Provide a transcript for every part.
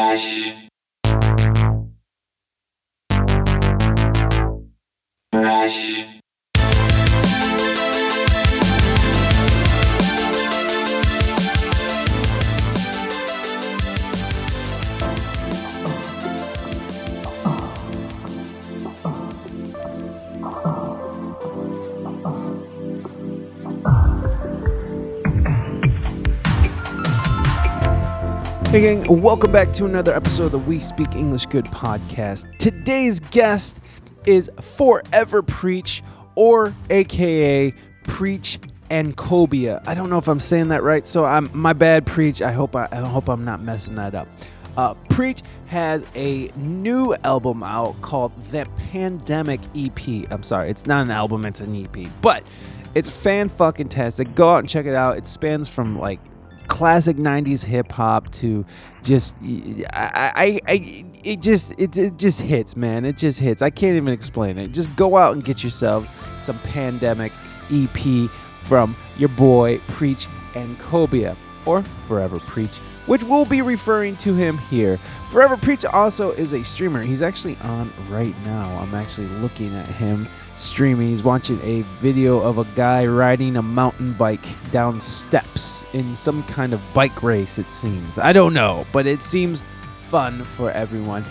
Fresh. Hey, gang, welcome back to another episode of the We Speak English Good podcast. Today's guest is Forever Preach, or AKA Preach and Cobia. I don't know if I'm saying that right, so I'm my bad, Preach. I hope I, I hope I'm not messing that up. Uh, Preach has a new album out called The Pandemic EP. I'm sorry, it's not an album, it's an EP, but it's fan fucking tastic. Go out and check it out. It spans from like classic 90s hip hop to just I, I I it just it, it just hits man. It just hits. I can't even explain it. Just go out and get yourself some pandemic EP from your boy Preach and Cobia or Forever Preach which we'll be referring to him here Forever Preach also is a streamer he's actually on right now I'm actually looking at him streaming. He's watching a video of a guy riding a mountain bike down steps in some kind of bike race, it seems. I don't know, but it seems fun for everyone.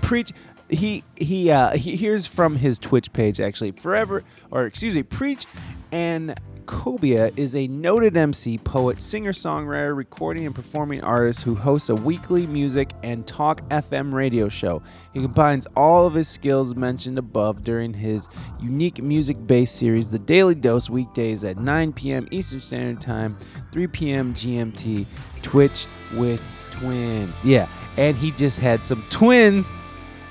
Preach he he uh he hears from his Twitch page actually. Forever or excuse me, Preach and Cobia is a noted MC, poet, singer songwriter, recording and performing artist who hosts a weekly music and talk FM radio show. He combines all of his skills mentioned above during his unique music based series, The Daily Dose, weekdays at 9 p.m. Eastern Standard Time, 3 p.m. GMT, Twitch with twins. Yeah, and he just had some twins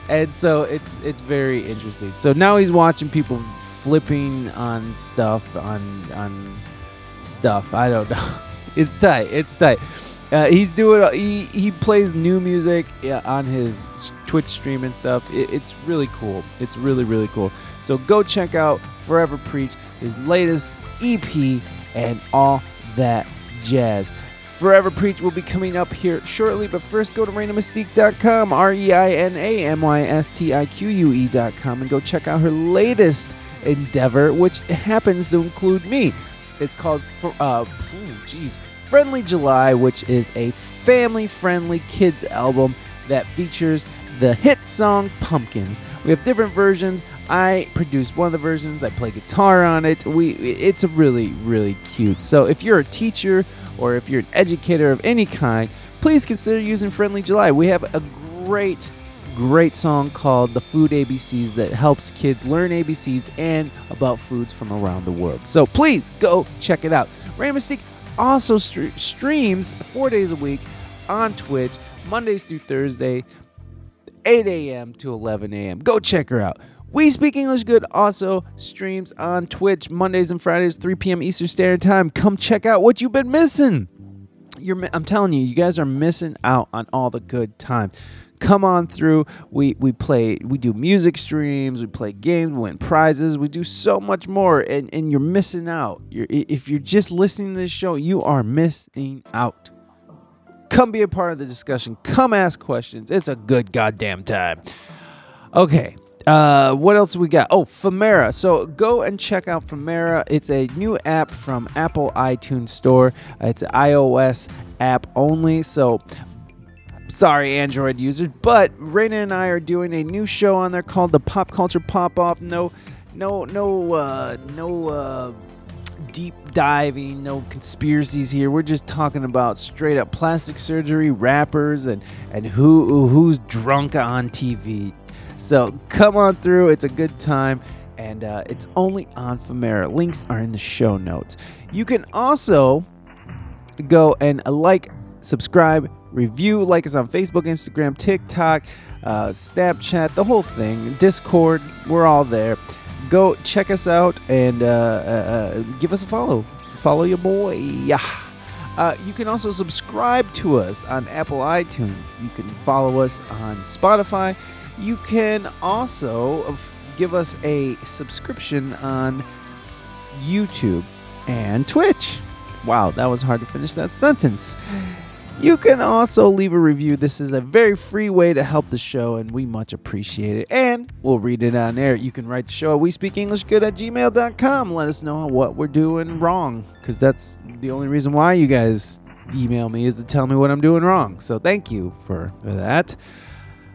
and so it's it's very interesting. So now he's watching people flipping on stuff on on stuff. I don't know. It's tight. It's tight. Uh, he's doing. He he plays new music on his Twitch stream and stuff. It, it's really cool. It's really really cool. So go check out Forever Preach, his latest EP, and all that jazz. Forever Preach will be coming up here shortly, but first go to ReinaMystique.com, R E I N A M Y S T I Q U E.com, and go check out her latest endeavor, which happens to include me. It's called, uh, jeez, Friendly July, which is a family friendly kids album that features the hit song Pumpkins. We have different versions. I produced one of the versions. I play guitar on it. We it's really really cute. So if you're a teacher or if you're an educator of any kind, please consider using Friendly July. We have a great great song called The Food ABCs that helps kids learn ABCs and about foods from around the world. So please go check it out. Reina Mystique also stre- streams 4 days a week on Twitch, Mondays through Thursday. 8 a.m. to 11 a.m. Go check her out. We Speak English Good also streams on Twitch Mondays and Fridays, 3 p.m. Eastern Standard Time. Come check out what you've been missing. You're, I'm telling you, you guys are missing out on all the good time. Come on through. We we play. We do music streams. We play games. We win prizes. We do so much more, and and you're missing out. You're if you're just listening to this show, you are missing out. Come be a part of the discussion. Come ask questions. It's a good goddamn time. Okay. Uh, what else we got? Oh, Femera. So go and check out Femera. It's a new app from Apple iTunes Store. It's an iOS app only. So sorry, Android users, but Reina and I are doing a new show on there called the Pop Culture Pop Up. No, no, no, uh, no. Uh, deep diving, no conspiracies here. We're just talking about straight up plastic surgery, rappers, and and who who's drunk on TV. So come on through. It's a good time, and uh, it's only on Femera. Links are in the show notes. You can also go and like, subscribe, review, like us on Facebook, Instagram, TikTok, uh, Snapchat, the whole thing, Discord. We're all there. Go check us out and uh, uh, uh, give us a follow. Follow your boy. Yeah. Uh, you can also subscribe to us on Apple iTunes. You can follow us on Spotify. You can also f- give us a subscription on YouTube and Twitch. Wow, that was hard to finish that sentence. You can also leave a review. This is a very free way to help the show, and we much appreciate it. And we'll read it on air. You can write the show at we speak English good at gmail.com. Let us know what we're doing wrong, because that's the only reason why you guys email me is to tell me what I'm doing wrong. So thank you for, for that.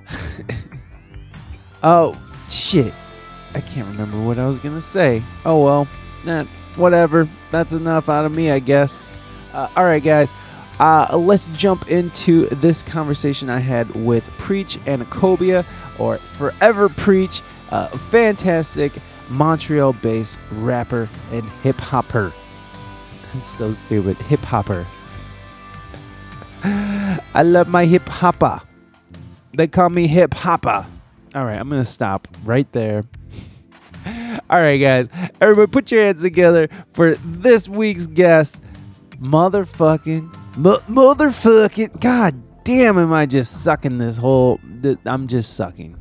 oh, shit. I can't remember what I was going to say. Oh, well. Eh, whatever. That's enough out of me, I guess. Uh, all right, guys. Uh, let's jump into this conversation I had with Preach Anacobia, or Forever Preach, a fantastic Montreal based rapper and hip hopper. That's so stupid. Hip hopper. I love my hip hopper. They call me hip hopper. All right, I'm going to stop right there. All right, guys. Everybody, put your hands together for this week's guest, motherfucking, mo- motherfucking. God damn, am I just sucking this whole? th- I'm just sucking.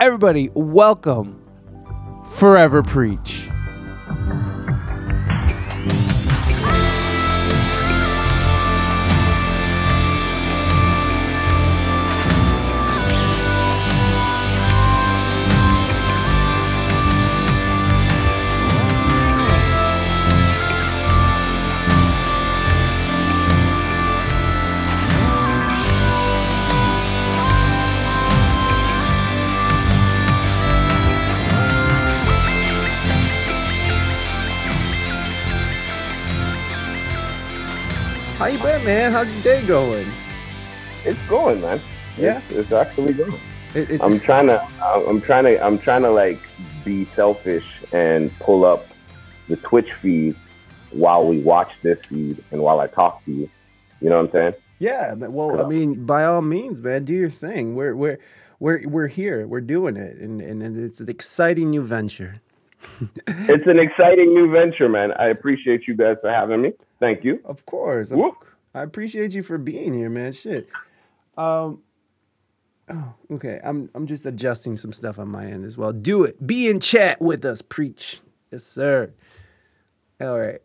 Everybody, welcome, Forever Preach. Man? How's your day going? It's going, man. Yeah? it's, it's actually going. It, it's, I'm trying to, uh, I'm trying to, I'm trying to like be selfish and pull up the Twitch feed while we watch this feed and while I talk to you. You know what I'm saying? Yeah, well, I mean, by all means, man, do your thing. We're we're we're we're here. We're doing it, and and, and it's an exciting new venture. It's an exciting new venture, man. I appreciate you guys for having me. Thank you. Of course, Whoop. I appreciate you for being here, man. Shit. Um. Oh, okay. I'm I'm just adjusting some stuff on my end as well. Do it. Be in chat with us. Preach. Yes, sir. All right.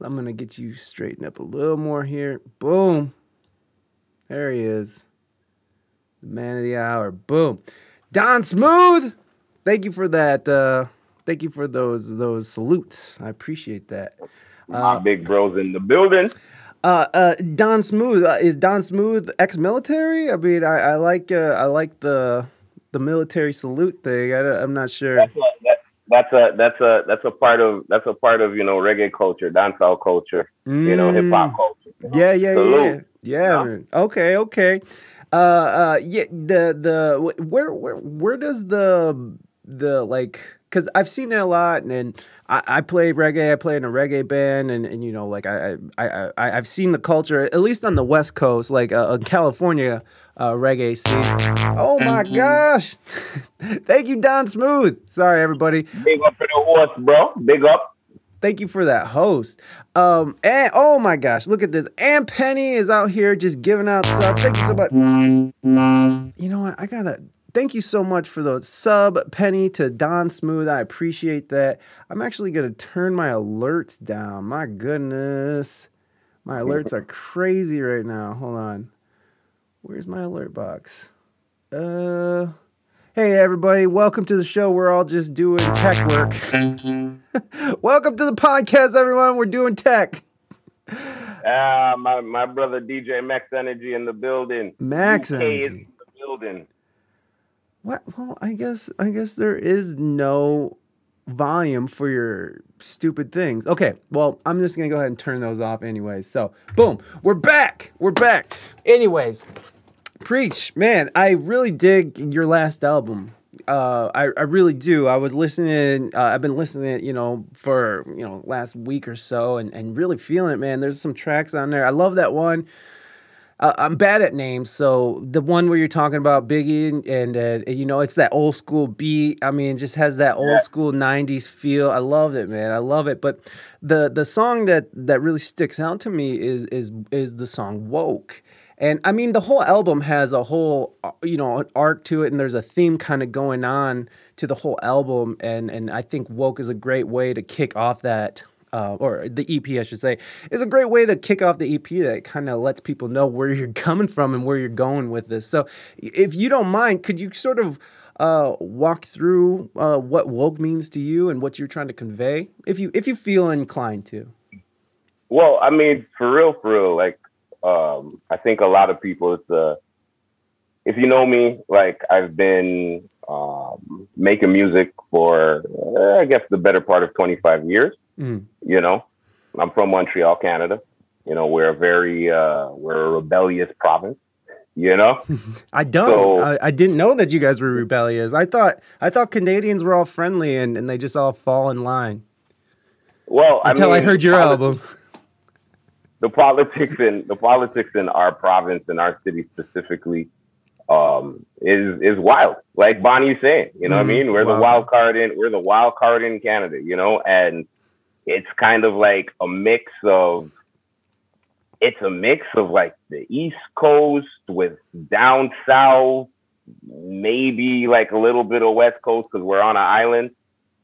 I'm gonna get you straightened up a little more here. Boom. There he is. The man of the hour. Boom. Don Smooth. Thank you for that. Uh, thank you for those those salutes. I appreciate that. My big bros in the building. Uh, uh, Don Smooth uh, is Don Smooth ex-military. I mean, I, I like uh, I like the the military salute thing. I, I'm not sure. That's a, that, that's a that's a that's a part of that's a part of you know reggae culture, dancehall culture, you know hip hop Mm. culture. Yeah, yeah, yeah, Salute. yeah. Yeah. man. Okay, okay. Uh, uh, yeah. The the where where where does the the like? Because I've seen that a lot, and, and I, I play reggae. I play in a reggae band, and, and you know, like I I I I- I've seen the culture at least on the West Coast, like uh, uh, California uh, reggae scene. Oh my gosh! Thank you, Don Smooth. Sorry, everybody. Big up for the horse, bro. Big up. Thank you for that host. Um, and oh my gosh, look at this. And Penny is out here just giving out subs. Thank you so much. You know what? I gotta thank you so much for the sub, Penny, to Don Smooth. I appreciate that. I'm actually gonna turn my alerts down. My goodness. My alerts are crazy right now. Hold on. Where's my alert box? Uh Hey everybody, welcome to the show. We're all just doing tech work. welcome to the podcast, everyone. We're doing tech. Ah, my my brother DJ Max Energy in the building. Max UK is Energy. in the building. What? Well, I guess I guess there is no volume for your stupid things. Okay, well, I'm just gonna go ahead and turn those off anyways. So, boom, we're back. We're back. Anyways, preach, man. I really dig your last album. Uh, I, I really do. I was listening. Uh, I've been listening, you know, for you know last week or so, and and really feeling it, man. There's some tracks on there. I love that one. Uh, I'm bad at names, so the one where you're talking about Biggie and, and uh, you know it's that old school beat. I mean, it just has that old Yeah. school '90s feel. I love it, man. I love it. But the the song that that really sticks out to me is is is the song "Woke." And I mean, the whole album has a whole, uh, you know, an arc to it, and there's a theme kind of going on to the whole album. And and I think "Woke" is a great way to kick off that uh, or the EP, I should say, is a great way to kick off the EP that kind of lets people know where you're coming from and where you're going with this. So, if you don't mind, could you sort of uh, walk through uh, what woke means to you and what you're trying to convey, if you if you feel inclined to? Well, I mean, for real, for real, like um, I think a lot of people, it's a if you know me, like I've been um, making music for, uh, I guess, the better part of 25 years. Mm. You know, I'm from Montreal, Canada. You know, we're a very, uh, we're a rebellious province. You know, I don't. So, I, I, didn't know that you guys were rebellious. I thought, I thought Canadians were all friendly and, and they just all fall in line. Well, until I, mean, I heard your album. The politics in the politics in our province and our city specifically um, is is wild. Like Bonnie's saying, you know mm, what I mm-hmm. mean? We're wow. the wild card in we're the wild card in Canada, you know, and it's kind of like a mix of it's a mix of like the East Coast with down south, maybe like a little bit of West Coast because we're on an island,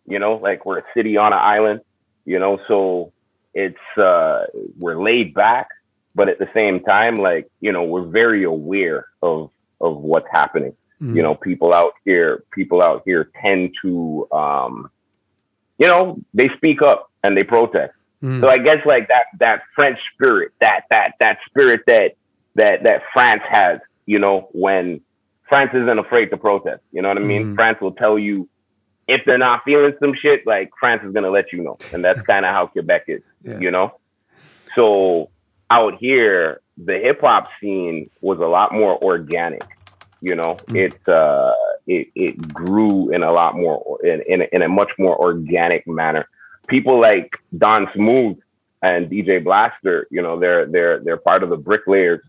you know, like we're a city on an island, you know, so it's uh we're laid back, but at the same time, like, you know, we're very aware of of what's happening. Mm-hmm. You know, people out here, people out here tend to, um, you know, they speak up and they protest. Mm-hmm. So I guess like that that French spirit, that that that spirit that that that France has, you know, when France isn't afraid to protest. You know what I mean? Mm-hmm. France will tell you if they're not feeling some shit, like France is gonna let you know, and that's kind of how Quebec is. Yeah. You know, so out here, the hip hop scene was a lot more organic. You know, mm. it uh, it it grew in a lot more in in a, in a much more organic manner. People like Don Smooth and DJ Blaster, you know, they're they're they're part of the bricklayers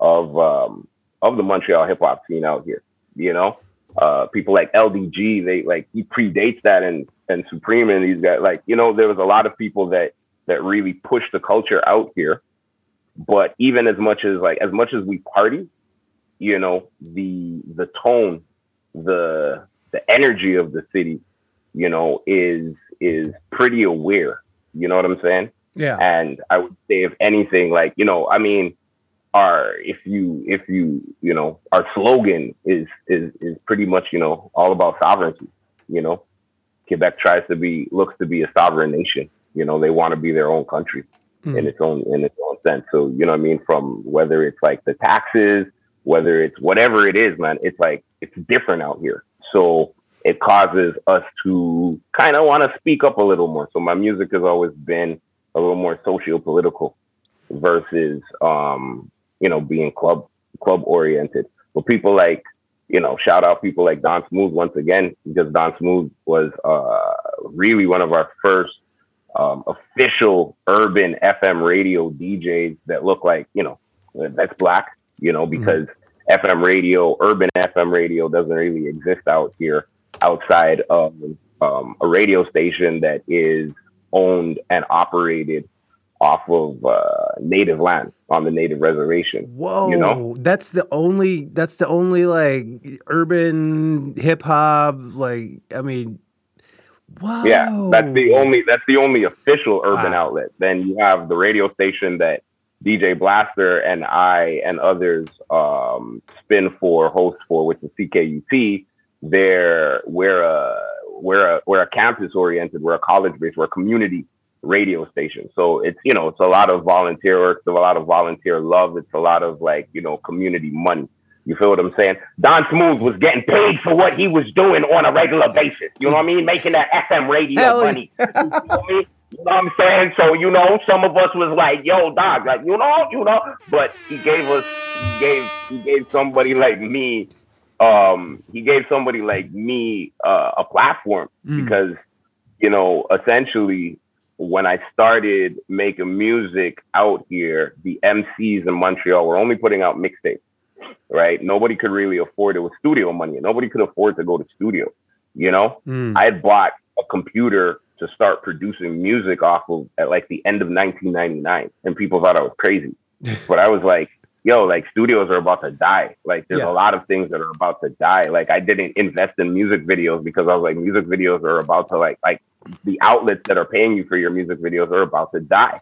of um, of the Montreal hip hop scene out here. You know, uh, people like LDG, they like he predates that and and Supreme and these guys. Like you know, there was a lot of people that that really pushed the culture out here but even as much as like as much as we party, you know, the the tone, the the energy of the city, you know, is is pretty aware. You know what I'm saying? Yeah. And I would say if anything, like, you know, I mean, our if you if you you know our slogan is is is pretty much you know all about sovereignty you know quebec tries to be looks to be a sovereign nation you know they want to be their own country mm. in its own in its own sense. So you know what I mean? From whether it's like the taxes, whether it's whatever it is, man, it's like it's different out here. So it causes us to kind of want to speak up a little more. So my music has always been a little more socio political versus um, you know, being club club oriented. But people like you know, shout out people like Don Smooth once again, because Don Smooth was uh, really one of our first um, official urban FM radio DJs that look like, you know, that's black, you know, mm-hmm. because mm-hmm. FM radio, urban FM radio doesn't really exist out here outside of um, a radio station that is owned and operated off of uh, native land on the native reservation. Whoa, you know? that's the only that's the only like urban hip hop. Like, I mean, Wow. Yeah, that's the only that's the only official urban wow. outlet. Then you have the radio station that DJ Blaster and I and others um, spin for, host for, which is CKUT. There, we're a we're a we're a campus oriented, we're a college based, we're a community radio station. So it's you know it's a lot of volunteer work, it's a lot of volunteer love, it's a lot of like you know community money. You feel what I'm saying? Don Smooth was getting paid for what he was doing on a regular basis. You know what I mean? Making that FM radio Hell money. you know? You know what I'm saying? So, you know, some of us was like, yo, dog, like, you know, you know, but he gave us, he gave, he gave somebody like me, um, he gave somebody like me uh, a platform mm. because, you know, essentially when I started making music out here, the MCs in Montreal were only putting out mixtapes right? Nobody could really afford it with studio money. Nobody could afford to go to studio. You know, mm. I had bought a computer to start producing music off of at like the end of 1999, and people thought I was crazy. but I was like, yo, like studios are about to die. Like there's Yeah. a lot of things that are about to die. Like I didn't invest in music videos because I was like, music videos are about to like like the outlets that are paying you for your music videos are about to die.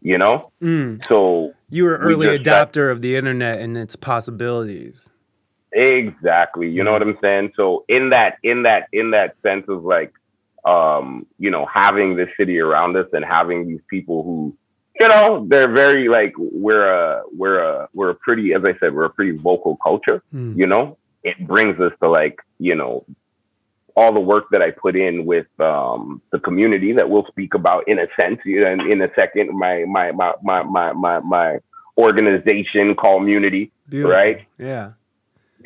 You know? Mm. So You were We early got- adopter of the internet and its possibilities. Exactly. You know what I'm saying? So in that in that in that sense of like um, you know, having this city around us and having these people who, you know, they're very like we're a we're a we're a pretty as I said, we're a pretty vocal culture, Mm. you know? It brings us to like, you know, all the work that I put in with um the community that we'll speak about in a sense you know, in, in a second. My my my my my my my organization called Munity, Beautiful. right? Yeah.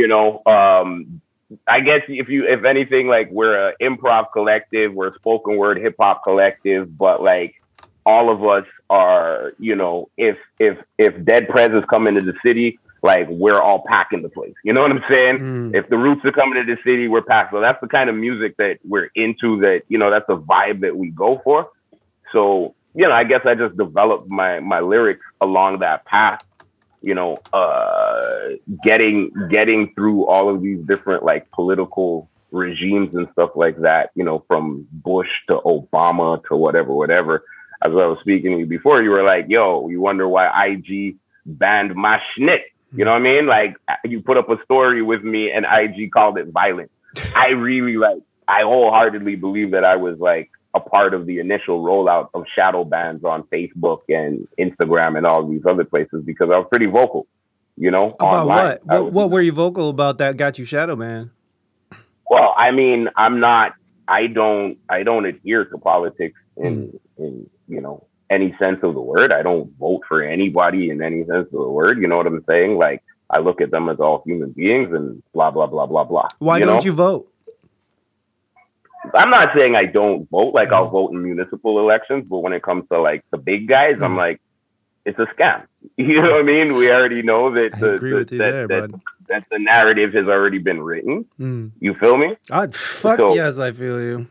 you know um i guess if you if anything like we're a improv collective we're a spoken word hip hop collective but like all of us are you know if if if dead prez come into the city like we're all packing the place. You know what i'm saying? Mm. if the roots are coming to the city we're packed. So that's the kind of music that we're into that you know that's the vibe that we go for. So you know i guess i just developed my my lyrics along that path you know, uh, getting getting through all of these different like political regimes and stuff like that, you know, from Bush to Obama to whatever, whatever. As I was speaking to you before, you were like, "Yo, you wonder why IG banned my schnick." You know what I mean? Like you put up a story with me, and IG called it violent. I really like. I wholeheartedly believe that I was like a part of the initial rollout of shadow bans on Facebook and Instagram and all these other places because I was pretty vocal, you know. About online. what? What, was- what were you vocal about that got you shadow man? Well, I mean, I'm not. I don't. I don't adhere to politics in hmm. in you know any sense of the word. I don't vote for anybody in any sense of the word. You know what I'm saying? Like I look at them as all human beings and blah blah blah blah blah. Why you don't know? you vote? I'm not saying I don't vote. Like. I'll vote in municipal elections, but when it comes to like the big guys, I'm Mhm. like, it's a scam. You know what I mean? We already know that the, the- that, there, that, that the narrative has already been written. Mm. You feel me? I'd fuck So- yes, I feel you.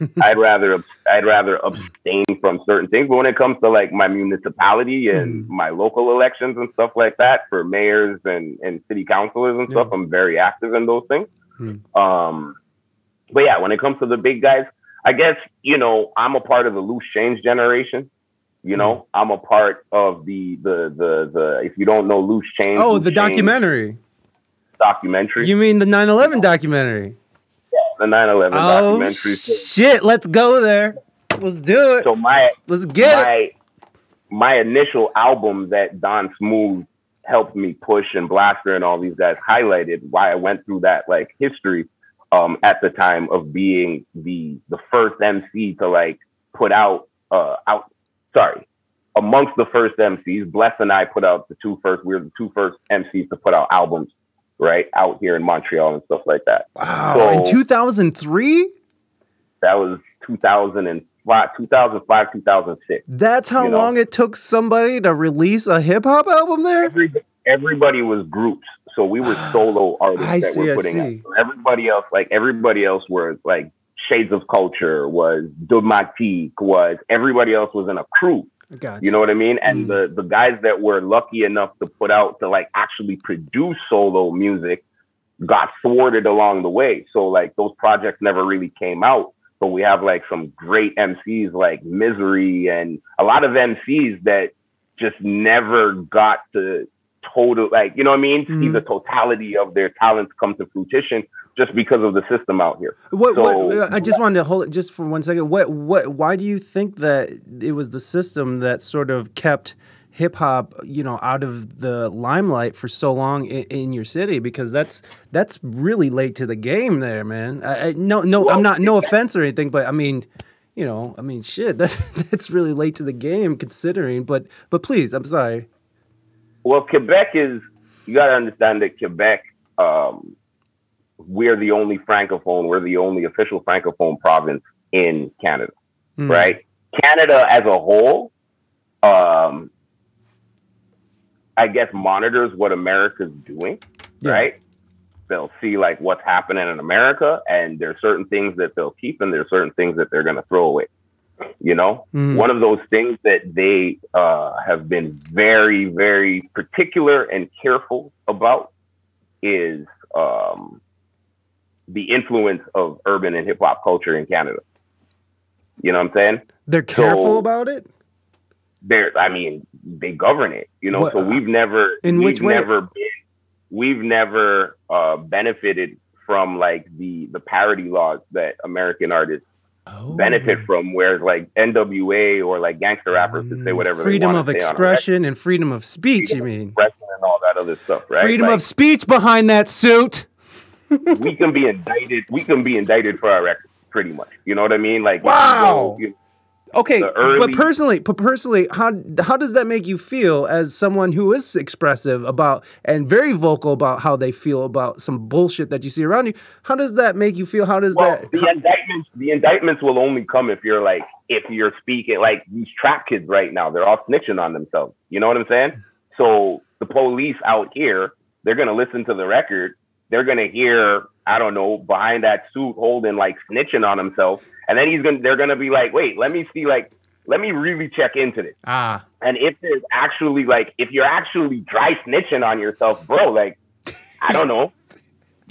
I'd rather I'd rather abstain from certain things. But when it comes to like my municipality and Mhm. my local elections and stuff like that for mayors and, and city councilors and stuff, Yeah. I'm very active in those things. Mhm. Um, but yeah, when it comes to the big guys, I guess you know I'm a part of the loose change generation. You know, Mm-hmm. I'm a part of the the the the. If you don't know loose change, Oh, Loose the Change documentary. documentary, You mean the 9/11 documentary? the 9/11 Oh documentary. Shit! Let's go there. Let's do it. so my Let's get it. my my initial album that Don Smooth helped me push and Blaster and all these guys highlighted why I went through that like history um at the time of being the the first MC to like put out uh out sorry amongst the first MCs Bless and I put out the two first We're the two first MCs to put out albums right out here in Montreal and stuff like that Wow. In 2003? that was 2005 2005 2006 That's how You know. long it took somebody to release a hip hop album there? every, everybody was groups. So we were solo artists I that see, were putting out. So everybody else, like everybody else were like Shades of Culture, was Domatique, was everybody else was in a crew. Gotcha. You know what I mean? And Mm. the the guys that were lucky enough to put out to like actually produce solo music got thwarted along the way. So like those projects never really came out. But we have like some great MCs like Misery and a lot of MCs that just never got to total like you know what I mean? See Mhm. the totality of their talents come to fruition just because of the system out here. What, what So- I just wanted to hold it just for one second. What what why do you think that it was the system that sort of kept hip hop, you know, out of the limelight for so long in, in your city? Because that's that's really late to the game there, man. I, I, no no I'm not no offense or anything, but I mean, you know, I mean shit, that, that's really late to the game considering. But but please, I'm sorry. Well, Quebec is you got to understand that Quebec, um, we're the only francophone, we're the only official francophone province in Canada, Hmm. right? Canada as a whole, um, I guess monitors what America's doing, Yeah. right? They'll see like what's happening in America, and there's certain things that they'll keep, and there's certain things that they're going to throw away. You know, Mhm. one of those things that they uh, have been very, very particular and careful about is um, the influence of urban and hip hop culture in Canada. You know what I'm saying? They're careful So- about it. They're, I mean, they govern it. You know, What- so we've never, in we've which way? never been, we've never uh, benefited from like the the parody laws that American artists Oh. benefit from, whereas like NWA or like gangster rappers could say whatever Mm, freedom of expression and freedom of speech. You Freedom of mean expression and all that other stuff, right? freedom Like, of speech behind that suit? we can be indicted. We can be indicted for our records, pretty much. You know what I mean? Like, if you Wow. go- you- Okay, early- but personally, but personally, how how does that make you feel as someone who is expressive about and very vocal about how they feel about some bullshit that you see around you? How does that make you feel? How does well, that? the indictments, the indictments will only come if you're like, if you're speaking like these trap kids right now. They're all snitching on themselves. You know what I'm saying? So the police out here, they're gonna listen to the record. They're gonna hear, I don't know, behind that suit holding like snitching on himself, and then he's gonna, they're gonna be like, wait, let me see, like, let me really check into this. ah, And if there's actually like, if you're actually dry snitching on yourself, bro, like, I don't know.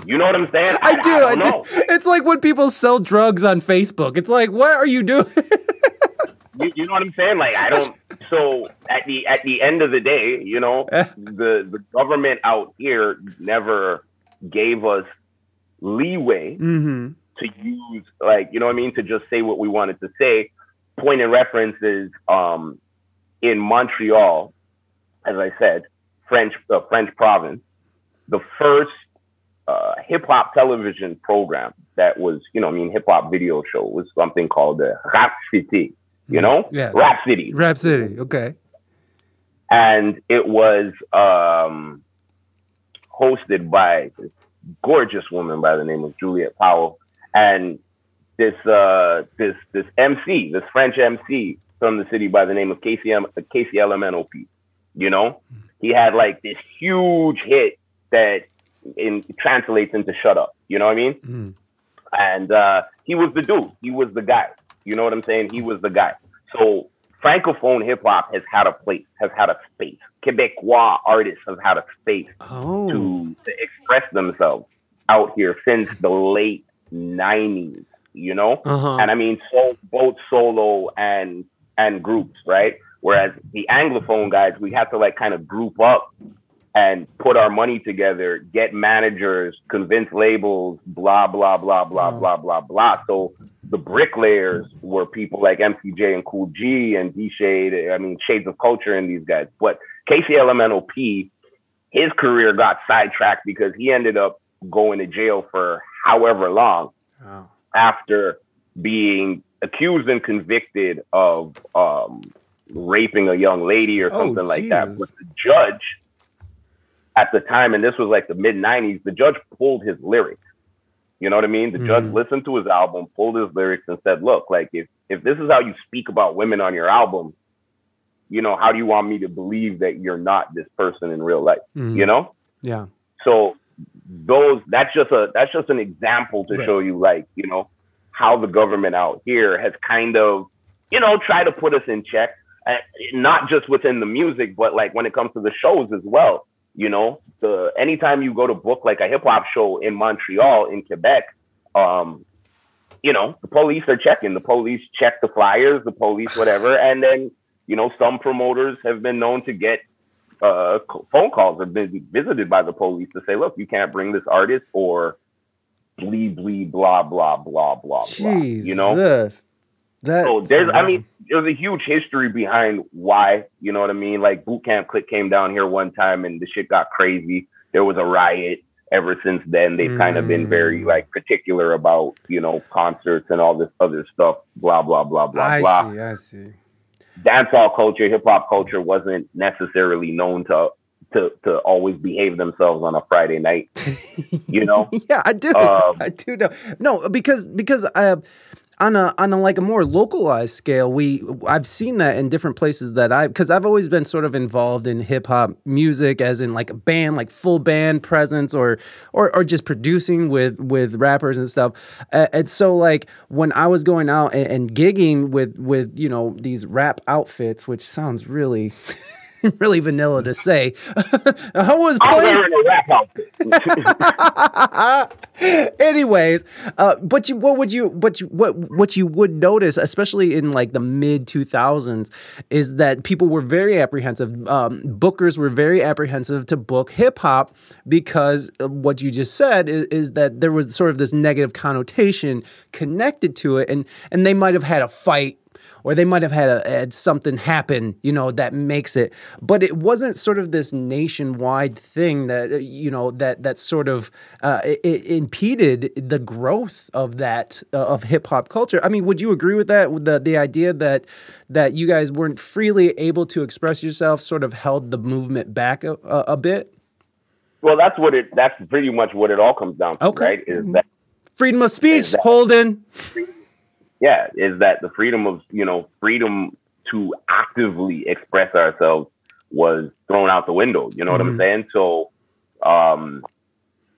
You know what I'm saying? I do. I, do. know. It's like when people sell drugs on Facebook. It's like, what are you doing? You, you know what I'm saying? Like, I don't. So at the at the end of the day, you know, Eh. the the government out here never gave us leeway mm-hmm. To use like you know what I mean to just say what we wanted to say. Point of reference is um, in Montreal, as I said, French uh, French province. The first uh, hip hop television program that was you know I mean hip hop video show was something called the Rap City. You know, yeah, Rap City, Rap City. Okay. and it was um, hosted by this gorgeous woman by the name of Juliette Powell, and this uh, this this MC, this French MC from the city by the name of KCM KCLMNOP. You know, he had like this huge hit that in translates into "Shut Up." You know what I mean? Mm. and uh, he was the dude. He was the guy. You know what I'm saying? He was the guy. So francophone hip hop has had a place, has had a space. Quebecois artists have had a space Oh. to, to express themselves out here since the late '90s. You know, Uh-huh. and I mean, so both solo and and groups, right? Whereas the anglophone guys, we have to like kind of group up and put our money together, get managers, convince labels, blah blah blah blah Wow. blah blah blah. So the bricklayers were people like MCJ and Cool G and D Shade. I mean, Shades of Culture and these guys. But KCLMNOP, his career got sidetracked because he ended up going to jail for however long Wow. after being accused and convicted of um, raping a young lady or Oh, something like that. But the judge at the time, and this was like the mid 90s, the judge pulled his lyrics. You know what I mean? The judge Mhm. listened to his album, pulled his lyrics, and said, "Look, like if if this is how you speak about women on your album, you know, how do you want me to believe that you're not this person in real life? Mhm. You know?" Yeah. So those that's just a that's just an example to Right. show you like, you know, how the government out here has kind of, you know, try to put us in check. Uh, not just within the music, but like when it comes to the shows as well. You know, the anytime you go to book like a hip hop show in Montreal, in Quebec, um, you know, the police are checking. The police check the flyers, the police, whatever, and then you know, some promoters have been known to get uh, phone calls have been visited by the police to say, look, you can't bring this artist or bleed, bleed, blah, blah, blah, blah, blah. Jesus. You know? That So there's, I mean, there's a huge history behind why, you know what I mean? Like Boot Camp Click came down here one time and the shit got crazy. There was a riot. Ever since then, they've kind of been very Mm. like particular about, you know, concerts and all this other stuff, blah, blah, blah, blah, I blah see. I see. Dancehall culture, hip hop culture wasn't necessarily known to to to always behave themselves on a Friday night. You know? yeah, I do. Um, I do know. No, because because I on a on a like a more localized scale, we I've seen that in different places that I because I've always been sort of involved in hip hop music, as in like a band, like full band presence, or or or just producing with with rappers and stuff. Uh, and so like when I was going out and, and gigging with with you know these rap outfits, which sounds really. really vanilla to say. I was playing. Anyways, uh, but you, what would you, what you, what, what you would notice, especially in like the mid two thousands, is that people were very apprehensive. Um, bookers were very apprehensive to book hip hop because what you just said is, is that there was sort of this negative connotation connected to it, and and they might have had a fight or they might have had, a, had something happen, you know, that makes it. But it wasn't sort of this nationwide thing that uh, you know that that sort of uh, it, it impeded the growth of that uh, of hip hop culture. I mean, would you agree with that? With the the idea that that you guys weren't freely able to express yourself, sort of held the movement back a, a, a bit. Well, that's what it. That's pretty much what it all comes down to, okay. right? Is mm-hmm. that freedom of speech, Holden? Yeah, is that the freedom of, you know, freedom to actively express ourselves was thrown out the window. You know mm-hmm. what I'm mm-hmm. saying? So, um,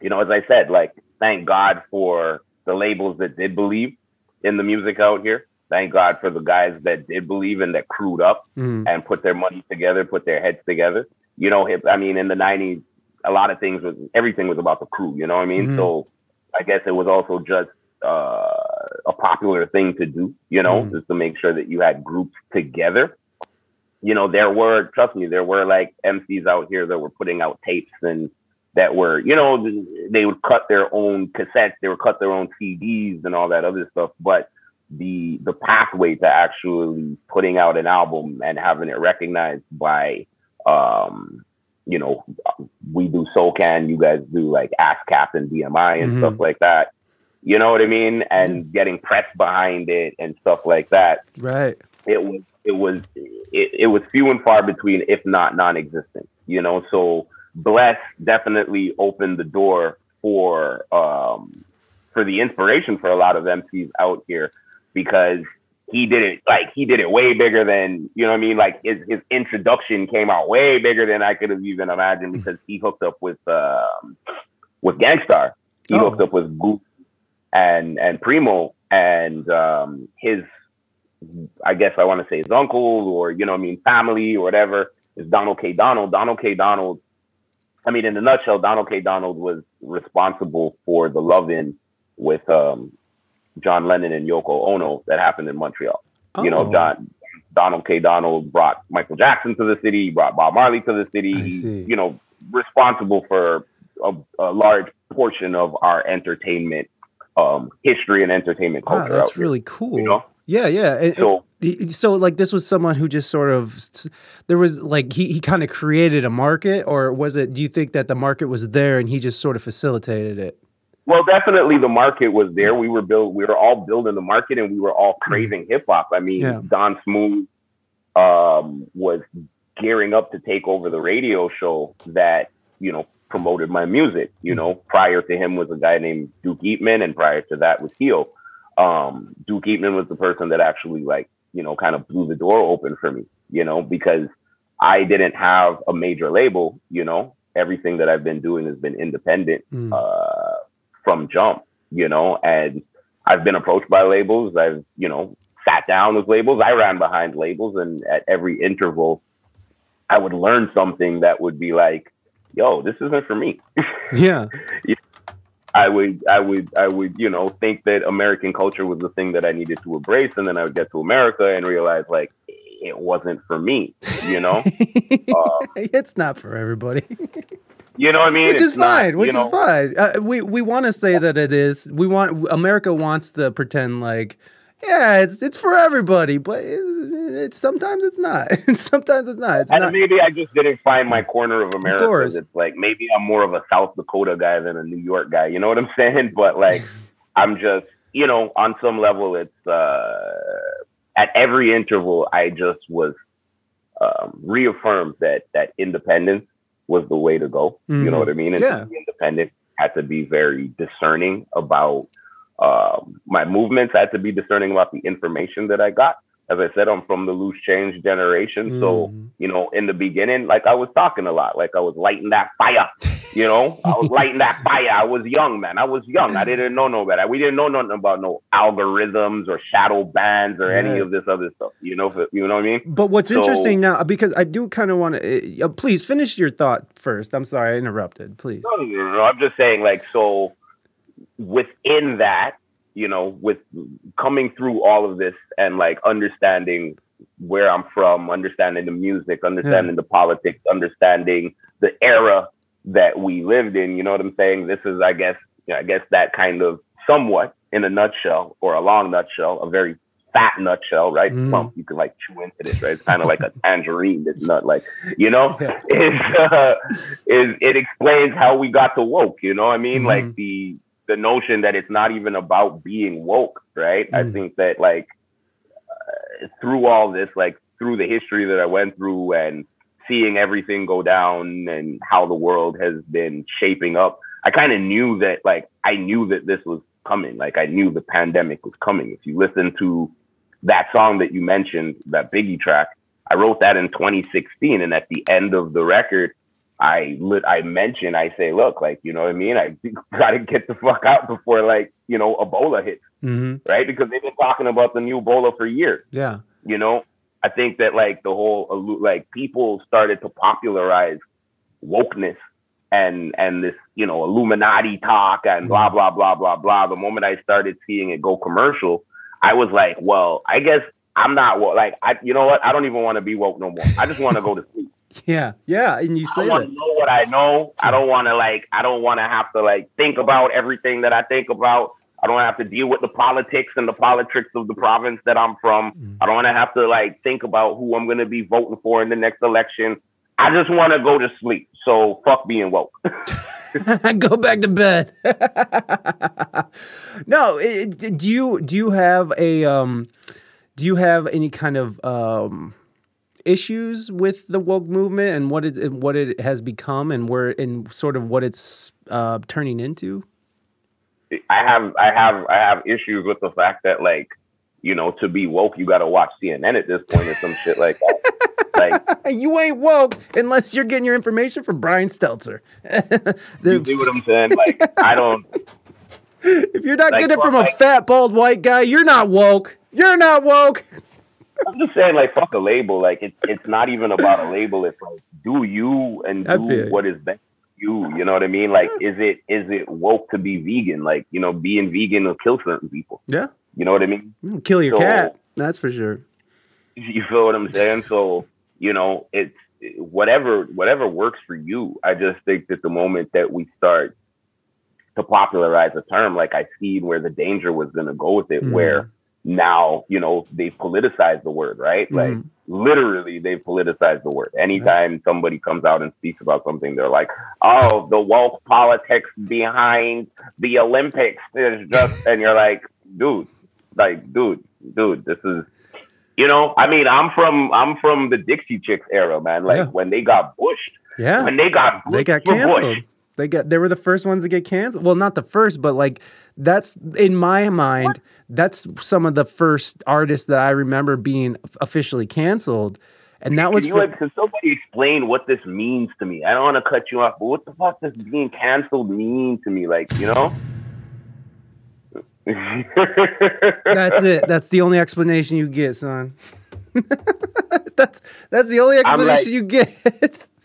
you know, as I said, like, thank God for the labels that did believe in the music out here. Thank God for the guys that did believe and that crewed up mm-hmm. and put their money together, put their heads together. You know, I mean, in the 90s, a lot of things was, everything was about the crew, you know what I mean? Mm-hmm. So I guess it was also just, uh, a popular thing to do, you know, mm. just to make sure that you had groups together. You know, there were, trust me, there were like MCs out here that were putting out tapes and that were, you know, they would cut their own cassettes, they would cut their own CDs and all that other stuff. But the the pathway to actually putting out an album and having it recognized by um you know we do SOCAN, you guys do like ASCAP and BMI and mm-hmm. stuff like that you know what I mean? And getting press behind it and stuff like that. Right. It was it was it, it was few and far between, if not non-existent. You know, so Bless definitely opened the door for um for the inspiration for a lot of MCs out here because he did it like he did it way bigger than you know what I mean. Like his his introduction came out way bigger than I could have even imagined because he hooked up with um with Gang Starr. He oh. hooked up with Boots and and Primo and um, his, I guess I want to say his uncle or you know I mean family or whatever is Donald K. Donald. Donald K. Donald. I mean, in a nutshell, Donald K. Donald was responsible for the love-in with um, John Lennon and Yoko Ono that happened in Montreal. Oh. You know, oh. John Donald K. Donald brought Michael Jackson to the city, brought Bob Marley to the city. He's, You know, responsible for a, a large portion of our entertainment um, history and entertainment culture. Wow, that's really cool. You know? Yeah, yeah. And, so, so like this was someone who just sort of there was like he he kind of created a market, or was it? Do you think that the market was there and he just sort of facilitated it? Well, definitely the market was there. We were build we were all building the market and we were all mm-hmm. craving hip hop. I mean, yeah. Don Smooth um, was gearing up to take over the radio show that you know promoted my music. You know, prior to him was a guy named Duke Eatmon, and prior to that was Keo. Um, Duke Eatmon was the person that actually like, you know, kind of blew the door open for me, you know, because I didn't have a major label, you know, everything that I've been doing has been independent mm. uh, from jump, you know, and I've been approached by labels. I've, you know, sat down with labels. I ran behind labels, and at every interval, I would learn something that would be like, yo, this isn't for me. Yeah. I would, I would, I would, you know, think that American culture was the thing that I needed to embrace, and then I would get to America and realize like it wasn't for me. You know, um, it's not for everybody. you know what I mean? Which it's is fine. Not, which know, is fine. Uh, we we want to say that it is. We want America wants to pretend like yeah, it's it's for everybody, but it's, it's sometimes it's not. sometimes it's not. It's and not. maybe I just didn't find my corner of America. Of course. It's like maybe I'm more of a South Dakota guy than a New York guy. You know what I'm saying? But like, I'm just you know on some level, it's uh, at every interval, I just was um, reaffirmed that that independence was the way to go. Mm-hmm. You know mm-hmm. what I mean? And yeah. independent had to be very discerning about uh, my movements. I had to be discerning about the information that I got. As I said, I'm from the loose change generation. Mm. So, you know, in the beginning, like I was talking a lot, like I was lighting that fire. You know, I was lighting that fire. I was young, man. I was young. I didn't know no better. We didn't know nothing about no algorithms or shadow bans or any of this other stuff. You know, you know what I mean? But what's so, interesting now, because I do kind of want to, uh, please finish your thought first. I'm sorry, I interrupted. Please. No, no, no, I'm just saying, like, so within that, you know, with coming through all of this and like understanding where I'm from, understanding the music, understanding yeah. the politics, understanding the era that we lived in. You know what I'm saying? This is, I guess, you know, I guess that kind of somewhat in a nutshell or a long nutshell, a very fat nutshell, right? Mm. You can like chew into this, right? It's kind of like a tangerine. It's not like, you know, yeah. is uh, is it explains how we got to woke. You know what I mean? Mm. Like the the notion that it's not even about being woke, right? Mm. I think that like uh, through all this, like through the history that I went through and seeing everything go down and how the world has been shaping up, I kind of knew that like I knew that this was coming. Like I knew the pandemic was coming. If you listen to that song that you mentioned, that Biggie track, I wrote that in 2016, and at the end of the record, I lit, I mention, I say, look, like, you know what I mean? I gotta get the fuck out before like, you know, Ebola hits, mm-hmm. right? Because they've been talking about the new Ebola for years. Yeah. You know, I think that like the whole, like people started to popularize wokeness and, and this, you know, Illuminati talk and mm-hmm. blah, blah, blah, blah, blah. The moment I started seeing it go commercial, I was like, well, I guess I'm not like, I, you know what? I don't even want to be woke no more. I just want to go to sleep. Yeah, yeah, and you say I want to know what I know. I don't want to like. I don't want to have to like think about everything that I think about. I don't have to deal with the politics and the politics of the province that I'm from. Mm. I don't want to have to like think about who I'm going to be voting for in the next election. I just want to go to sleep. So fuck being woke. go back to bed. no, it, do you do you have a um do you have any kind of um issues with the woke movement and what it what it has become and where and sort of what it's uh, turning into? I have I have I have issues with the fact that like you know to be woke you got to watch CNN at this point or some shit like that. Like you ain't woke unless you're getting your information from Brian Stelter. you see what I'm saying? Like I don't. If you're not like, getting it from like, a fat bald white guy, you're not woke. You're not woke. I'm just saying, like, fuck a label. Like, it's it's not even about a label. It's like, do you and do what is best for you. You know what I mean? Like, is it is it woke to be vegan? Like, you know, being vegan will kill certain people. Yeah. You know what I mean? Kill your so, cat. That's for sure. You feel what I'm saying? So, you know, it's whatever whatever works for you. I just think that the moment that we start to popularize a term, like I see where the danger was going to go with it, mm. where now you know they've politicized the word right? Mm-hmm. like literally they've politicized the word. Anytime right. somebody comes out and speaks about something they're like oh the woke politics behind the olympics is just and you're like dude like dude dude this is you know? I mean i'm from i'm from the dixie chicks era man. Like yeah. when they got bushed yeah. when they got they got canceled Bush, they got they were the first ones to get canceled. Well not the first but like that's in my mind what? that's some of the first artists that i remember being officially canceled. And that was can, you, for, can somebody explain what this means to me. I don't want to cut you off but what the fuck does being canceled mean to me? Like you know? That's it. That's the only explanation you get son. That's that's the only explanation like, you get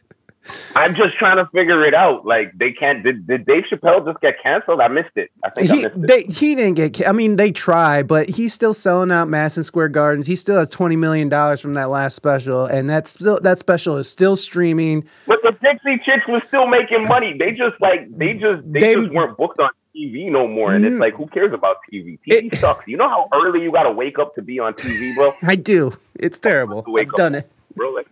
I'm just trying to figure it out. Like they can't. Did, did Dave Chappelle just get canceled? I missed it. I think he, I missed they, he didn't get. I mean, they try, but he's still selling out Madison Square Gardens. He still has twenty million dollars from that last special, and that's still that special is still streaming. But the Dixie Chicks was still making money. They just like they just they, they just weren't booked on TV no more. And it's mm. like, who cares about TV? TV it, sucks. You know how early you got to wake up to be on TV, bro? I do. It's terrible. I've done it, bro. Like,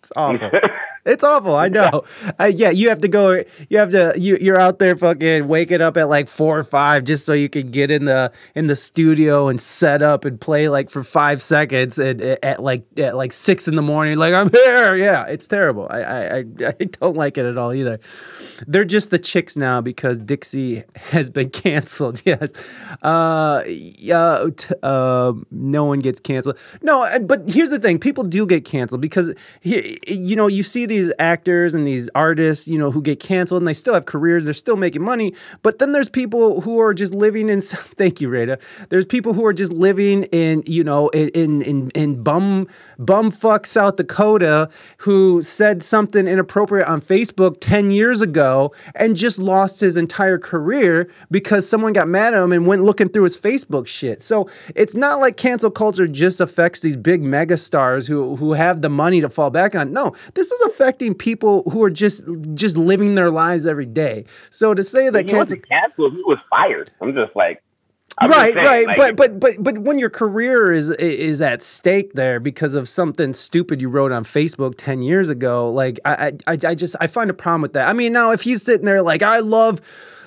it's awful. It's awful. I know. Uh, yeah, you have to go. You have to. You you're out there fucking waking up at like four or five just so you can get in the in the studio and set up and play like for five seconds and at like at like six in the morning. Like I'm here. Yeah, it's terrible. I I I, don't like it at all either. They're just the chicks now because Dixie has been canceled. Yes. Uh. Yeah. T- uh, no one gets canceled. No. uh, But here's the thing: people do get canceled because he, you know you see these actors and these artists, you know, who get canceled and they still have careers, they're still making money. But then there's people who are just living in. Thank you, Rada. There's people who are just living in, you know, in in in, bum bumfuck South Dakota who said something inappropriate on Facebook ten years ago and just lost his entire career because someone got mad at him and went looking through his Facebook shit. So it's not like cancel culture just affects these big megastars who who have the money to fall back on. No, this is affecting people who are just just living their lives every day. So to say that he cancel. He was fired. I'm just like, I'm right, saying, right, like, but but but but when your career is is at stake there because of something stupid you wrote on Facebook ten years ago, like I I I just I find a problem with that. I mean, now if he's sitting there like I love.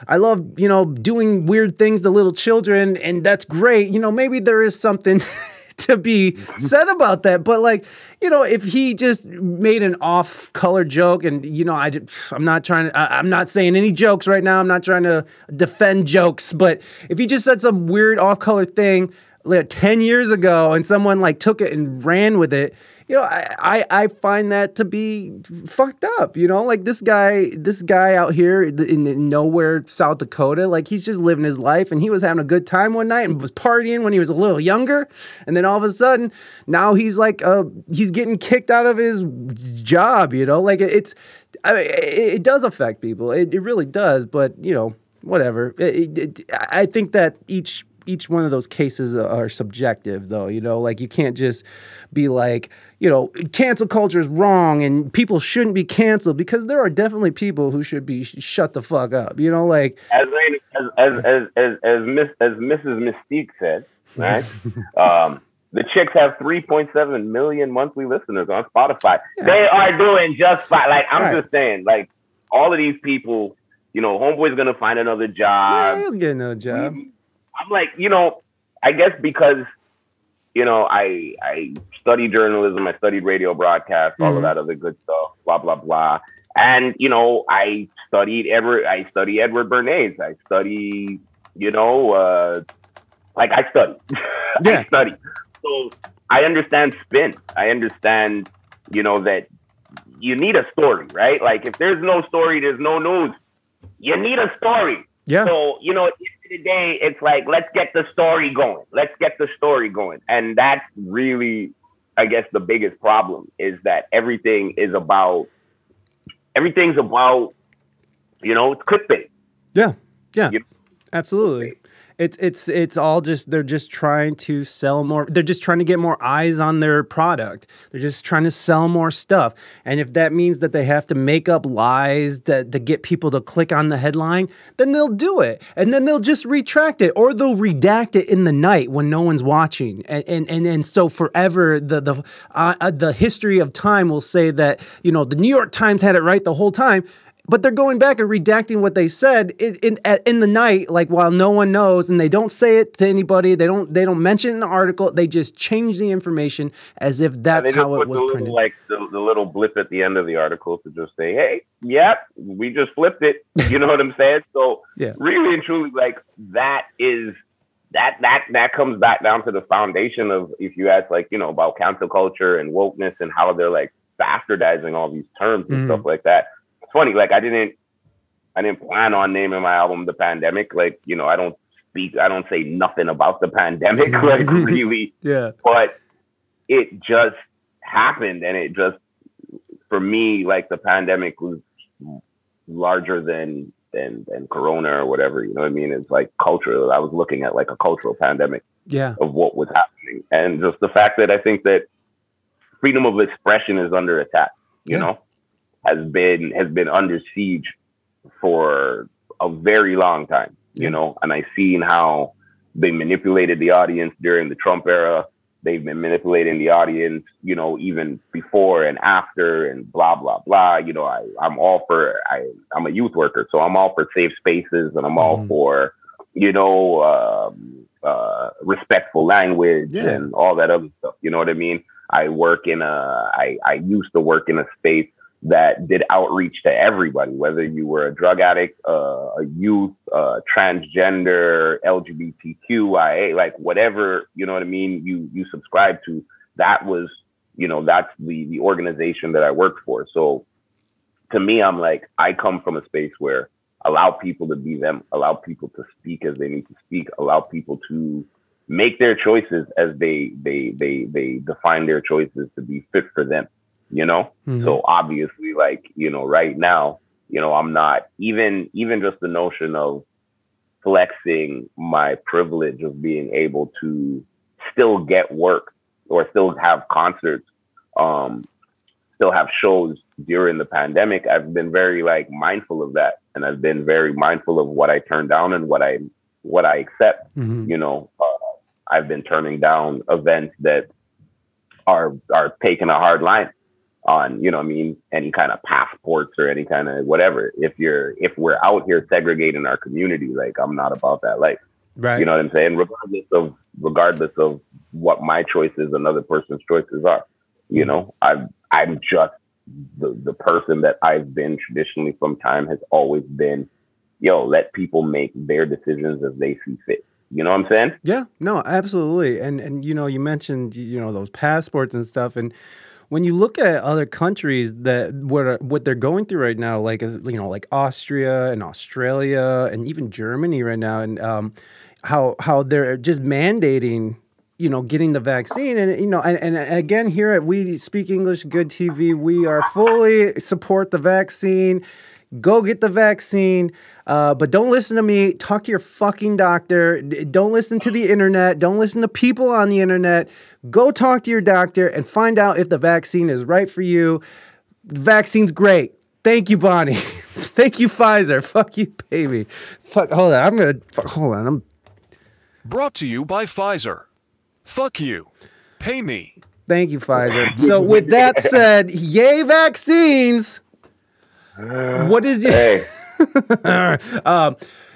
I love, you know, doing weird things to little children, and that's great. You know, maybe there is something to be mm-hmm. said about that. But like, you know, if he just made an off-color joke, and you know, I, I'm not trying to, I, I'm not saying any jokes right now. I'm not trying to defend jokes, but if he just said some weird off-color thing like 10 years ago, and someone like took it and ran with it. You know, I, I I find that to be fucked up. You know, like this guy, this guy out here in, nowhere, South Dakota, like he's just living his life, and he was having a good time one night and was partying when he was a little younger, and then all of a sudden, now he's like, uh, he's getting kicked out of his job. You know, like it's, I mean, it, it does affect people. It, it really does. But you know, whatever. It, it- I think that each each one of those cases are subjective though you know like you can't just be like you know cancel culture is wrong and people shouldn't be canceled because there are definitely people who should be sh- shut the fuck up you know like as as as as as, as, Miss, as Mrs. Mystique said, right? um, the chicks have 3.7 million monthly listeners on Spotify. They are doing just fine. Like I'm Right. just saying, like all of these people, you know, homeboy's gonna find another yeah, job. he'll get no job I'm like, you know, I guess because you know, I I studied journalism, I studied radio broadcast, all Mhm. of that other good stuff, blah blah blah. And you know, I studied Edward. I study Edward Bernays. I study, you know, uh, like I study. Yeah. I study. So I understand spin. I understand, you know, that you need a story, right? Like if there's no story, there's no news. You need a story. yeah So, you know, at the day, it's like, let's get the story going. Let's get the story going. And that's really, I guess, the biggest problem is that everything is about, everything's about, you know, it's clickbait. yeah yeah You- absolutely it's it's it's all just they're just trying to sell more they're just trying to get more eyes on their product. They're just trying to sell more stuff. And if that means that they have to make up lies that to get people to click on the headline then they'll do it. And then they'll just retract it or they'll redact it in the night when no one's watching. And and and, and so forever the the uh, uh, the history of time will say that you know the New York Times had it right the whole time but they're going back and redacting what they said in, in at- in the night, like while no one knows, and they don't say it to anybody. They don't they don't mention it in the article. They just change the information as if that's how it was the little, printed. like the, the little blip at the end of the article to just say, hey, yep, we just flipped it. You know what I'm saying? So Yeah. really and truly, like that is that that that comes back down to the foundation of if you ask like, you know, about cancel culture and wokeness and how they're like bastardizing all these terms and Mhm. stuff like that. It's funny, like I didn't I didn't plan on naming my album The Pandemic. Like, you know, I don't speak I don't say nothing about the pandemic, mm-hmm. like really. Yeah, but it just happened and it just for me like the pandemic was larger than than than corona or whatever you know what i mean? It's like cultural i was looking at like a cultural pandemic yeah, of what was happening. And just the fact that i think that freedom of expression is under attack you Yeah. know has been has been under siege for a very long time you know and I've seen how they manipulated the audience during the trump era they've been manipulating the audience, you know, even before and after and blah, blah, blah. You know, I, I'm all for, I, I'm a youth worker, so I'm all for safe spaces and I'm all mm. for, you know, um, uh, respectful language yeah. and all that other stuff. You know what I mean? I work in a, I, I used to work in a space that did outreach to everybody, whether you were a drug addict, uh, a youth, uh, transgender, LGBTQIA, like whatever you know what I mean. You you subscribe to that was you know that's the the organization that I worked for. So to me, I'm like I come from a space where allow people to be them, allow people to speak as they need to speak, allow people to make their choices as they they they they define their choices to be fit for them you know mm-hmm. so obviously like you know right now you know i'm not even even just the notion of flexing my privilege of being able to still get work or still have concerts um still have shows during the pandemic i've been very like mindful of that and i've been very mindful of what i turn down and what i what i accept mm-hmm. you know uh, i've been turning down events that are are taking a hard line on, you know, I mean, any kind of passports or any kind of whatever. If you're, if we're out here segregating our community, like I'm not about that life. Right. You know what I'm saying? Regardless of, regardless of what my choices, another person's choices are, you know, I'm, I'm just the, the person that I've been traditionally from time has always been, yo, let people make their decisions as they see fit. You know what I'm saying? Yeah, no, absolutely. And and you know, you mentioned you know those passports and stuff, and when you look at other countries that what what they're going through right now, like you know, like Austria and Australia and even Germany right now, and um, how how they're just mandating you know getting the vaccine and you know and, and again here at we speak english good tv we are fully support the vaccine go get the vaccine uh, but don't listen to me talk to your fucking doctor don't listen to the internet don't listen to people on the internet Go talk to your doctor and find out if the vaccine is right for you. The vaccine's great. Thank you, Bonnie. Thank you, Pfizer. Fuck you, baby. Fuck. Hold on. I'm gonna. Fuck, hold on. I'm. Brought to you by Pfizer. Fuck you. Pay me. Thank you, Pfizer. So, with that said, yay vaccines. What is your? um,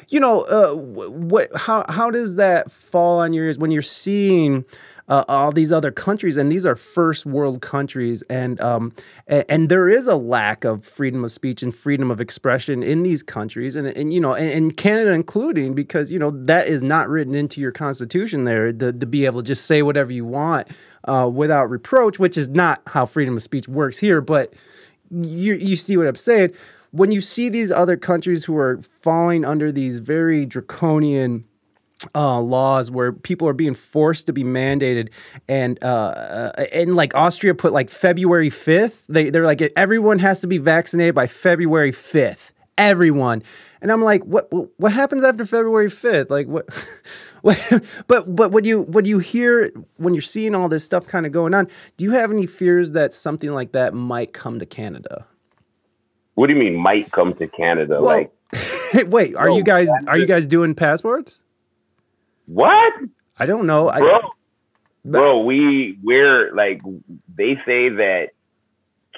you know, uh, what? How how does that fall on your ears when you're seeing? uh, all these other countries, and these are first world countries, and um, and, and, there is a lack of freedom of speech and freedom of expression in these countries, and and you know, and, and Canada including, because you know that is not written into your constitution there to, to be able to just say whatever you want uh, without reproach, which is not how freedom of speech works here, but you you see what I'm saying when you see these other countries who are falling under these very draconian uh, laws where people are being forced to be mandated, and uh, and like Austria put like February fifth. They they're like everyone has to be vaccinated by February fifth. Everyone, and I'm like, what what happens after February fifth? Like what? but but when you when you hear when you're seeing all this stuff kind of going on, do you have any fears that something like that might come to Canada? What do you mean might come to Canada? Well, like, wait, are no, you guys are you guys doing passports? What? I don't know. Bro, I, bro, we we're like they say that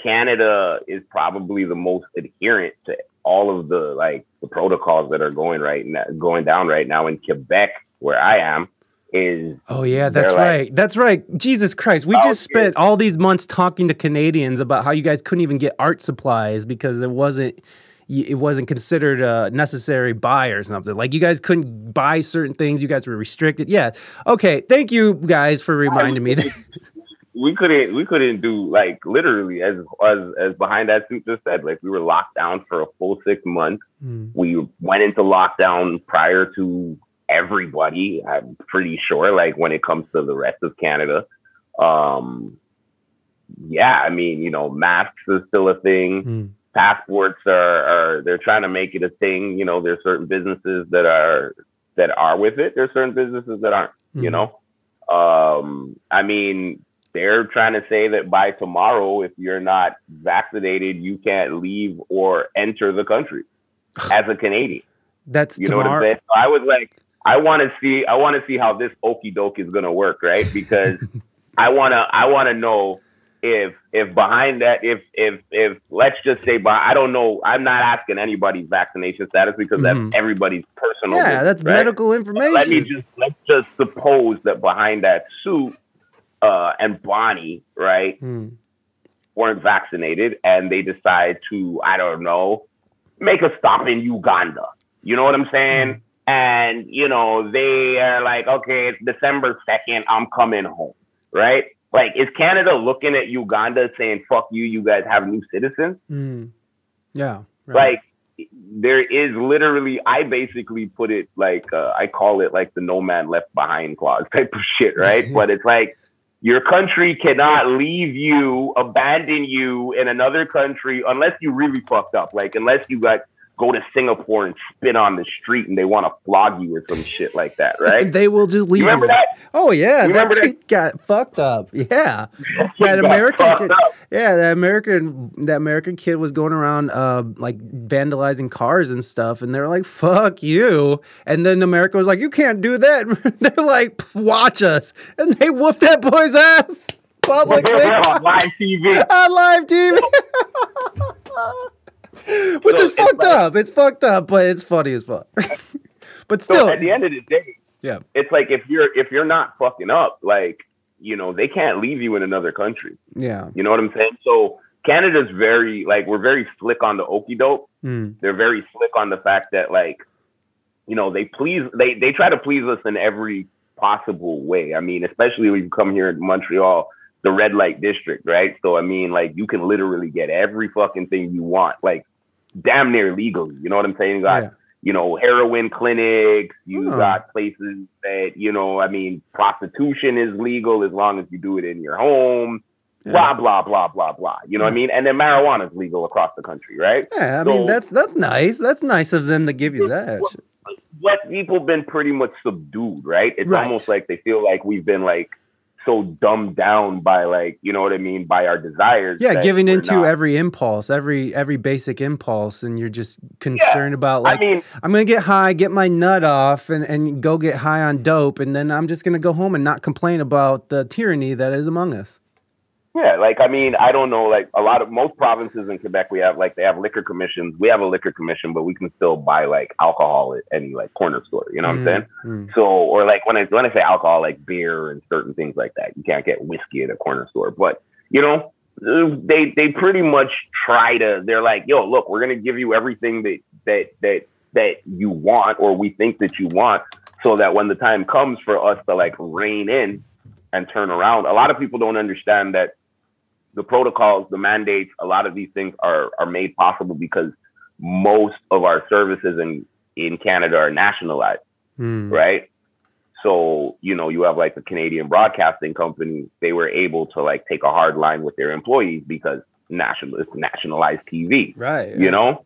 Canada is probably the most adherent to all of the like the protocols that are going right now, going down right now in Quebec, where I am. Is oh yeah, that's right, that's right. Jesus Christ, we oh, just spent all these months talking to Canadians about how you guys couldn't even get art supplies because it wasn't it wasn't considered a necessary buy or something. Like you guys couldn't buy certain things. You guys were restricted. Yeah. Okay. Thank you guys for reminding me that. We couldn't. We couldn't do like literally as as as behind that suit just said. Like we were locked down for a full six months. Mm. We went into lockdown prior to everybody. I'm pretty sure. Like when it comes to the rest of Canada. Um, yeah, I mean, you know, masks is still a thing. Mm passports are, are they're trying to make it a thing. You know, there's certain businesses that are that are with it. There's certain businesses that aren't. Mm-hmm. You know, um, I mean, they're trying to say that by tomorrow, if you're not vaccinated, you can't leave or enter the country as a Canadian. That's you tomorrow. know what I'm saying. So I was like, I want to see, I want to see how this okey doke is going to work, right? Because I wanna I wanna know if if behind that if if if let's just say but I don't know I'm not asking anybody's vaccination status because Mhm. that's everybody's personal. Yeah, business, that's right? medical information. Let me just let's just suppose that behind that suit, uh, and Bonnie, right, Hmm. weren't vaccinated and they decide to, I don't know, make a stop in Uganda. You know what I'm saying? And you know, they are like, okay, it's December 2nd, I'm coming home. Right? Like, is Canada looking at Uganda saying, fuck you, you guys have new citizens? Hmm. Yeah. right. like there is literally i basically put it like uh, i call it like the no man left behind clause type of shit right but it's like your country cannot leave you abandon you in another country unless you really fucked up like unless you got go to singapore and spit on the street and they want to flog you or some shit like that right they will just leave. you remember you. that Oh yeah, You that remember that- got fucked up. Yeah, that American kid. up. Yeah, that American that American kid was going around uh like vandalizing cars and stuff, and they're like, "Fuck you!" And then America was like, "You can't do that." they're like, "Watch us," and they whooped that boy's ass publicly on live tv on live TV. Which So is fucked like- up. It's fucked up, but it's funny as fuck. but still, so at the end of the day yeah, it's like if you're if you're not fucking up like you know they can't leave you in another country yeah. You know what I'm saying? So Canada's very like we're very slick on the okey doke. Mm. They're very slick on the fact that like, you know, they please they they try to please us in every possible way. I mean, especially when you come here in Montreal, the red light district, right? So I mean, like you can literally get every fucking thing you want, like damn near legally. You know what I'm saying? You got Yeah. you know, heroin clinics, you Oh. got places that, you know, I mean, prostitution is legal as long as you do it in your home Yeah. blah blah blah blah blah. You know what I mean? And then marijuana is legal across the country, right? Yeah, I mean that's that's nice. That's nice of them to give you that. But people been pretty much subdued, right? It's Right. almost like they feel like we've been like so dumbed down by like, you know what I mean, by our desires. Yeah, giving into not- every impulse, every every basic impulse, and you're just concerned about like I mean, I'm gonna get high, get my nut off, and and go get high on dope, and then I'm just gonna go home and not complain about the tyranny that is among us. Yeah, like I mean, I don't know, like a lot of most provinces in Quebec, we have like they have liquor commissions. We have a liquor commission, but we can still buy like alcohol at any like corner store. You know what I'm saying? Mm, So, or like when I when I say alcohol, like beer and certain things like that, you can't get whiskey at a corner store. But you know, they they pretty much try to. They're like, yo, look, we're gonna give you everything that that that that you want, or we think that you want, so that when the time comes for us to like rein in and turn around, a lot of people don't understand that the protocols, the mandates, a lot of these things are are made possible because most of our services in in Canada are nationalized mm. right? So, you know, you have like the Canadian Broadcasting Company, they were able to like take a hard line with their employees because national it's nationalized TV, Right. you know?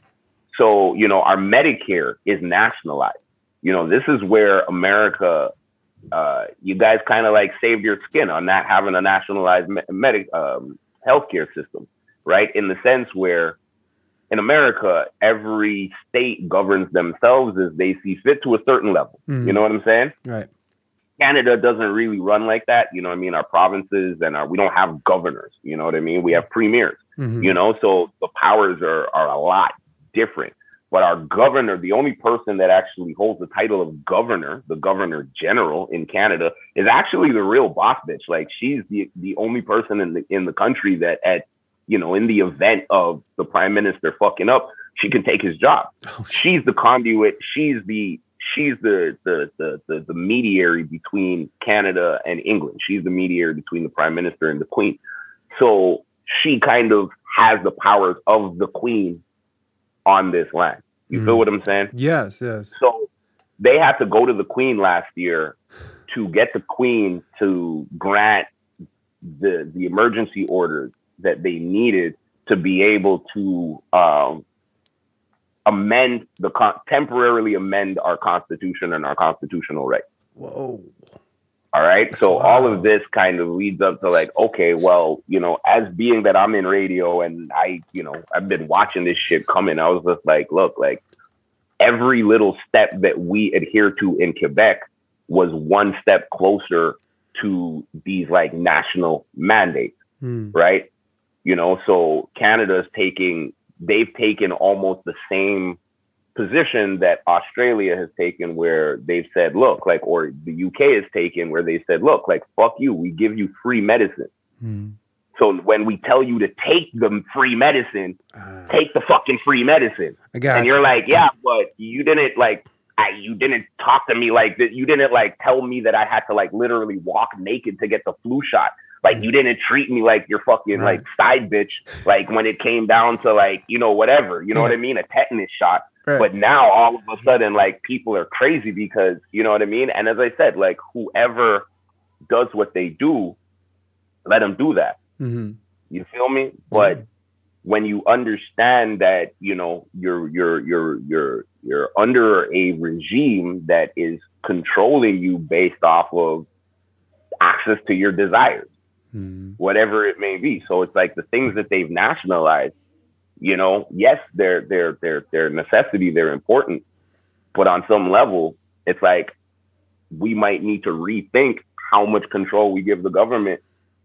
So, you know, our Medicare is nationalized. You know, this is where America uh you guys kind of like saved your skin on not having a nationalized me- medic um healthcare system, right? In the sense where in America, every state governs themselves as they see fit to a certain level. Mhm. You know what I'm saying? Right. Canada doesn't really run like that. You know what I mean? Our provinces and our, we don't have governors. You know what I mean? We have premiers, Mhm. you know, so the powers are, are a lot different. But our governor, the only person that actually holds the title of governor, the governor general in Canada, is actually the real boss bitch. Like she's the, the only person in the in the country that at you know, in the event of the prime minister fucking up, she can take his job. Oh. She's the conduit. She's the she's the the, the the the mediary between Canada and England. She's the mediator between the prime minister and the queen. So she kind of has the powers of the queen on this land. You feel Mhm. what I'm saying? Yes. Yes. So they had to go to the queen last year to get the queen to grant the the emergency orders that they needed to be able to um, amend the con- temporarily amend our constitution and our constitutional rights. Whoa. All right. So all of this kind of leads up to like, okay, well, you know, as being that I'm in radio and I, you know, I've been watching this shit coming, I was just like, look, like every little step that we adhere to in Quebec was one step closer to these like national mandates, Mm. right? You know, so Canada's taking they've taken almost the same position that Australia has taken where they've said, look, like or the UK has taken where they said, look, like fuck you, we give you free medicine. Mm. So when we tell you to take the free medicine, Uh, take the fucking free medicine. I got and you. you're like, yeah, but you didn't like, I, you didn't talk to me like that. You didn't like tell me that I had to like literally walk naked to get the flu shot. Like you didn't treat me like your fucking Right. like side bitch. Like when it came down to like, you know, whatever, you know what I mean? A tetanus shot. Right. But now all of a sudden, like people are crazy because you know what I mean. And as I said, like whoever does what they do, let them do that. Mhm. You feel me? But when you understand that, you know, you're you're you're you're you're under a regime that is controlling you based off of access to your desires, Mm. whatever it may be. So it's like the things that they've nationalized, you know, yes, they're they're they're they're necessity, they're important, but on some level, it's like we might need to rethink how much control we give the government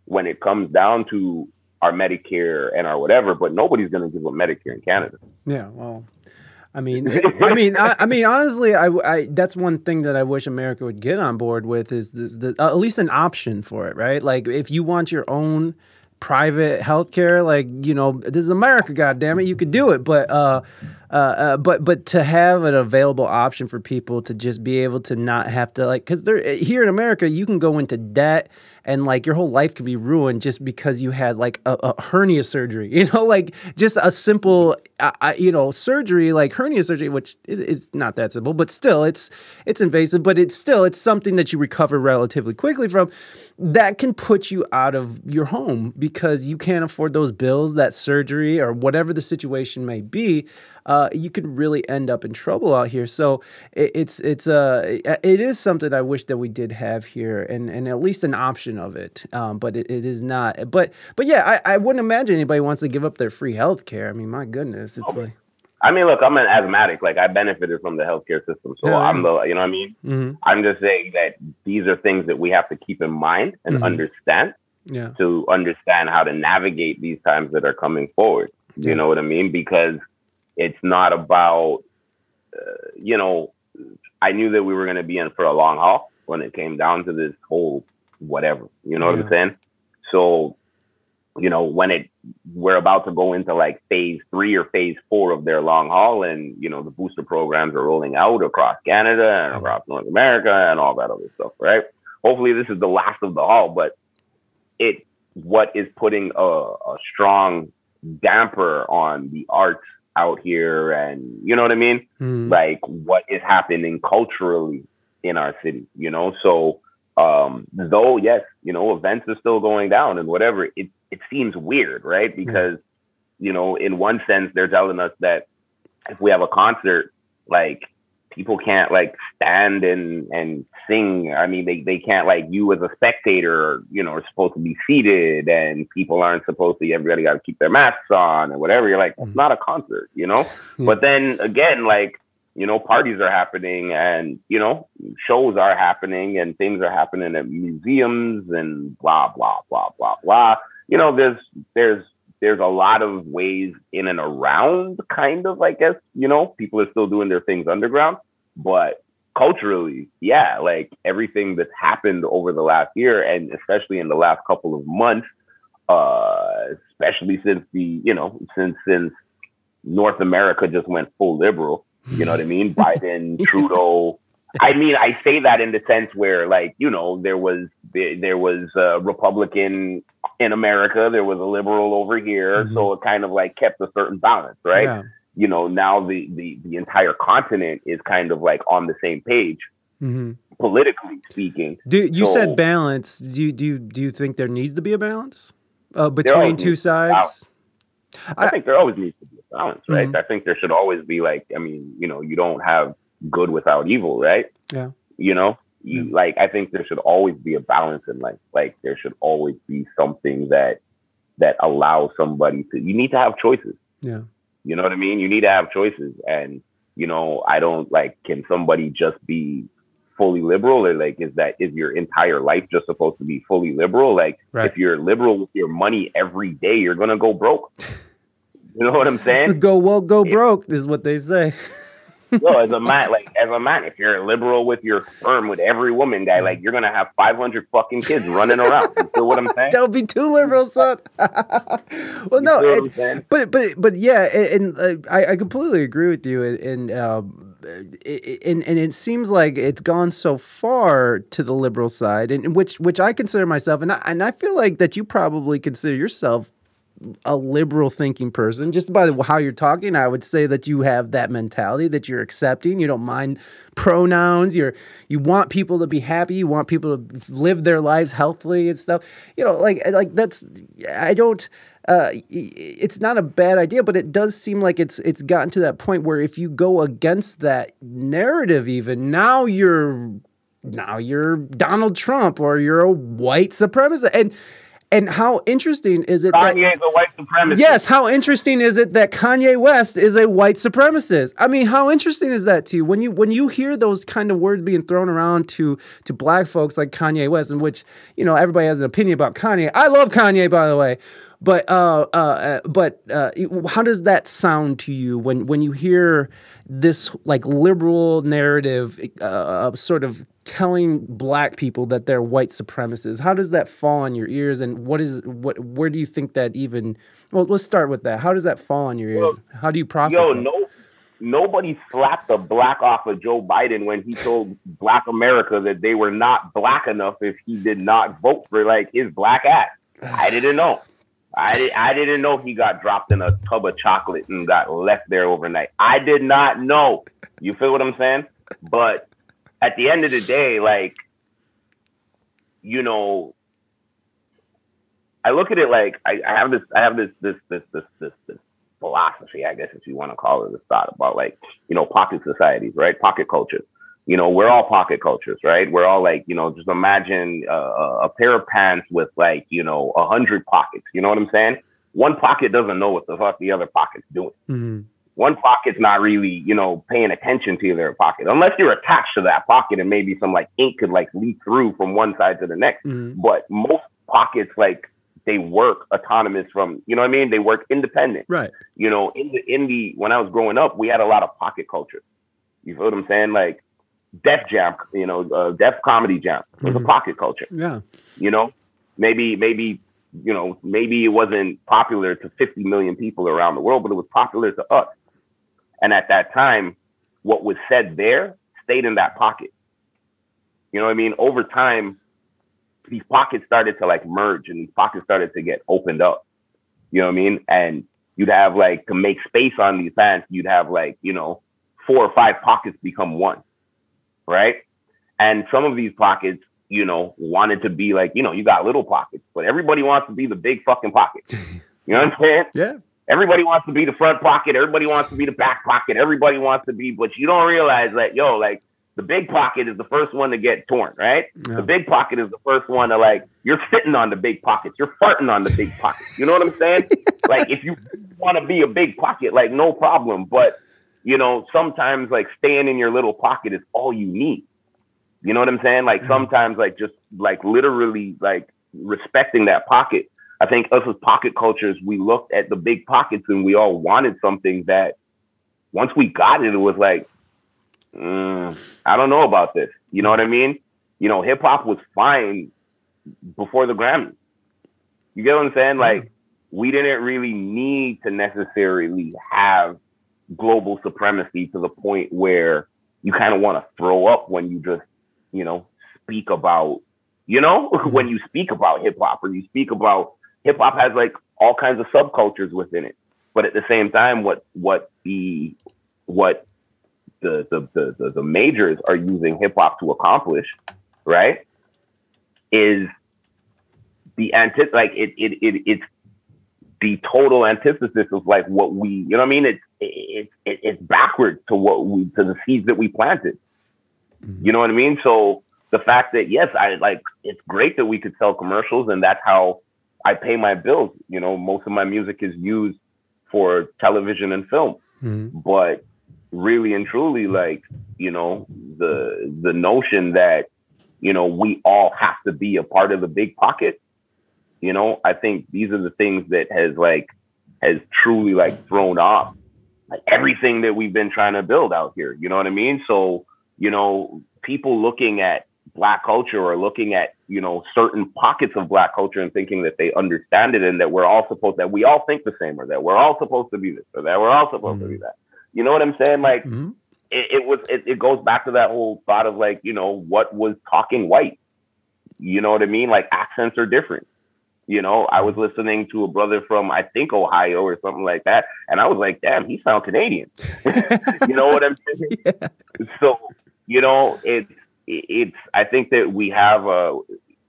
when it comes down to our Medicare and our whatever, but nobody's going to give up Medicare in Canada. Yeah, well, I mean, I mean, I, I mean, honestly, I, I that's one thing that I wish America would get on board with is this, the, uh, at least an option for it, right? Like, if you want your own private healthcare, like you know, this is America, goddamn it, you could do it, but uh, uh, uh, but but to have an available option for people to just be able to not have to like, because they're here in America, you can go into debt and like your whole life could be ruined just because you had like a, a hernia surgery you know like just a simple uh, you know surgery like hernia surgery which is, is not that simple but still it's it's invasive but it's still it's something that you recover relatively quickly from that can put you out of your home because you can't afford those bills that surgery or whatever the situation may be uh, you could really end up in trouble out here. So it, it's it's uh it is something I wish that we did have here, and and at least an option of it. Um, but it, it is not. But but yeah, I, I wouldn't imagine anybody wants to give up their free health care. I mean, my goodness, it's like I mean, look, I'm an asthmatic. Like I benefited from the healthcare system, so Yeah, I'm the, you know what I mean. mhm, I'm just saying that these are things that we have to keep in mind and Mhm. understand yeah, to understand how to navigate these times that are coming forward. You Yeah. know what I mean? Because it's not about, uh, you know, I knew that we were going to be in for a long haul when it came down to this whole whatever. You know what I'm saying? So, you know, when it we're about to go into like phase three or phase four of their long haul, and you know the booster programs are rolling out across Canada and across North America and all that other stuff, right? Hopefully, this is the last of the haul, but it what is putting a, a strong damper on the arts out here, and you know what I mean? mhm, like what is happening culturally in our city, you know? So um though yes, you know, events are still going down and whatever, it it seems weird, right? Because you know, in one sense they're telling us that if we have a concert, like people can't like stand and and sing. I mean, they they can't like you as a spectator, you know, are supposed to be seated, and people aren't supposed to. Everybody got to keep their masks on and whatever. You're like, it's mm-hmm. not a concert, you know. Yeah. But then again, like you know, parties are happening, and you know, shows are happening, and things are happening at museums, and blah blah blah blah blah. You know, there's there's there's a lot of ways in and around, kind of, I guess, you know, people are still doing their things underground, but culturally, yeah, like everything that's happened over the last year and especially in the last couple of months, uh, especially since the, you know, since since North America just went full liberal, you know what I mean? Biden, Trudeau. I mean, I say that in the sense where, like, you know, there was there, there was a Republican in America, there was a liberal over here, Mhm. so it kind of like kept a certain balance, right? yeah, You know, now the the the entire continent is kind of like on the same page, mhm. politically speaking. Do you So- said balance? Do you do you, do you think there needs to be a balance uh, between two needs to be a sides? I, I- think there always needs to be a balance, right? Mhm. I think there should always be like, I mean, you know, you don't have good without evil, right? Yeah. You know, you like I think there should always be a balance in life. Like there should always be something that that allows somebody to you need to have choices. Yeah. You know what I mean? You need to have choices. And, you know, I don't like can somebody just be fully liberal or like is that is your entire life just supposed to be fully liberal like Right. if you're liberal with your money every day you're gonna go broke you know what i'm saying Go woke, go broke is what they say. no as a man like as a man if you're a liberal with your sperm with every woman guy like you're gonna have 500 fucking kids running around. You feel what i'm saying? Don't be too liberal, son. well, You no, and- but but but yeah, and, and uh, I, I completely agree with you, and um, it, and and it seems like it's gone so far to the liberal side, and which which I consider myself, and I, and I feel like that you probably consider yourself a liberal thinking person just by how you're talking i would say that you have that mentality that you're accepting. You don't mind pronouns. You're you want people to be happy. You want people to live their lives healthily and stuff. You know like like that's i don't uh, it's not a bad idea, but it does seem like it's it's gotten to that point where if you go against that narrative, even now you're now you're Donald Trump or you're a white supremacist, and and how interesting is it that Kanye's a white supremacist. Yes, how interesting is it that Kanye West is a white supremacist? I mean, how interesting is that to you when you when you hear those kind of words being thrown around to to black folks like Kanye West, in which you know everybody has an opinion about Kanye. I love Kanye, by the way, but uh, uh, uh but uh, how does that sound to you when when you hear this like liberal narrative, uh, sort of telling black people that they're white supremacists how does that fall on your ears and what is what where do you think that even well let's start with that how does that fall on your ears Well, how do you process Yo, it? no, nobody slapped the black off of Joe Biden when he told Black America that they were not black enough if he did not vote for like his black ass. I didn't know. I did, I didn't know he got dropped in a tub of chocolate and got left there overnight. I did not know. You feel what I'm saying? But at the end of the day, like, you know, I look at it like I, I have this, I have this, this, this, this, this, this philosophy, I guess, if you want to call it, this thought about like, you know, pocket societies, right? Pocket culture. You know, we're all pocket cultures, right? We're all like, you know, just imagine uh, a pair of pants with like, you know, a hundred pockets. You know what I'm saying? One pocket doesn't know what the fuck the other pocket's doing. Mhm. One pocket's not really, you know, paying attention to their pocket, unless you're attached to that pocket and maybe some like ink could like leak through from one side to the next Mhm. but most pockets like they work autonomous from you know what I mean they work independent right you know in the in the when I was growing up we had a lot of pocket culture you feel what I'm saying like Def Jam you know uh, Def Comedy Jam. Was Mhm. a pocket culture. Yeah. You know maybe maybe you know maybe it wasn't popular to 50 million people around the world but it was popular to us. And at that time what was said there stayed in that pocket. You know what i mean? Over time these pockets started to like merge and these pockets started to get opened up. You know what i mean? And you'd have like to make space on these pants you'd have like you know four or five pockets become one right and some of these pockets you know, wanted to be like, you know, you got little pockets, but everybody wants to be the big fucking pocket. You know what I'm saying? yeah Everybody wants to be the front pocket. Everybody wants to be the back pocket. Everybody wants to be, but you don't realize that, yo, like the big pocket is the first one to get torn, right? Yeah. The big pocket is the first one to like, you're sitting on the big pockets. You're farting on the big pocket. You know what I'm saying? like if you want to be a big pocket, like no problem. But, you know, sometimes like staying in your little pocket is all you need. You know what I'm saying? Like Mhm. sometimes like just like literally like respecting that pocket. I think us as pocket cultures, we looked at the big pockets and we all wanted something that once we got it, it was like, mm, I don't know about this. You know what I mean? You know, hip hop was fine before the Grammy. You get what I'm saying? Like, we didn't really need to necessarily have global supremacy to the point where you kind of want to throw up when you just, you know, speak about, you know, mm-hmm. when you speak about hip hop or you speak about hip hop has like all kinds of subcultures within it. But at the same time, what what the what the the the, the, the majors are using hip hop to accomplish, right? Is the anti like it it, it it's the total antithesis of like what we you know what I mean? It's it's it, it's backwards to what we to the seeds that we planted. You know what I mean? So the fact that yes I like it's great that we could sell commercials and that's how I pay my bills. You know most of my music is used for television and film. Mhm. but really and truly like you know the the notion that you know we all have to be a part of the big pocket you know? I think these are the things that has like has truly like thrown off like everything that we've been trying to build out here you know what i mean? So you know people looking at black culture or looking at you know certain pockets of black culture and thinking that they understand it and that we're all supposed that we all think the same or that we're all supposed to be this or that we're all supposed mm-hmm. to be that. You know what i'm saying? Like mm-hmm. it, it, was it, it goes back to that whole thought of like you know what was talking white? You know what i mean? Like accents are different you know i was listening to a brother from i think ohio or something like that and i was like damn he sounds canadian you know what i'm saying yeah. so you know it's it's I think that we have a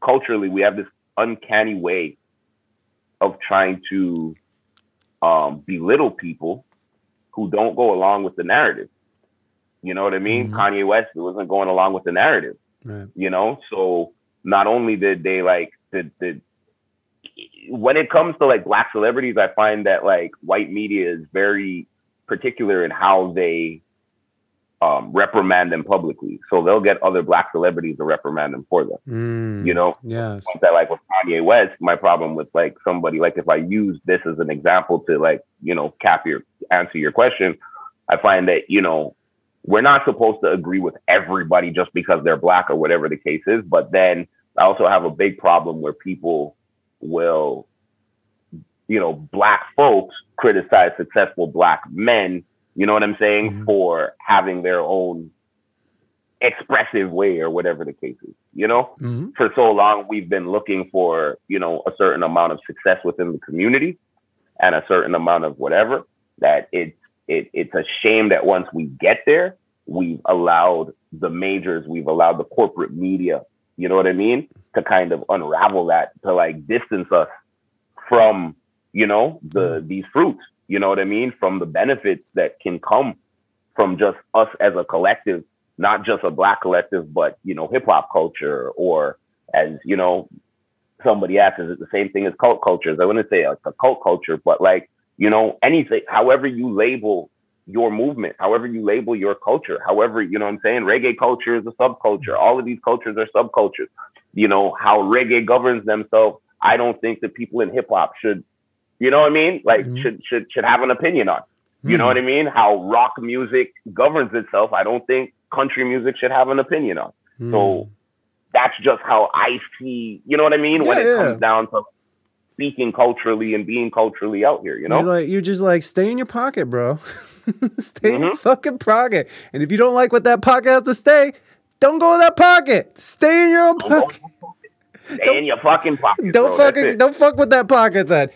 culturally we have this uncanny way of trying to um, belittle people who don't go along with the narrative. You know what I mean? Mm-hmm. Kanye West wasn't going along with the narrative. Right. You know, so not only did they like did did when it comes to like black celebrities, I find that like white media is very particular in how they um, reprimand them publicly. So they'll get other black celebrities to reprimand them for them. Mm, you know, yes. That like with Kanye West, my problem with like somebody like if I use this as an example to like you know cap your answer your question, I find that you know we're not supposed to agree with everybody just because they're black or whatever the case is. But then I also have a big problem where people will, you know, black folks criticize successful black men you know what I'm saying? Mm-hmm. For having their own expressive way or whatever the case is. You know, mm-hmm. for so long we've been looking for you know a certain amount of success within the community and a certain amount of whatever that it's it, it's a shame that once we get there, we've allowed the majors, we've allowed the corporate media, you know what I mean, to kind of unravel that, to like distance us from, you know, the mm-hmm. these fruits you know what I mean? From the benefits that can come from just us as a collective, not just a black collective, but you know, hip hop culture or as, you know, somebody asked, is it the same thing as cult cultures? I wouldn't say like a cult culture, but like, you know, anything, however you label your movement, however you label your culture, however, you know what I'm saying? Reggae culture is a subculture. All of these cultures are subcultures. You know, how reggae governs themselves. I don't think that people in hip hop should you know what I mean? Like mm-hmm. should should should have an opinion on. Mm-hmm. You know what I mean? How rock music governs itself, I don't think country music should have an opinion on. Mm-hmm. So that's just how I see, you know what I mean? Yeah, when it yeah. comes down to speaking culturally and being culturally out here, you know? You're like you're just like stay in your pocket, bro. stay in your mm-hmm. fucking pocket. And if you don't like what that pocket has to stay, don't go in that pocket. Stay in your own pocket. Stay don't, in your fucking pocket. Don't bro. fucking don't fuck with that pocket then.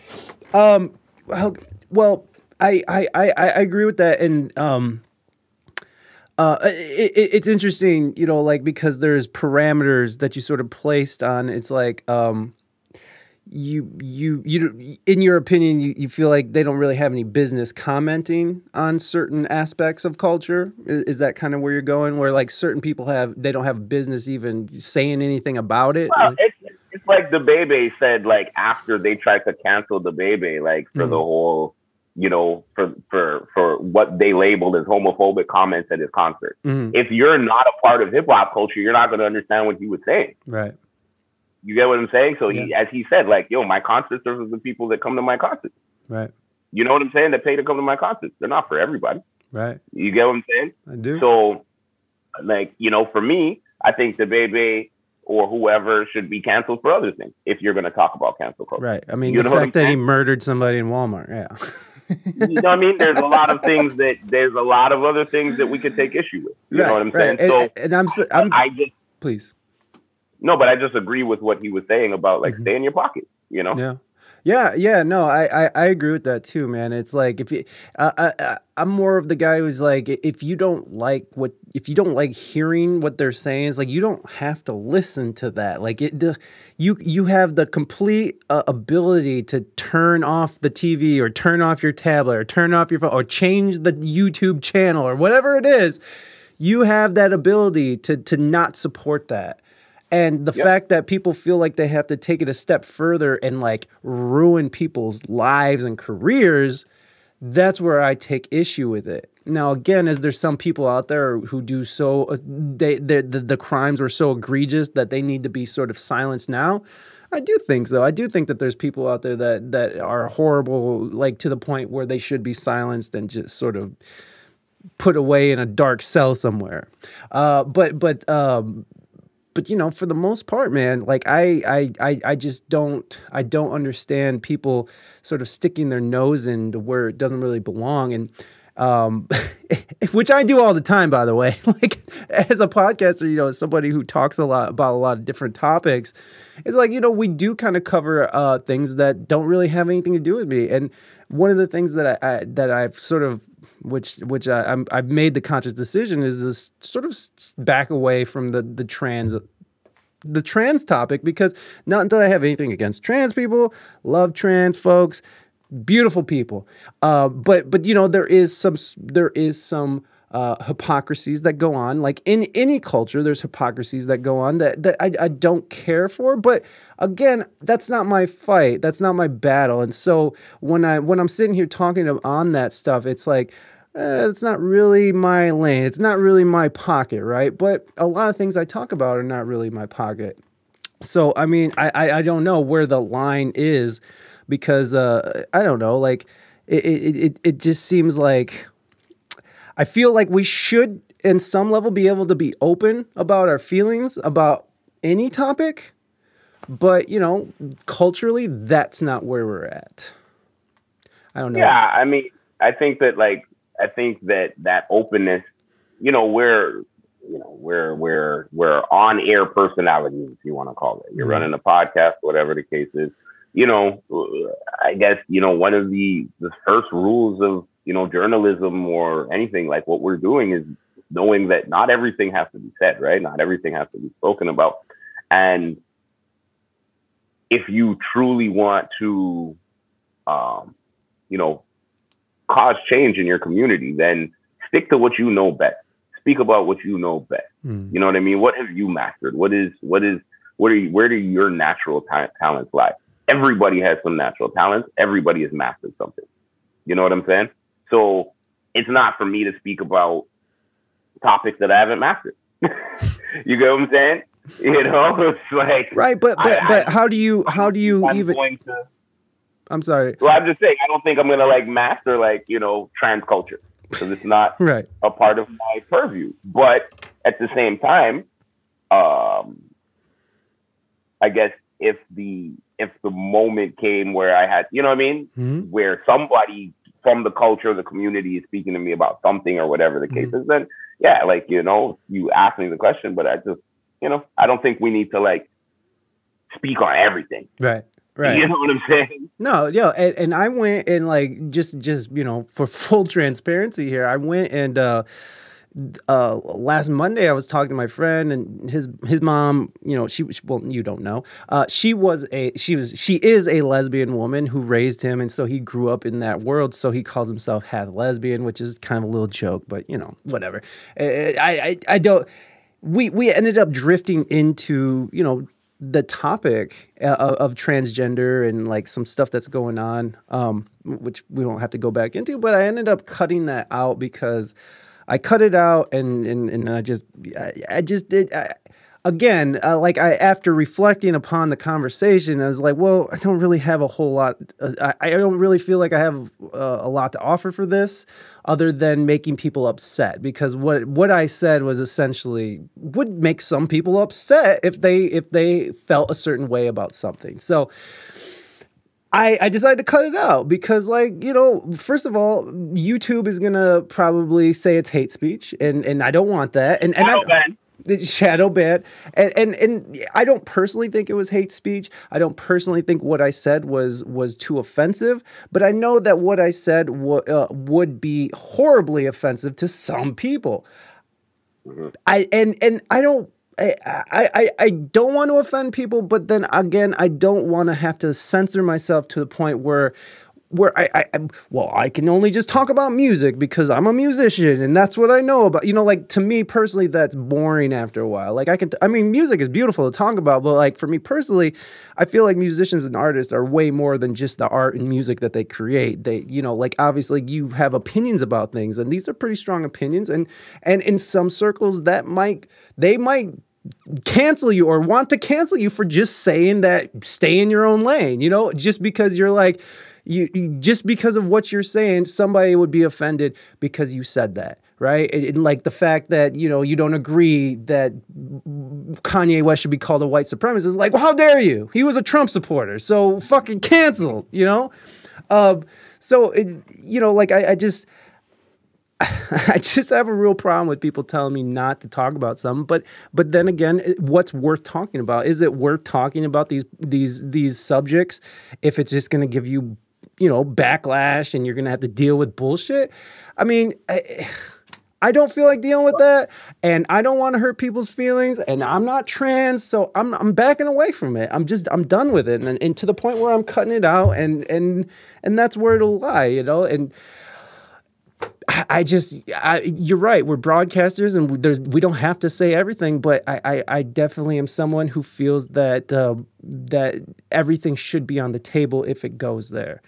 Um, well, well, I, I, I, I agree with that, and um, uh, it, it, it's interesting, you know, like because there's parameters that you sort of placed on. It's like, um, you, you, you, in your opinion, you, you feel like they don't really have any business commenting on certain aspects of culture. Is, is that kind of where you're going? Where like certain people have, they don't have business even saying anything about it. Well, it's, it's like DaBaby said, like after they tried to cancel DaBaby, like for mm-hmm. the whole, you know, for for for what they labeled as homophobic comments at his concert. Mm-hmm. If you're not a part of hip hop culture, you're not going to understand what he was saying. Right. You get what I'm saying? So yeah. he, as he said, like, yo, my concert serves the people that come to my concert. Right. You know what I'm saying? That pay to come to my concerts. They're not for everybody. Right. You get what I'm saying? I do. So, like, you know, for me, I think DaBaby or whoever should be canceled for other things if you're going to talk about cancel culture. Right. I mean, you the fact that he murdered somebody in Walmart. Yeah. you know what I mean? There's a lot of things that there's a lot of other things that we could take issue with. You right, know what I'm right. saying? And, so and I'm, I'm I just please. No, but I just agree with what he was saying about like mm-hmm. stay in your pocket. You know? Yeah. Yeah, yeah, no, I, I, I agree with that too, man. It's like if you, uh, I, uh, I'm more of the guy who's like, if you don't like what, if you don't like hearing what they're saying, it's like you don't have to listen to that. Like it, the, you, you have the complete uh, ability to turn off the TV or turn off your tablet or turn off your phone or change the YouTube channel or whatever it is. You have that ability to to not support that. And the yep. fact that people feel like they have to take it a step further and like ruin people's lives and careers, that's where I take issue with it. now again, is there some people out there who do so uh, they the the crimes were so egregious that they need to be sort of silenced now? I do think so. I do think that there's people out there that that are horrible, like to the point where they should be silenced and just sort of put away in a dark cell somewhere. Uh, but but um, but you know, for the most part, man, like I, I I I just don't I don't understand people sort of sticking their nose into where it doesn't really belong and um, which I do all the time, by the way. like as a podcaster, you know, somebody who talks a lot about a lot of different topics, it's like you know we do kind of cover uh, things that don't really have anything to do with me. And one of the things that I, I that I've sort of which which I, I'm, I've made the conscious decision is this sort of back away from the the trans the trans topic because not that I have anything against trans people, love trans folks beautiful people. Uh, but but you know there is some there is some uh, hypocrisies that go on. Like in any culture, there's hypocrisies that go on that that I, I don't care for. But again, that's not my fight. That's not my battle. And so when I when I'm sitting here talking on that stuff, it's like. Uh, it's not really my lane. It's not really my pocket, right? But a lot of things I talk about are not really my pocket. So I mean, I I, I don't know where the line is because uh, I don't know, like it, it, it, it just seems like I feel like we should, in some level, be able to be open about our feelings about any topic, but you know, culturally, that's not where we're at. I don't know. Yeah, I mean, I think that like I think that that openness, you know, we're you know we're we're we're on air personalities, if you want to call it. You're mm-hmm. running a podcast, whatever the case is you know, I guess, you know, one of the, the first rules of, you know, journalism or anything like what we're doing is knowing that not everything has to be said, right? Not everything has to be spoken about. And if you truly want to, um, you know, cause change in your community, then stick to what you know best. Speak about what you know best. Mm. You know what I mean? What have you mastered? What is, what is, what are you, where do your natural ta- talents lie? everybody has some natural talents. Everybody has mastered something. You know what I'm saying? So it's not for me to speak about topics that I haven't mastered. you get what I'm saying? You know, it's like right, but but I, but I, how do you how do you I'm even? To, I'm sorry. Well, I'm just saying I don't think I'm gonna like master like you know trans culture because it's not right a part of my purview. But at the same time, um, I guess if the if the moment came where I had, you know what I mean, mm-hmm. where somebody from the culture, the community is speaking to me about something or whatever the case mm-hmm. is, then yeah, like you know, you ask me the question, but I just, you know, I don't think we need to like speak on everything. Right. Right. You know what I'm saying? No, yeah, and, and I went and like just just you know for full transparency here, I went and uh uh, last Monday I was talking to my friend and his his mom. You know, she well, you don't know. Uh, she was a she was she is a lesbian woman who raised him, and so he grew up in that world. So he calls himself half lesbian, which is kind of a little joke, but you know, whatever. I I, I don't. We we ended up drifting into you know the topic of, of, transgender and like some stuff that's going on, um, which we don't have to go back into. But I ended up cutting that out because I cut it out and and, and I just I, I just did. I, again, uh, like I after reflecting upon the conversation, I was like, well, I don't really have a whole lot. Uh, I, I don't really feel like I have uh, a lot to offer for this, other than making people upset. Because what what I said was essentially would make some people upset if they if they felt a certain way about something. So. I, I decided to cut it out because like you know first of all youtube is gonna probably say it's hate speech and and i don't want that and, and shadow I. shadow ban and, and and i don't personally think it was hate speech. I don't personally think what i said was was too offensive but i know that what i said w- uh, would be horribly offensive to some people. Mm-hmm. i and and i don't I, I, I don't want to offend people, but then again, I don't want to have to censor myself to the point where where I, I, I well I can only just talk about music because I'm a musician and that's what I know about you know like to me personally that's boring after a while. Like I can I mean music is beautiful to talk about but like for me personally I feel like musicians and artists are way more than just the art and music that they create. They you know like obviously you have opinions about things and these are pretty strong opinions and and in some circles that might they might cancel you or want to cancel you for just saying that stay in your own lane you know just because you're like you, you just because of what you're saying somebody would be offended because you said that right and, and like the fact that you know you don't agree that Kanye West should be called a white supremacist like well how dare you he was a Trump supporter so fucking canceled you know um so it, you know like I, I just I just have a real problem with people telling me not to talk about something. But but then again, what's worth talking about? Is it worth talking about these these these subjects if it's just going to give you you know backlash and you're going to have to deal with bullshit? I mean. I, I don't feel like dealing with that, and I don't want to hurt people's feelings. And I'm not trans, so I'm I'm backing away from it. I'm just I'm done with it, and, and to the point where I'm cutting it out, and and and that's where it'll lie, you know. And I just, I, you're right. We're broadcasters, and there's we don't have to say everything. But I, I, I definitely am someone who feels that uh, that everything should be on the table if it goes there.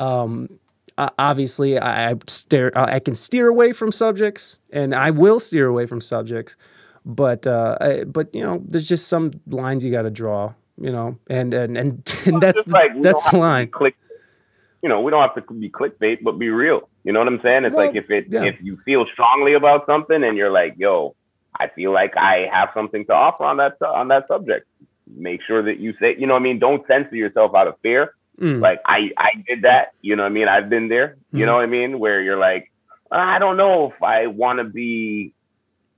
Um, obviously, I, I steer, I can steer away from subjects, and I will steer away from subjects. But uh, I, but you know, there's just some lines you got to draw. You know, and and and, and that's like, that's the line. Click, you know, we don't have to be clickbait, but be real. You know what I'm saying? It's well, like if it yeah. if you feel strongly about something and you're like, yo, I feel like I have something to offer on that on that subject. Make sure that you say, you know, what I mean, don't censor yourself out of fear. Mm. Like I I did that. You know what I mean? I've been there. Mm. You know what I mean? Where you're like, I don't know if I want to be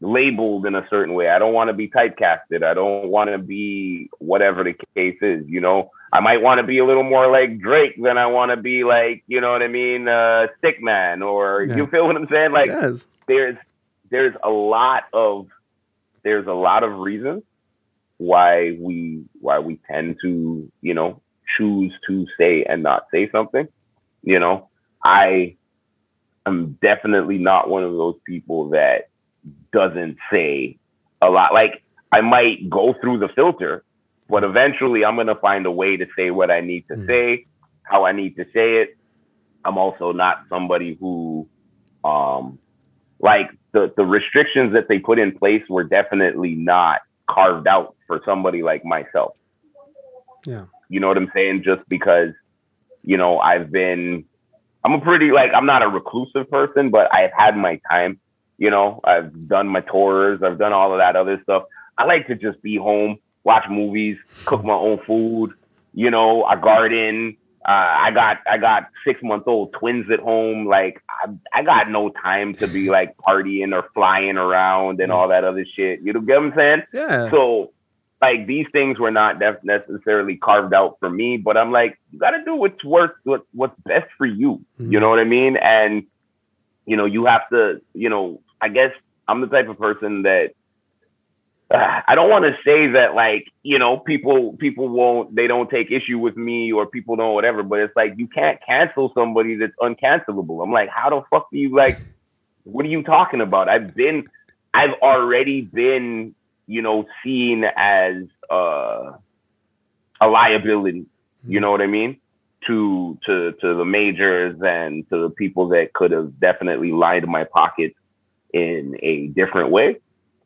labeled in a certain way. I don't want to be typecasted. I don't want to be whatever the case is. You know, I might want to be a little more like Drake than I want to be like, you know what I mean, uh, stic.man, or yeah. you feel what I'm saying? Like, there's there's a lot of there's a lot of reasons why we why we tend to you know choose to say and not say something. You know, I am definitely not one of those people that doesn't say a lot. Like I might go through the filter but eventually, I'm going to find a way to say what I need to mm. say, how I need to say it. I'm also not somebody who, um, like the the restrictions that they put in place were definitely not carved out for somebody like myself. Yeah, you know what I'm saying? Just because, you know, I've been, I'm a pretty like I'm not a reclusive person, but I've had my time. You know, I've done my tours, I've done all of that other stuff. I like to just be home watch movies, cook my own food. You know, I garden. Uh, I got I got six month old twins at home. Like I, I got no time to be like partying or flying around and all that other shit. You know what I'm saying? Yeah. So like these things were not necessarily carved out for me, but I'm like, you got to do what's worth what, what's best for you. Mm-hmm. You know what I mean? And you know, you have to. You know, I guess I'm the type of person that I don't want to say that like you know people people won't they don't take issue with me or people don't whatever, but it's like you can't cancel somebody that's uncancelable. I'm like, how the fuck do you like? What are you talking about? I've been, I've already been, you know, seen as uh, a liability. You know what I mean? To to to the majors and to the people that could have definitely lined my pockets in a different way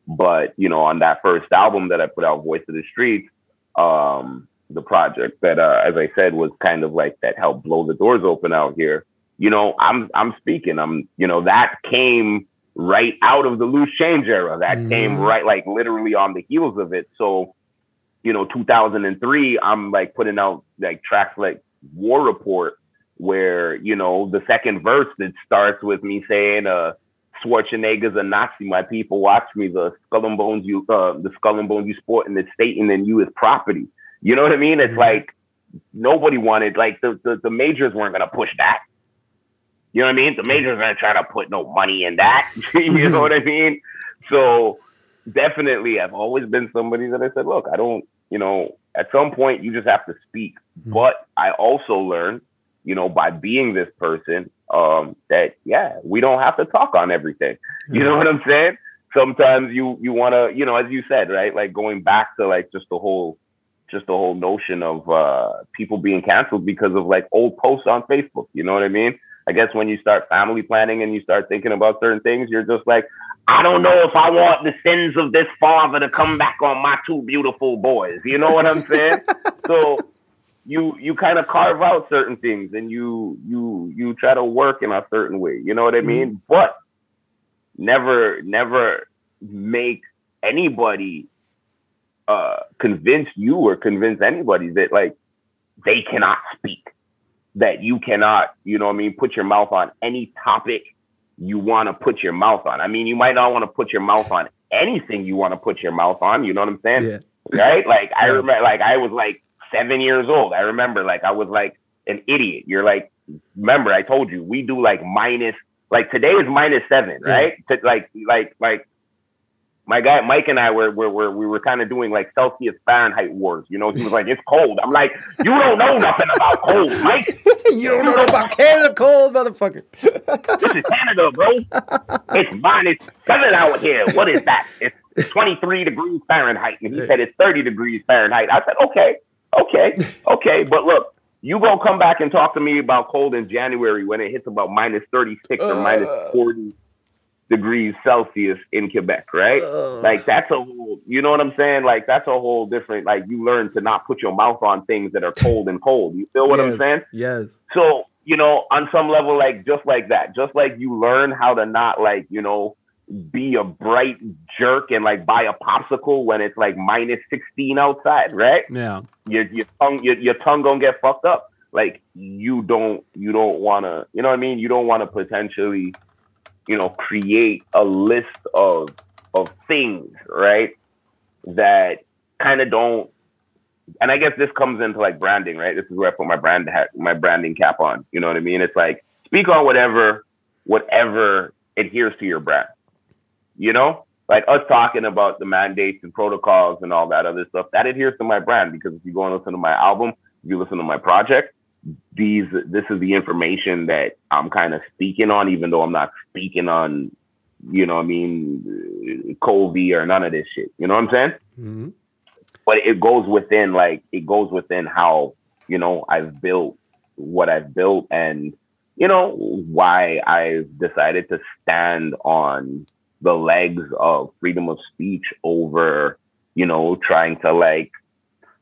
but you know, on that first album that I put out, Voice of the Streets, um, the project that, uh, as I said, was kind of like that helped blow the doors open out here. You know, I'm I'm speaking. I'm you know that came right out of the loose change era. That mm-hmm. came right like literally on the heels of it. So, you know, 2003, I'm like putting out like tracks like War Report, where you know the second verse that starts with me saying, uh Schwarzenegger's a Nazi. My people watch me. The skull and bones you, uh, the skull and bones you sport in the state, and then you as property. You know what I mean? It's mm-hmm. like nobody wanted, like the, the, the majors weren't gonna push that. You know what I mean? The majors aren't trying to put no money in that. you know what I mean? So definitely, I've always been somebody that I said, look, I don't, you know, at some point you just have to speak. Mm-hmm. But I also learned you know, by being this person, um, that yeah, we don't have to talk on everything. You know what I'm saying? Sometimes you you want to, you know, as you said, right? Like going back to like just the whole just the whole notion of uh, people being canceled because of like old posts on Facebook. You know what I mean? I guess when you start family planning and you start thinking about certain things, you're just like, I don't know if I want the sins of this father to come back on my two beautiful boys. You know what I'm saying? so you you kind of carve out certain things and you you you try to work in a certain way. You know what I mean? Mm-hmm. But never never make anybody uh convince you or convince anybody that like they cannot speak that you cannot, you know what I mean, put your mouth on any topic you want to put your mouth on. I mean, you might not want to put your mouth on anything you want to put your mouth on, you know what I'm saying? Yeah. Right? Like I remember like I was like 7 years old. I remember like I was like an idiot. You're like remember I told you we do like minus like today is minus 7, right? Yeah. To, like like like my guy Mike and I were were, were we were kind of doing like Celsius Fahrenheit wars. You know, he was like, "It's cold." I'm like, "You don't know nothing about cold, Mike. you don't know about Canada cold, motherfucker. this is Canada, bro. It's minus seven out here. What is that? It's 23 degrees Fahrenheit." And he said it's 30 degrees Fahrenheit. I said, "Okay, okay, okay." But look, you gonna come back and talk to me about cold in January when it hits about minus 36 or uh, minus 40 degrees Celsius in Quebec, right? Uh, like that's a whole, you know what I'm saying? Like that's a whole different, like you learn to not put your mouth on things that are cold and cold. You feel what yes, I'm saying? Yes. So, you know, on some level, like just like that, just like you learn how to not like, you know, be a bright jerk and like buy a popsicle when it's like minus 16 outside, right? Yeah. Your, your tongue, your, your tongue gonna get fucked up. Like you don't, you don't want to, you know what I mean? You don't want to potentially you know, create a list of of things, right? That kind of don't and I guess this comes into like branding, right? This is where I put my brand hat, my branding cap on. You know what I mean? It's like speak on whatever, whatever adheres to your brand. You know, like us talking about the mandates and protocols and all that other stuff that adheres to my brand. Because if you go and listen to my album, you listen to my project, these this is the information that I'm kind of speaking on, even though I'm not speaking on, you know, I mean, COVID or none of this shit. You know what I'm saying? Mm-hmm. But it goes within like it goes within how you know I've built what I've built and you know why I've decided to stand on the legs of freedom of speech over you know trying to like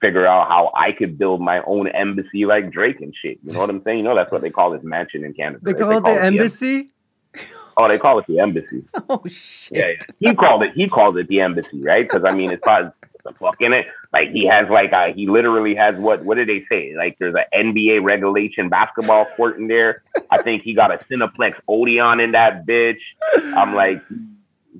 figure out how I could build my own embassy like Drake and shit. You know what I'm saying? You know that's what they call this mansion in Canada. They call, they it, call the embassy. The oh, they call it the embassy. Oh shit! Yeah, yeah. he called it. He called it the embassy, right? Because I mean, it's probably the fuck in it. Like he has like a, he literally has what? What did they say? Like there's an NBA regulation basketball court in there. I think he got a Cineplex Odeon in that bitch. I'm like.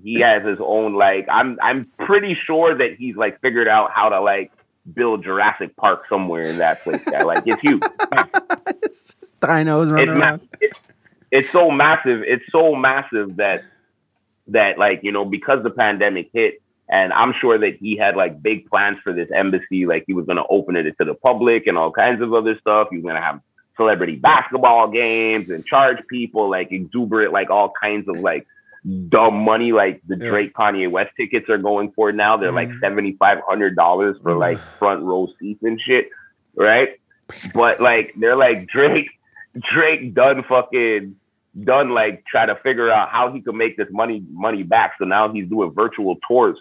He has his own like I'm I'm pretty sure that he's like figured out how to like build Jurassic Park somewhere in that place. Guy. Like it's huge. Dinos running it's around. It's, it's so massive. It's so massive that that like you know because the pandemic hit, and I'm sure that he had like big plans for this embassy. Like he was going to open it to the public and all kinds of other stuff. He was going to have celebrity basketball games and charge people like exuberant, like all kinds of like dumb money like the yeah. Drake Kanye West tickets are going for now. They're like mm-hmm. seventy five hundred dollars for like front row seats and shit, right? But like they're like Drake, Drake done fucking done like try to figure out how he could make this money money back. So now he's doing virtual tours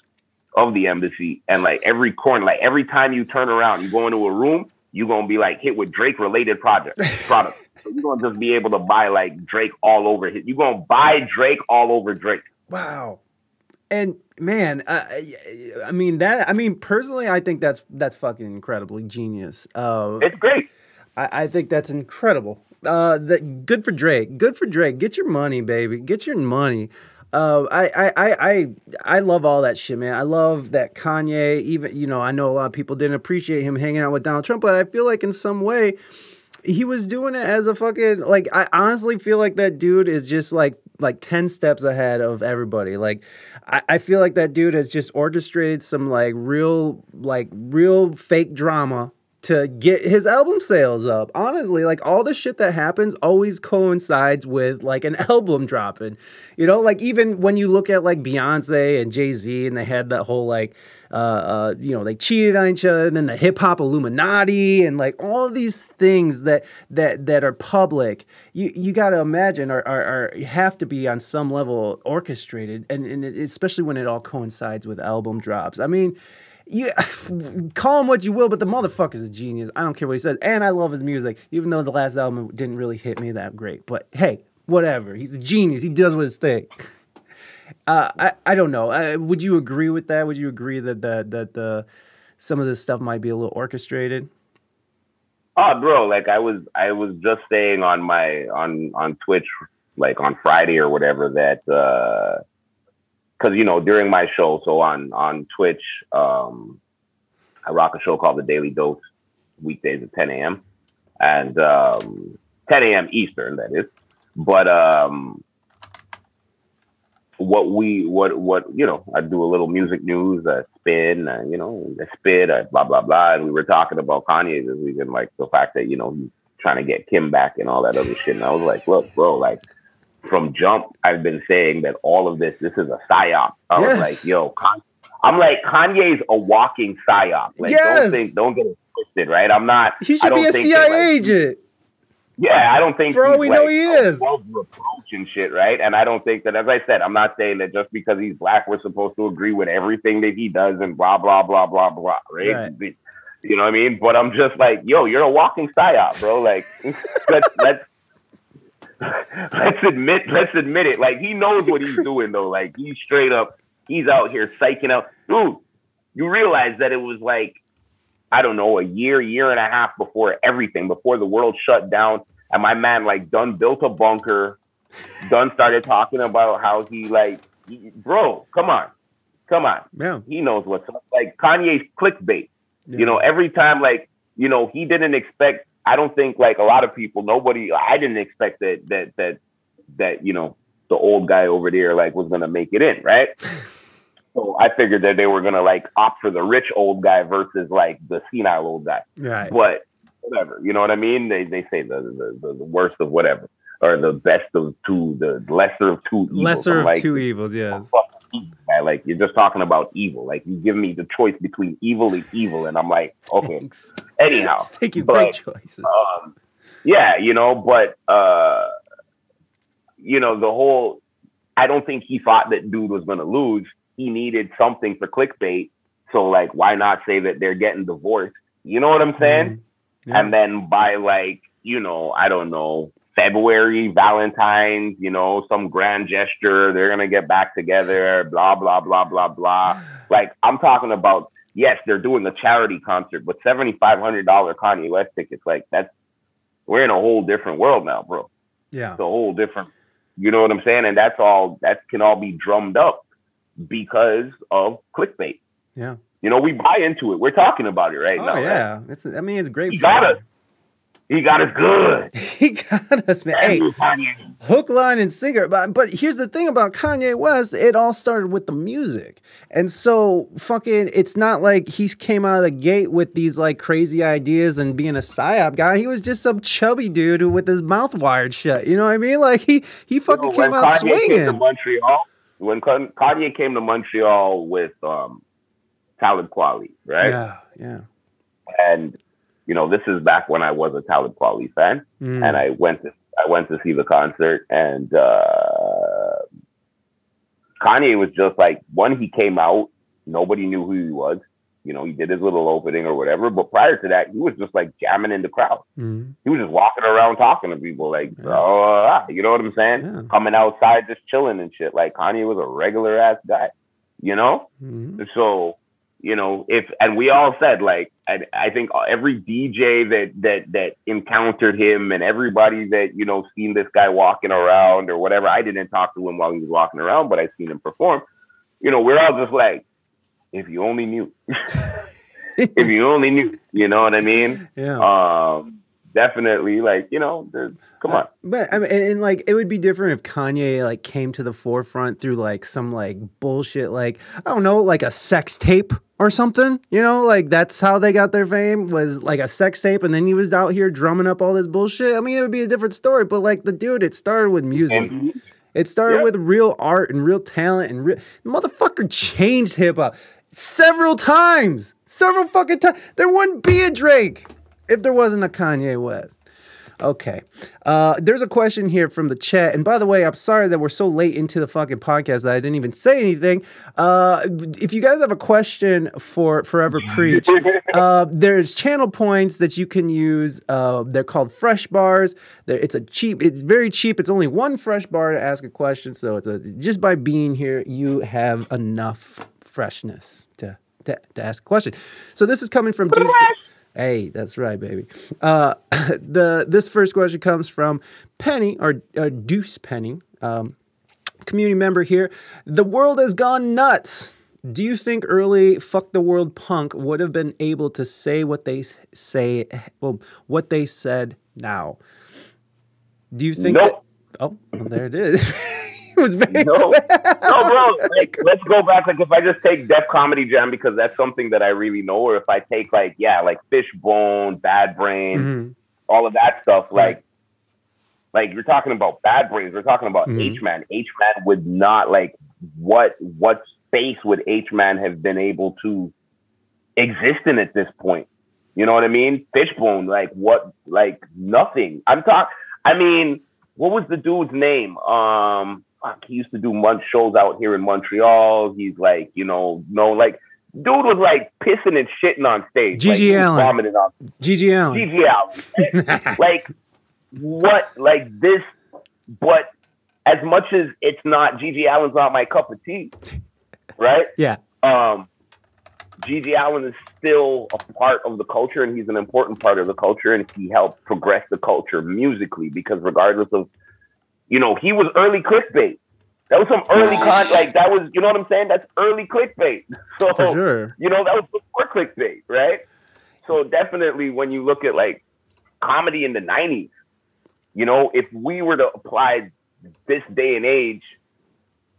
of the embassy and like every corner, like every time you turn around, you go into a room, you're gonna be like hit with Drake related projects products. You're gonna just be able to buy like Drake all over. You're gonna buy Drake all over Drake. Wow. And man, I, I mean that. I mean personally, I think that's that's fucking incredibly genius. Uh, it's great. I, I think that's incredible. Uh, that good for Drake. Good for Drake. Get your money, baby. Get your money. Uh, I, I, I, I love all that shit, man. I love that Kanye. Even you know, I know a lot of people didn't appreciate him hanging out with Donald Trump, but I feel like in some way, he was doing it as a fucking like I honestly feel like that dude is just like like 10 steps ahead of everybody. Like I, I feel like that dude has just orchestrated some like real like real fake drama to get his album sales up. Honestly, like all the shit that happens always coincides with like an album dropping. You know, like even when you look at like Beyonce and Jay Z, and they had that whole like, uh, uh, you know, they cheated on each other, and then the hip hop Illuminati, and like all these things that that that are public. You you got to imagine are, are are have to be on some level orchestrated, and and especially when it all coincides with album drops. I mean you call him what you will, but the motherfucker's a genius. I don't care what he says, and I love his music, even though the last album didn't really hit me that great. But hey, whatever. He's a genius. He does what his thing. Uh, I I don't know. Uh, would you agree with that? Would you agree that that that the some of this stuff might be a little orchestrated? Oh, bro, like I was I was just saying on my on on Twitch like on Friday or whatever that uh because you know during my show, so on on Twitch, um, I rock a show called the Daily Dose weekdays at 10 a.m. and um, 10 a.m. Eastern, that is. But um, what we what what you know, I do a little music news, I spin, uh, you know, I spit, I blah blah blah, and we were talking about Kanye this weekend, like the fact that you know he's trying to get Kim back and all that other shit, and I was like, look, bro, like from jump, I've been saying that all of this, this is a psyop. I yes. was like, yo, Con- I'm like, Kanye's a walking psyop. Like, yes. don't think, don't get it twisted, right? I'm not. He should be a CIA that, like, agent. Yeah, I don't think for all we like, know he is reproach and shit, right? And I don't think that, as I said, I'm not saying that just because he's black, we're supposed to agree with everything that he does and blah blah blah blah blah, right? right. You know what I mean? But I'm just like, yo, you're a walking psyop, bro. Like, let's let's let's admit let's admit it. Like he knows what he's doing though. Like he's straight up, he's out here psyching out. Dude, you realize that it was like, I don't know, a year, year and a half before everything, before the world shut down. And my man like done built a bunker, done started talking about how he like he, bro, come on. Come on. Yeah. He knows what's up. Like Kanye's clickbait. Yeah. You know, every time like, you know, he didn't expect I don't think like a lot of people, nobody, I didn't expect that that that that you know the old guy over there like was gonna make it in, right? So I figured that they were gonna like opt for the rich old guy versus like the senile old guy. Right. But whatever, you know what I mean? They they say the the, the worst of whatever or the best of two, the lesser of two evils. Lesser of like, two evils, yes. Guy. Like you're just talking about evil. Like you give me the choice between evil and evil, and I'm like, okay. Thanks. Anyhow, thank you. But, great choices. Um, yeah, you know, but uh, you know, the whole. I don't think he thought that dude was going to lose. He needed something for clickbait. So like, why not say that they're getting divorced? You know what I'm saying? Mm-hmm. Yeah. And then by like, you know, I don't know, February, Valentine's, you know, some grand gesture. They're gonna get back together. Blah blah blah blah blah. Like I'm talking about. Yes, they're doing a charity concert, but seventy five hundred dollar Kanye West tickets. Like that's we're in a whole different world now, bro. Yeah, it's a whole different. You know what I'm saying? And that's all. That can all be drummed up because of clickbait. Yeah. You know, we buy into it. We're talking about it right oh, now. Yeah, right? it's. I mean, it's great. You got us. He got us good. he got us, man. Hey, hook, line, and singer. But but here's the thing about Kanye West. It all started with the music, and so fucking. It's not like he came out of the gate with these like crazy ideas and being a psyop guy. He was just some chubby dude with his mouth wired shut. You know what I mean? Like he he fucking you know, came out Kanye swinging. Came to Montreal, when Kanye came to Montreal with um, Talib Kweli, right? Yeah, yeah. And you know, this is back when I was a Talib Kweli fan, mm. and I went to I went to see the concert, and uh, Kanye was just like when he came out, nobody knew who he was. You know, he did his little opening or whatever, but prior to that, he was just like jamming in the crowd. Mm. He was just walking around talking to people, like, yeah. oh, you know what I'm saying? Yeah. Coming outside, just chilling and shit. Like Kanye was a regular ass guy, you know. Mm. So you know, if and we all said like I, I think every DJ that that that encountered him and everybody that you know seen this guy walking around or whatever. I didn't talk to him while he was walking around, but I seen him perform. You know, we're all just like, if you only knew, if you only knew, you know what I mean? Yeah. Um, definitely like you know, come on. Uh, but I mean, and, and, like it would be different if Kanye like came to the forefront through like some like bullshit, like I don't know, like a sex tape or something. You know, like that's how they got their fame was like a sex tape, and then he was out here drumming up all this bullshit. I mean, it would be a different story. But like the dude, it started with music. It started Yeah. with real art and real talent and real motherfucker changed hip hop several times, several fucking times. There wouldn't be a Drake if there wasn't a Kanye West. Okay. Uh, there's a question here from the chat. And by the way, I'm sorry that we're so late into the fucking podcast that I didn't even say anything. Uh, if you guys have a question for Forever Preach, uh, there's channel points that you can use. Uh, they're called fresh bars. They're, it's a cheap, it's very cheap. It's only one fresh bar to ask a question. So it's a, just by being here, you have enough freshness to, to, to ask a question. So this is coming from Jesus. Hey, that's right, baby. Uh, the this first question comes from Penny or, or Deuce Penny, um, community member here. The world has gone nuts. Do you think early "fuck the world" punk would have been able to say what they say, well, what they said now? Do you think? Nope. that- oh, well, there it is. was very. No, no, bro. Like, let's go back. Like, if I just take Def Comedy Jam because that's something that I really know, or if I take like, yeah, like Fishbone, Bad Brain, Mhm. all of that stuff, like, like you're talking about Bad Brains, we're talking about. H Man. H Man would not like what what space would H Man have been able to exist in at this point? You know what I mean? Fishbone, like what? Like nothing. I'm talking. I mean, what was the dude's name? Um, fuck, he used to do munch shows out here in Montreal. He's like, you know, no, like, dude was like pissing and shitting on stage. like, Gigi he Allen. vomiting on GG Allin. GG Allin. like, what? Like this, but as much as it's not GG Allin's not my cup of tea, right? yeah. um, GG Allin is still a part of the culture, and he's an important part of the culture, and he helped progress the culture musically. Because regardless of, you know, he was early clickbait. That was some early con, like that was, you know what I'm saying? That's early clickbait. So For sure. you know, that was before clickbait, right? So definitely when you look at like comedy in the 90s, you know, if we were to apply this day and age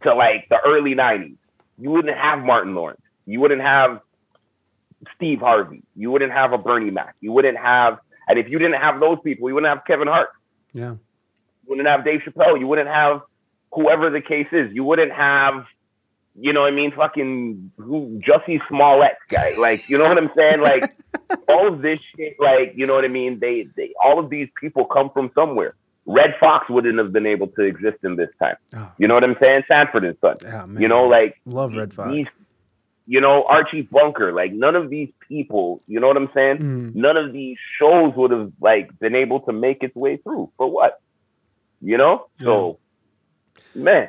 to like the early 90s, you wouldn't have Martin Lawrence. You wouldn't have Steve Harvey. You wouldn't have a Bernie Mac. You wouldn't have, and if you didn't have those people, you wouldn't have Kevin Hart. Yeah. You wouldn't have Dave Chappelle. You wouldn't have whoever the case is. You wouldn't have, you know what I mean, fucking who Jussie Smollett guy. Like, you know what I'm saying? Like all of this shit, like, you know what I mean? They they all of these people come from somewhere. Redd Foxx wouldn't have been able to exist in this time. Oh, You know what I'm saying? Sanford and Son. yeah. You know, like love Redd Foxx. these, you know, Archie Bunker, like none of these people, you know what I'm saying? Mm. None of these shows would have like been able to make its way through. For what? You know? So man.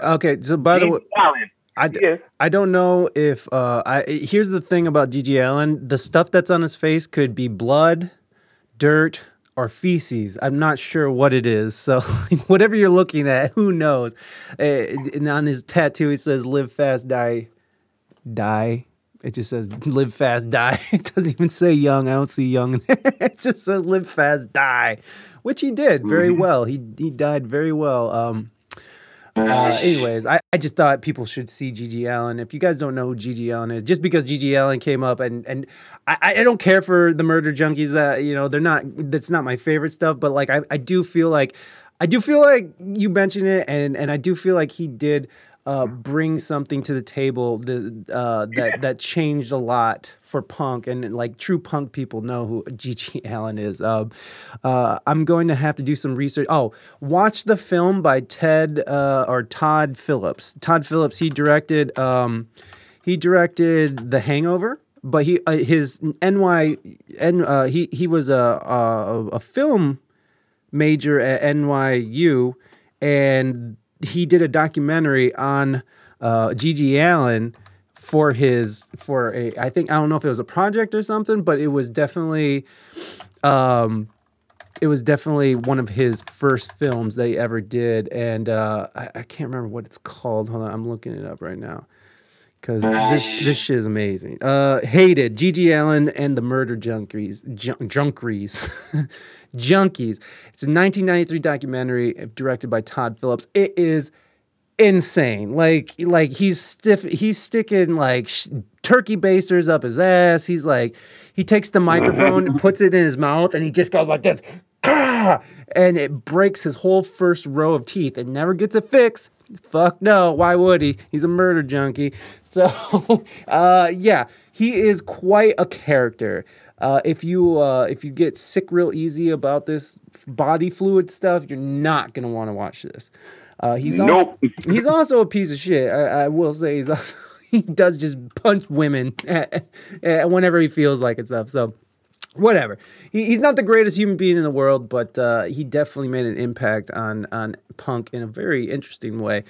Okay, so by the way, GG Allin, I, d- yes. I don't know if uh, I here's the thing about GG Allin. The stuff that's on his face could be blood, dirt, or feces. I'm not sure what it is. So whatever you're looking at, who knows? Uh, and on his tattoo, it says "Live fast, die, die." It just says "Live fast, die." It doesn't even say young. I don't see young there. It just says "Live fast, die," which he did very well. He he died very well. Um, uh, anyways, I, I just thought people should see GG Allin. If you guys don't know who GG Allin is, just because GG Allin came up and and I, I don't care for the murder junkies that you know they're not that's not my favorite stuff, but like I, I do feel like I do feel like you mentioned it and and I do feel like he did uh, bring something to the table the, uh, that that changed a lot for punk and like true punk people know who GG Allin is. Um, uh, I'm going to have to do some research. Oh, watch the film by Ted uh, or Todd Phillips. Todd Phillips he directed um, he directed The Hangover. But he uh, his NY N uh, he he was a, a a film major at NYU, and he did a documentary on uh, GG Allin for his for a I think I don't know if it was a project or something, but it was definitely um, it was definitely one of his first films that he ever did, and uh, I, I can't remember what it's called. Hold on, I'm looking it up right now. Because this this shit is amazing. Uh, hated GG Allin and the Murder Junkies, jun- Junkies, Junkies. It's a 1993 documentary directed by Todd Phillips. It is insane. Like like he's stiff. He's sticking like sh- turkey basters up his ass. He's like he takes the microphone and puts it in his mouth, and he just goes like this, and it breaks his whole first row of teeth. It never gets it fixed. Fuck no. Why would he? He's a murder junkie. So, uh, yeah, he is quite a character. Uh, if you uh, if you get sick real easy about this body fluid stuff, you're not gonna want to watch this. Uh, he's Nope. also, he's also a piece of shit. I, I will say he's also, he does just punch women whenever he feels like it stuff. So whatever. He, he's not the greatest human being in the world, but uh, he definitely made an impact on on punk in a very interesting way.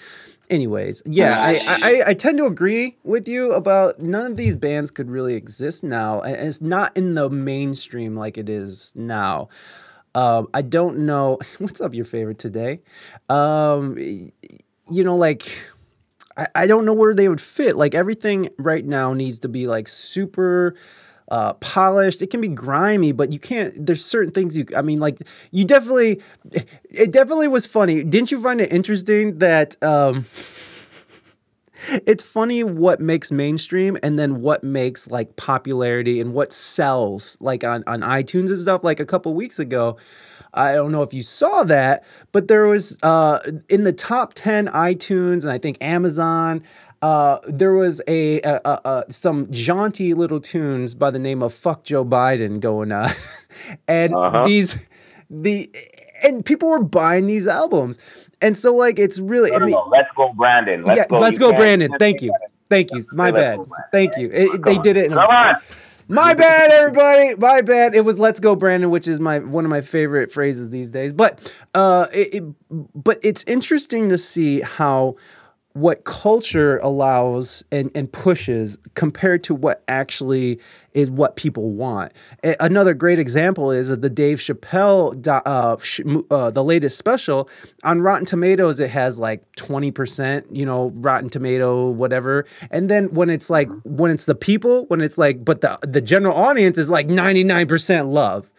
Anyways, yeah, I, I, I tend to agree with you about none of these bands could really exist now, and it's not in the mainstream like it is now. Um, I don't know what's up your favorite today. Um, you know, like I, I don't know where they would fit. Like everything right now needs to be like super uh, polished. It can be grimy, but you can't. There's certain things you. I mean, like you definitely. It definitely was funny. Didn't you find it interesting that? Um, it's funny what makes mainstream and then what makes like popularity and what sells like on, on iTunes and stuff. Like a couple weeks ago, I don't know if you saw that, but there was uh, in the top 10 iTunes and I think Amazon, uh, there was a, a, a, some jaunty little tunes by the name of "Fuck Joe Biden" going on, and Uh-huh. these the and people were buying these albums, and so like it's really. No, I mean, no. Let's go, Brandon. Let's yeah, go. let's go, Brandon. Thank you, thank you. My bad. Thank you. It- they did it. Come on. my bad, everybody. My bad. It was "Let's Go, Brandon," which is my one of my favorite phrases these days. But uh, it, it but it's interesting to see how what culture allows and, and pushes compared to what actually is what people want. A- Another great example is the Dave Chappelle, uh, sh- uh, the latest special on Rotten Tomatoes. It has like twenty percent, you know, Rotten Tomato, whatever. And then when it's like when it's the people, when it's like, but the the general audience is like ninety nine percent love.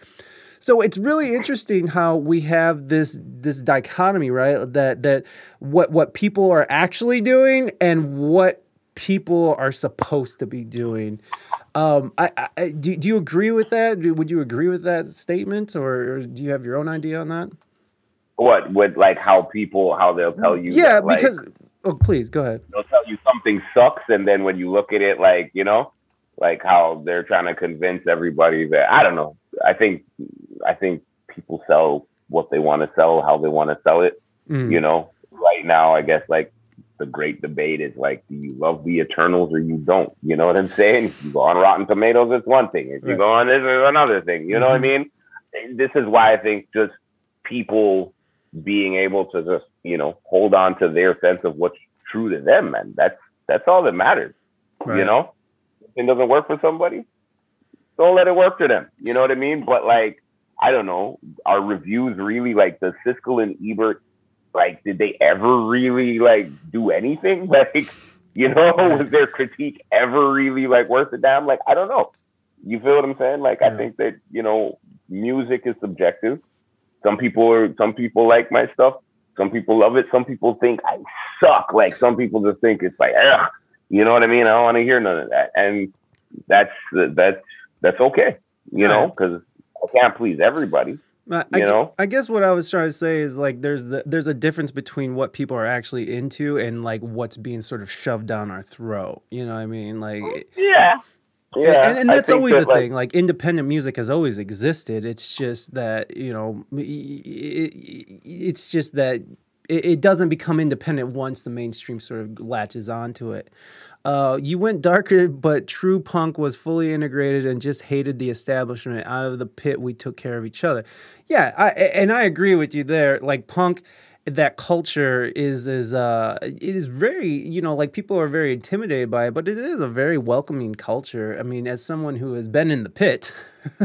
So it's really interesting how we have this this dichotomy, right? That that what what people are actually doing and what people are supposed to be doing. Um, I, I do, do you agree with that? Do- Would you agree with that statement, or, or do you have your own idea on that? What with like how people how they'll tell you? yeah, that, like, because oh, please go ahead. they'll tell you something sucks, and then when you look at it, like you know, like how they're trying to convince everybody that I don't know. I think I think people sell what they want to sell, how they want to sell it. Mm. You know, right now, I guess like the great debate is like, do you love the Eternals or you don't? You know what I'm saying? If you go on Rotten Tomatoes, it's one thing. If you Right. go on this, it's another thing. You know what I Mhm. mean? This is why I think just people being able to just you know hold on to their sense of what's true to them, man. That's that's all that matters. You know, if it doesn't work for somebody, don't let it work for them. You know what I mean? But like, I don't know, are reviews really like the Siskel and Ebert? Like, did they ever really like do anything? Like, you know, was their critique ever really like worth a damn? Like, I don't know. You feel what I'm saying? Like, Yeah. I think that you know, music is subjective. Some people are, some people like my stuff. Some people love it. Some people think I suck. Like, some people just think it's like, ugh. You know what I mean? I don't want to hear none of that. And that's that's that's okay. You know, because I can't please everybody. I, I You gue- know? I guess what I was trying to say is like there's the, there's a difference between what people are actually into and like what's being sort of shoved down our throat. You know what I mean? Like Yeah. Yeah. and, and that's always that, a like, thing. Like independent music has always existed. It's just that you know, i- i- i- it's just that it, it doesn't become independent once the mainstream sort of latches onto it. Uh, you went darker, but true punk was fully integrated and just hated the establishment. Out of the pit, we took care of each other. Yeah, I, and I agree with you there. Like punk, that culture is is uh very you know like people are very intimidated by it, but it is a very welcoming culture. I mean, as someone who has been in the pit,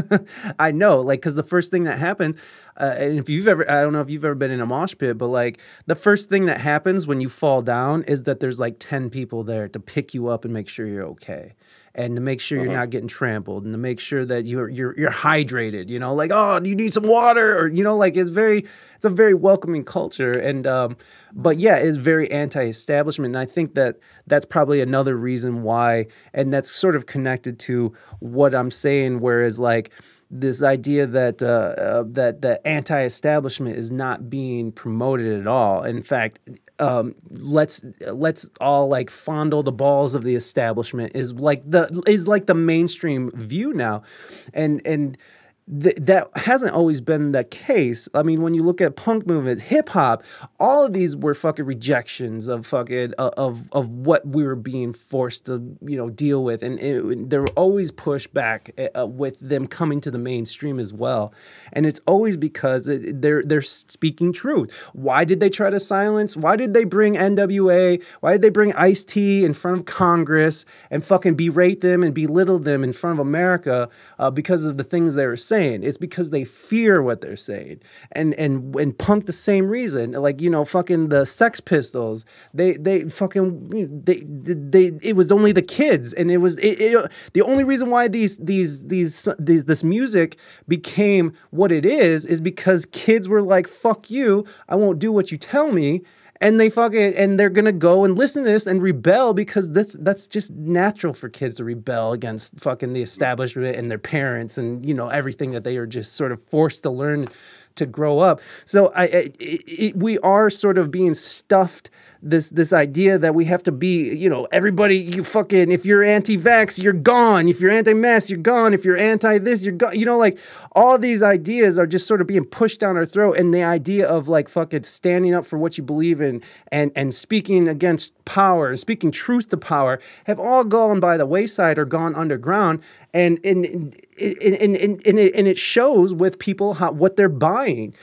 I know, like, because the first thing that happens, uh, and if you've ever, I don't know if you've ever been in a mosh pit, but like, the first thing that happens when you fall down is that there's like 10 people there to pick you up and make sure you're okay. And to make sure you're not getting trampled and to make sure that you're you're you're hydrated you know like oh do you need some water? Or you know like it's very it's a very welcoming culture. And um but yeah it's very anti-establishment. And i think that that's probably another reason why and that's sort of connected to what i'm saying whereas like this idea that uh, uh, that that anti-establishment is not being promoted at all. In fact, um, let's let's all like fondle the balls of the establishment is like the is like the mainstream view now, and and th- that hasn't always been the case. I mean, when you look at punk movements, hip hop, all of these were fucking rejections of fucking uh, of of what we were being forced to you know deal with, and it, they were always pushed back uh, with them coming to the mainstream as well. And it's always because they're they're speaking truth. Why did they try to silence? Why did they bring NWA? Why did they bring Ice T in front of Congress and fucking berate them and belittle them in front of America uh, because of the things they were saying? Saying. It's because they fear what they're saying. And and and punk the same reason. Like you know, fucking the Sex Pistols. They they fucking they they. It was only the kids, and it was it, it, the only reason why these these these these this music became what it is is because kids were like, "Fuck you! I won't do what you tell me." And they fucking and they're gonna go and listen to this and rebel because that's that's just natural for kids to rebel against fucking the establishment and their parents and you know everything that they are just sort of forced to learn to grow up. So I, it, it, we are sort of being stuffed this this idea that we have to be, you know, everybody you fucking if you're anti-vax, you're gone. If you're anti-mask, you're gone. If you're anti this, you're gone. You know, like all these ideas are just sort of being pushed down our throat and the idea of like fucking standing up for what you believe in and and speaking against power and speaking truth to power have all gone by the wayside or gone underground and and and and, and, it, and it shows with people how what they're buying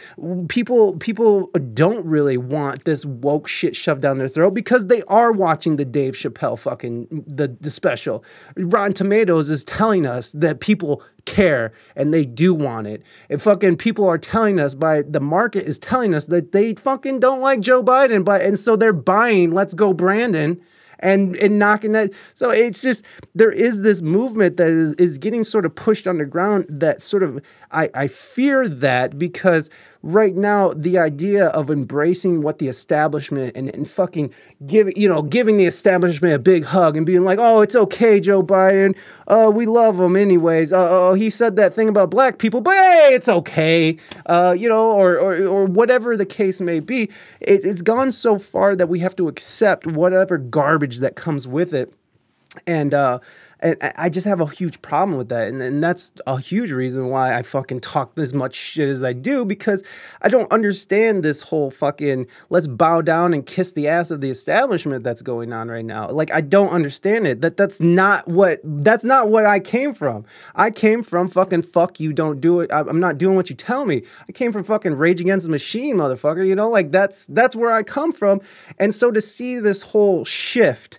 people people don't really want this woke shit shoved down their throat because they are watching the Dave Chappelle fucking the, the special Rotten Tomatoes is telling us that people care and they do want it. And fucking people are telling us by the market is telling us that they fucking don't like Joe Biden, but and so they're buying Let's Go Brandon and and knocking that. So it's just there is this movement that is is getting sort of pushed underground that sort of I, I fear that because right now the idea of embracing what the establishment and, and fucking giving you know giving the establishment a big hug and being like oh it's okay joe biden. Uh, we love him anyways. Uh, oh he said that thing about black people but hey it's okay. Uh, you know or, or, or whatever the case may be it, it's gone so far that we have to accept whatever garbage that comes with it. And uh, and I just have a huge problem with that. And, and that's a huge reason why I fucking talk as much shit as I do because I don't understand this whole fucking let's bow down and kiss the ass of the establishment that's going on right now. Like I don't understand it. That that's not what that's not what I came from. I came from fucking fuck you, don't do it. I'm not doing what you tell me. I came from fucking Rage Against the Machine, motherfucker. You know, like that's that's where I come from. And so to see this whole shift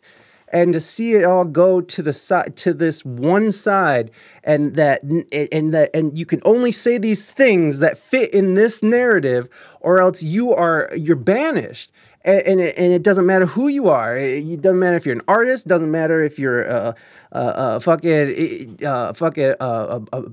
and to see it all go to the side to this one side and that and that and you can only say these things that fit in this narrative or else you are you're banished and, and it, and it doesn't matter who you are. It doesn't matter if you're an artist. Doesn't matter if you're a, a, a fucking uh, fucking a, a, a,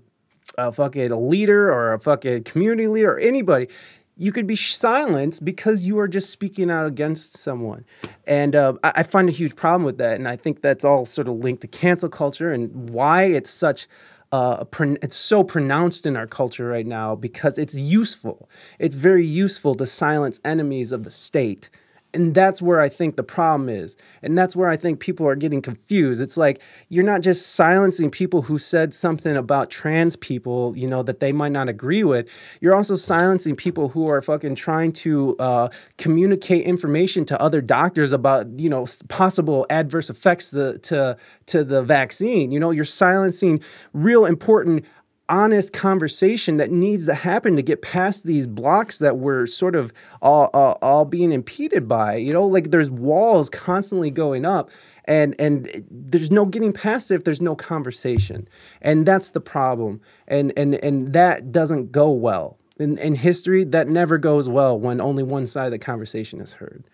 a fucking a leader or a fucking community leader or anybody you could be silenced because you are just speaking out against someone. And uh, I, I, find a huge problem with that. And I think that's all sort of linked to cancel culture and why it's such. Uh, it's so pronounced in our culture right now because it's useful. It's very useful to silence enemies of the state and that's where I think the problem is. And that's where I think people are getting confused. It's like you're not just silencing people who said something about trans people, you know, that they might not agree with. You're also silencing people who are fucking trying to uh, communicate information to other doctors about, you know, possible adverse effects to, to, to the vaccine. You know, you're silencing real important honest conversation that needs to happen to get past these blocks that we're sort of all, all, all being impeded by. You know, like there's walls constantly going up and and there's no getting past it if there's no conversation and that's the problem and and and that doesn't go well in, in history that never goes well when only one side of the conversation is heard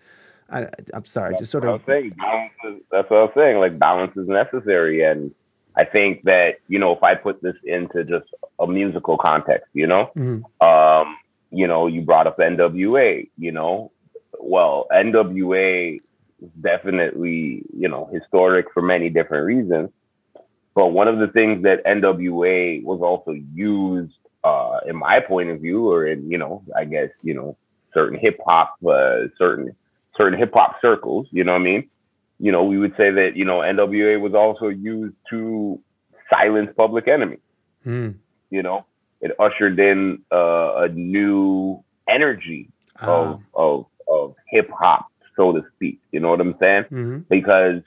I, i'm sorry That's just sort what of saying. Is, that's what I'm saying. Like balance is necessary, and I think that you know if I put this into just a musical context, you know, Mhm. um, you know, you brought up NWA, you know, well, NWA is definitely you know historic for many different reasons, but one of the things that NWA was also used, uh, in my point of view, or in you know, I guess you know, certain hip hop, uh, certain certain hip hop circles, you know what I mean? You know, we would say that, you know, NWA was also used to silence public enemy, Mm. you know? It ushered in uh, a new energy Ah. of of of hip hop, so to speak. You know what I'm saying? Mhm. Because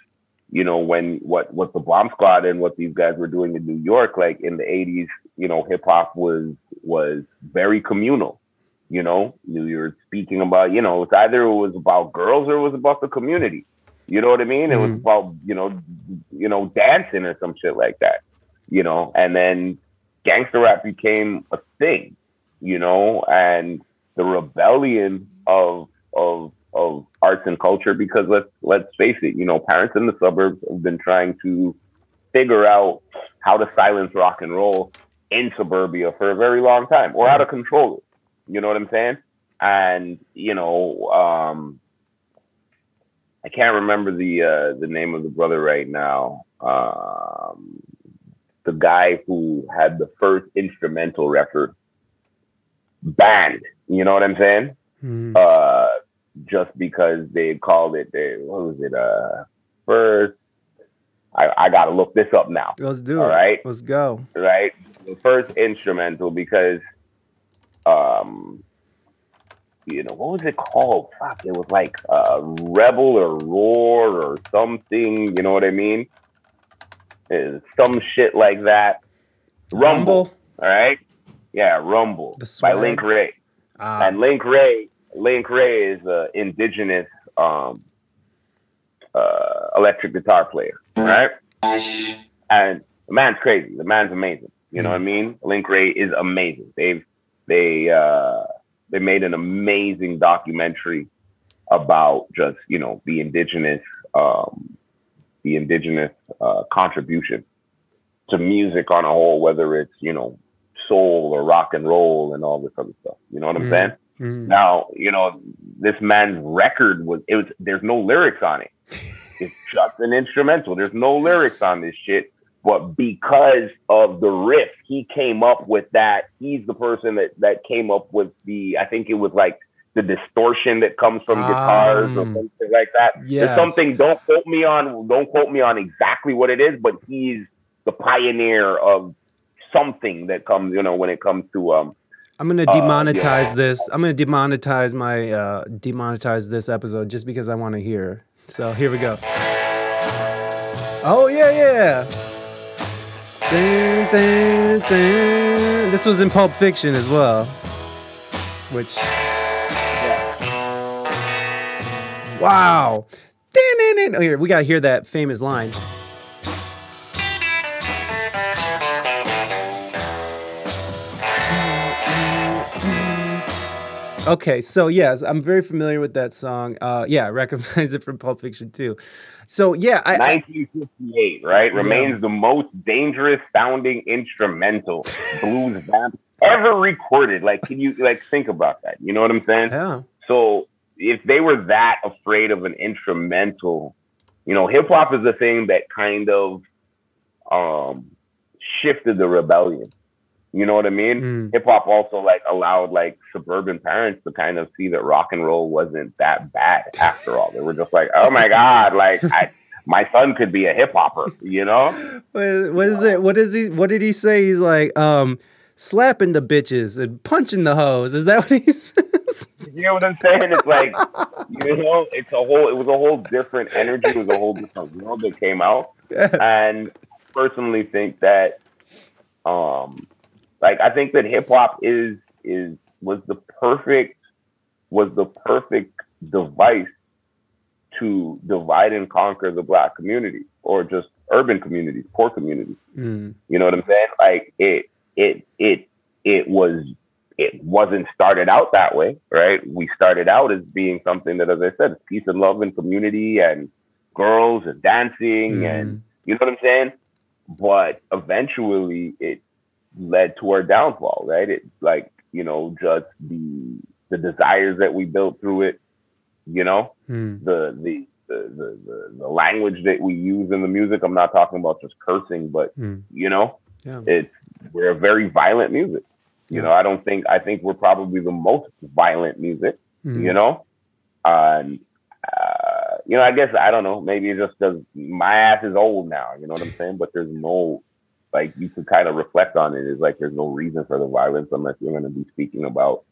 you know when what what the Bomb Squad and what these guys were doing in New York, like in the '80s, you know, hip hop was was very communal. You know, you were speaking about, you know, it's either it was about girls or it was about the community. You know what I mean? It was Mhm. about you know, you know, dancing or some shit like that. You know, and then gangster rap became a thing. You know, and the rebellion of of of arts and culture because let's let's face it, you know, parents in the suburbs have been trying to figure out how to silence rock and roll in suburbia for a very long time or how to control it. You know what I'm saying? And you know, um I can't remember the uh the name of the brother right now. Um the guy who had the first instrumental record banned. You know what I'm saying? Mhm. uh, just because they called it, they, what was it? Uh, first, I, I got to look this up now, let's do all it right? let's go right? The first instrumental because, um, you know, what was it called? Fuck, it was like uh, Rebel or Roar or something. You know what I mean? Uh, some shit like that. Rumble, all right? Yeah, Rumble by. Link Wray. Ah, And Link Wray, Link Wray is an indigenous um, uh, electric guitar player, right? And the man's crazy. The man's amazing. You know what I mean? Link Wray is amazing. They've they uh, they made an amazing documentary about just you know the indigenous um, the indigenous uh, contribution to music on a whole, whether it's you know soul or rock and roll and all this other stuff. You know what I'm Mm. saying? mhm. Now, you know, this man's record was it was there's no lyrics on it. It's just an instrumental. There's no lyrics on this shit. But because of the riff, he came up with that. He's the person that that came up with the I think it was like the distortion that comes from guitars or Um, something like that. yes. There's something, don't quote me on don't quote me on exactly what it is, but he's the pioneer of something that comes, you know, when it comes to um I'm gonna Uh, demonetize yeah. this. I'm gonna demonetize my uh, demonetize this episode just because I want to hear. So here we go. Oh yeah, yeah. Dun, dun, dun. This was in Pulp Fiction as well, which Yeah. wow. Dun. Oh, here we gotta hear that famous line. Okay, so yes, I'm very familiar with that song. Uh, yeah, I recognize it from Pulp Fiction too. So yeah, I, I 1958, right? Remains the most dangerous sounding instrumental blues band ever recorded. Like, can you like think about that? You know what I'm saying? yeah, So if they were that afraid of an instrumental, you know, hip hop is the thing that kind of um shifted the rebellion. You know what I mean? Mm. Hip hop also like allowed like suburban parents to kind of see that rock and roll wasn't that bad after all. They were just like, oh my god, like I, my son could be a hip hopper. You know? what is, what is it? What is he? What did he say? He's like, um, slapping the bitches and punching the hoes. Is that what he says? You know what I'm saying? It's like, you know, it's a whole. It was a whole different energy. It was a whole different world that came out. Yes. and personally think that um Like I think that hip hop is is was the perfect was the perfect device to divide and conquer the black community or just urban communities, poor communities. Mm. You know what I'm saying? Like it it it it was it wasn't started out that way, right? We started out as being something that, as I said, peace and love and community and girls and dancing Mm. and you know what I'm saying? But eventually it led to our downfall, right? It like, you know, just the the desires that we built through it, you know, Mm. the the the the, the, language that we use in the music. I'm not talking about just cursing, but Mm. you know, Yeah. it's we're a very violent music. You Yeah. know, I don't think I think we're probably the most violent music. Mm. You know, and uh, you know, I guess I don't know. Maybe it's just because my ass is old now. You know what I'm saying? But there's no like you could kind of reflect on it. Is like there's no reason for the violence unless you're going to be speaking about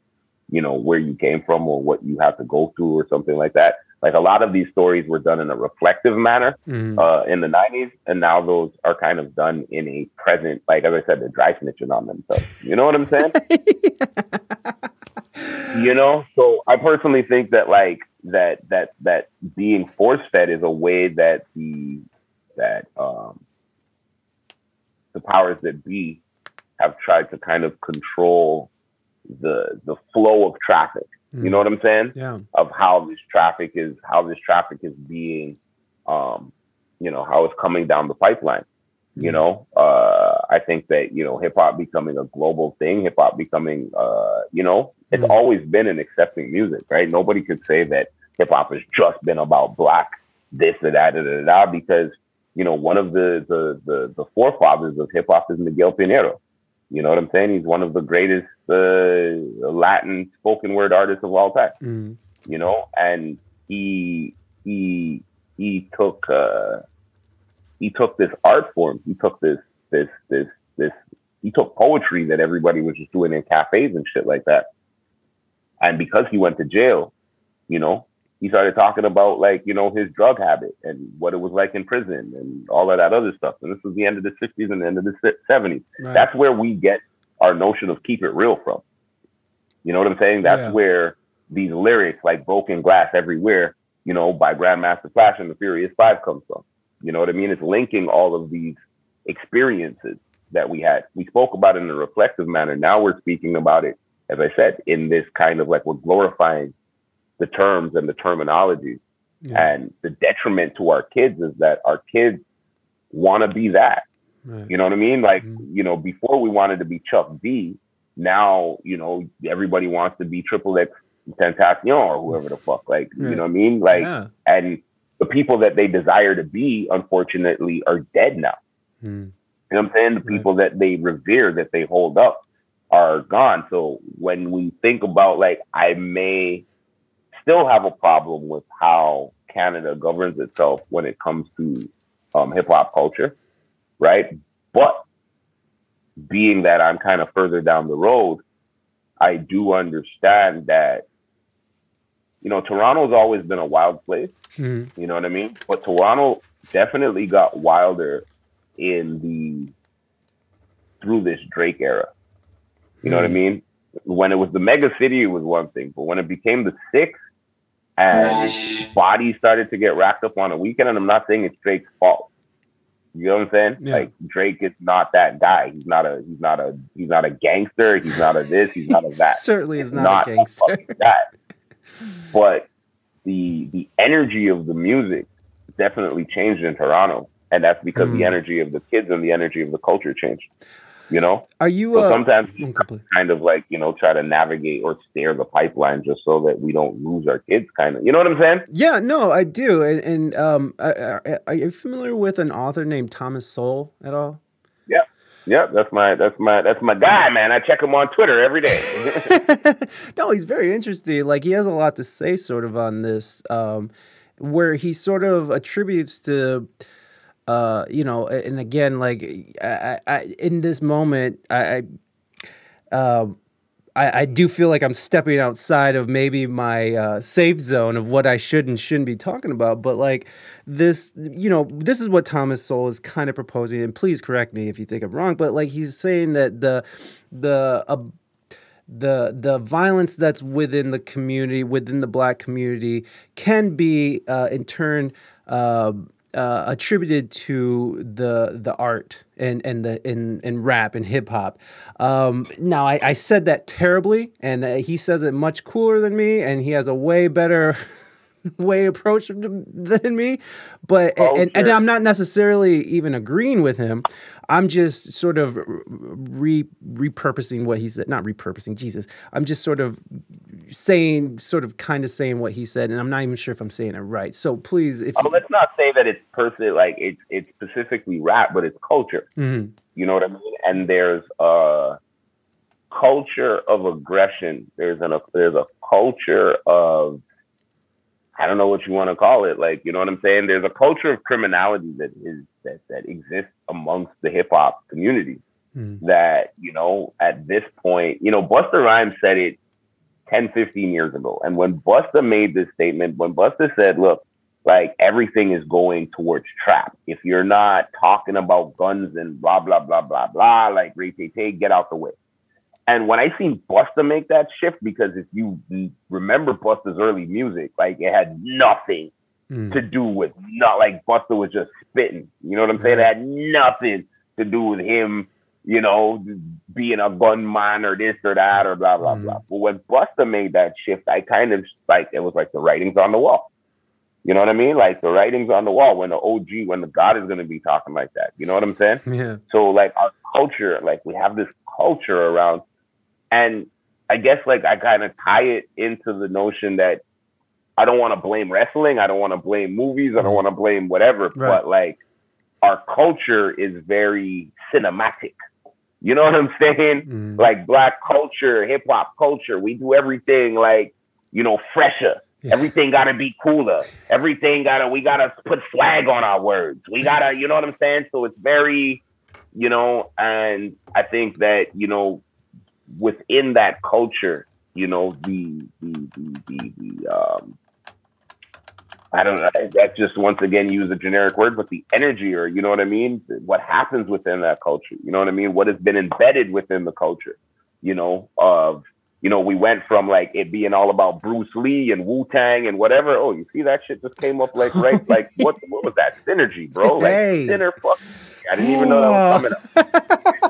you know where you came from or what you have to go through or something like that. Like a lot of these stories were done in a reflective manner Mm. uh, in the 90s, and now those are kind of done in a present, like as I said, they're dry snitching on themselves. You know what I'm saying? you know, so I personally think that like that that that being force fed is a way that the that um the powers that be have tried to kind of control the the flow of traffic. You know what I'm saying? Yeah. of how this traffic is how this traffic is being um you know how it's coming down the pipeline you know uh i think that you know hip hop becoming a global thing hip hop becoming uh you know it's Mhm. always been an accepting music right nobody could say that hip hop has just been about black this or that da, da, da, da, because you know one of the the the, the forefathers of hip hop is miguel pinero you know what i'm saying he's one of the greatest uh, latin spoken word artists of all time Mm. you know, and he he he took uh he took this art form, he took this this this this he took poetry that everybody was just doing in cafes and shit like that. And because he went to jail, you know, he started talking about like, you know, his drug habit and what it was like in prison and all of that other stuff. And this was the end of the 60s and the end of the 70s. Right. That's where we get our notion of keep it real from. You know what I'm saying? That's Yeah. where these lyrics like broken glass everywhere, you know, by Grandmaster Flash and the Furious Five comes from. You know what I mean? It's linking all of these experiences that we had. We spoke about it in a reflective manner. Now we're speaking about it, as I said, in this kind of like we're glorifying the terms and the terminology. Yeah. And the detriment to our kids is that our kids want to be that. Right. You know what I mean? Like, Mhm. you know, before we wanted to be Chuck D, now, you know, everybody wants to be Triple X Tentacion or whoever the fuck. Like, Right. you know what I mean? Like, yeah. and the people that they desire to be, unfortunately, are dead now. Mm. You know what I'm saying? The Right. people that they revere, that they hold up, are gone. So when we think about, like, I may still have a problem with how Canada governs itself when it comes to um, hip hop culture, right? But being that I'm kind of further down the road, I do understand that, you know, Toronto's always been a wild place. Mm. You know what I mean? But Toronto definitely got wilder in the through this Drake era. You know what I Hmm. mean? When it was the mega city, it was one thing, but when it became the six and bodies started to get racked up on a weekend, and I'm not saying it's Drake's fault. You know what I'm saying? Yeah. Like Drake is not that guy. He's not a he's not a he's not a gangster. He's not a this. He's not a that Certainly is not, not a gangster. that. But the the energy of the music definitely changed in Toronto, and that's because Mm. the energy of the kids and the energy of the culture changed. You know, Are you so uh, sometimes oh, complete. kind of like you know try to navigate or steer the pipeline just so that we don't lose our kids. Kind of, you know what I'm saying? Yeah, no, I do. And, and um, are, are- are you familiar with an author named Thomas Sowell at all? Yeah. Yeah, that's my that's my that's my guy, man. I check him on Twitter every day. no, he's very interesting. Like he has a lot to say, sort of on this, um, where he sort of attributes to, uh, you know, and again, like I, I, in this moment, I, I, um, I, I do feel like I'm stepping outside of maybe my uh, safe zone of what I should and shouldn't be talking about. But like this, you know, this is what Thomas Sowell is kind of proposing. And please correct me if you think I'm wrong. But like he's saying that the the uh, the the violence that's within the community, within the black community, can be uh, in turn. Uh, uh, attributed to the the art and and the in in rap and hip hop. Um, now I, I said that terribly, and uh, he says it much cooler than me, and he has a way better way approach than me. But oh, and, sure. and I'm not necessarily even agreeing with him. I'm just sort of re repurposing what he said. Not repurposing, Jesus. I'm just sort of saying, sort of, kind of saying what he said, and I'm not even sure if I'm saying it right. So please, if oh, you, let's not say that it's person like it's it's specifically rap, but it's culture. Mm-hmm. You know what I mean? And there's a culture of aggression. There's an a, there's a culture of I don't know what you want to call it. Like, you know what I'm saying? There's a culture of criminality that is that that exists amongst the hip hop community. Mm. That, you know, at this point, you know, Busta Rhymes said it 10, 15 years ago. And when Busta made this statement, when Busta said, look, like everything is going towards trap. If you're not talking about guns and blah, blah, blah, blah, blah, like Ray Tay, get out the way. And when I seen Busta make that shift, because if you remember Busta's early music, like it had nothing mm. to do with not like Busta was just spitting. You know what I'm saying? It had nothing to do with him, you know, being a gunman or this or that or blah blah mm. blah. But when Busta made that shift, I kind of like it was like the writings on the wall. You know what I mean? Like the writings on the wall when the OG, when the God is going to be talking like that. You know what I'm saying? Yeah. So like our culture, like we have this culture around and I guess like I kind of tie it into the notion that I don't want to blame wrestling, I don't want to blame movies, I don't want to blame whatever, right. but like our culture is very cinematic. You know what I'm saying? Mm. Like black culture, hip hop culture, we do everything like, you know, fresher. Yeah. Everything gotta be cooler. Everything gotta we gotta put swag on our words. We gotta, you know what I'm saying? So it's very, you know, and I think that, you know, within that culture, you know, the the the the, the um I don't know. That's just once again use a generic word, but the energy, or you know what I mean. What happens within that culture? You know what I mean. What has been embedded within the culture? You know, of you know, we went from like it being all about Bruce Lee and Wu Tang and whatever. Oh, you see that shit just came up like right, like what? What was that synergy, bro? Like hey. Sinner, fuck. I didn't even know that was coming up.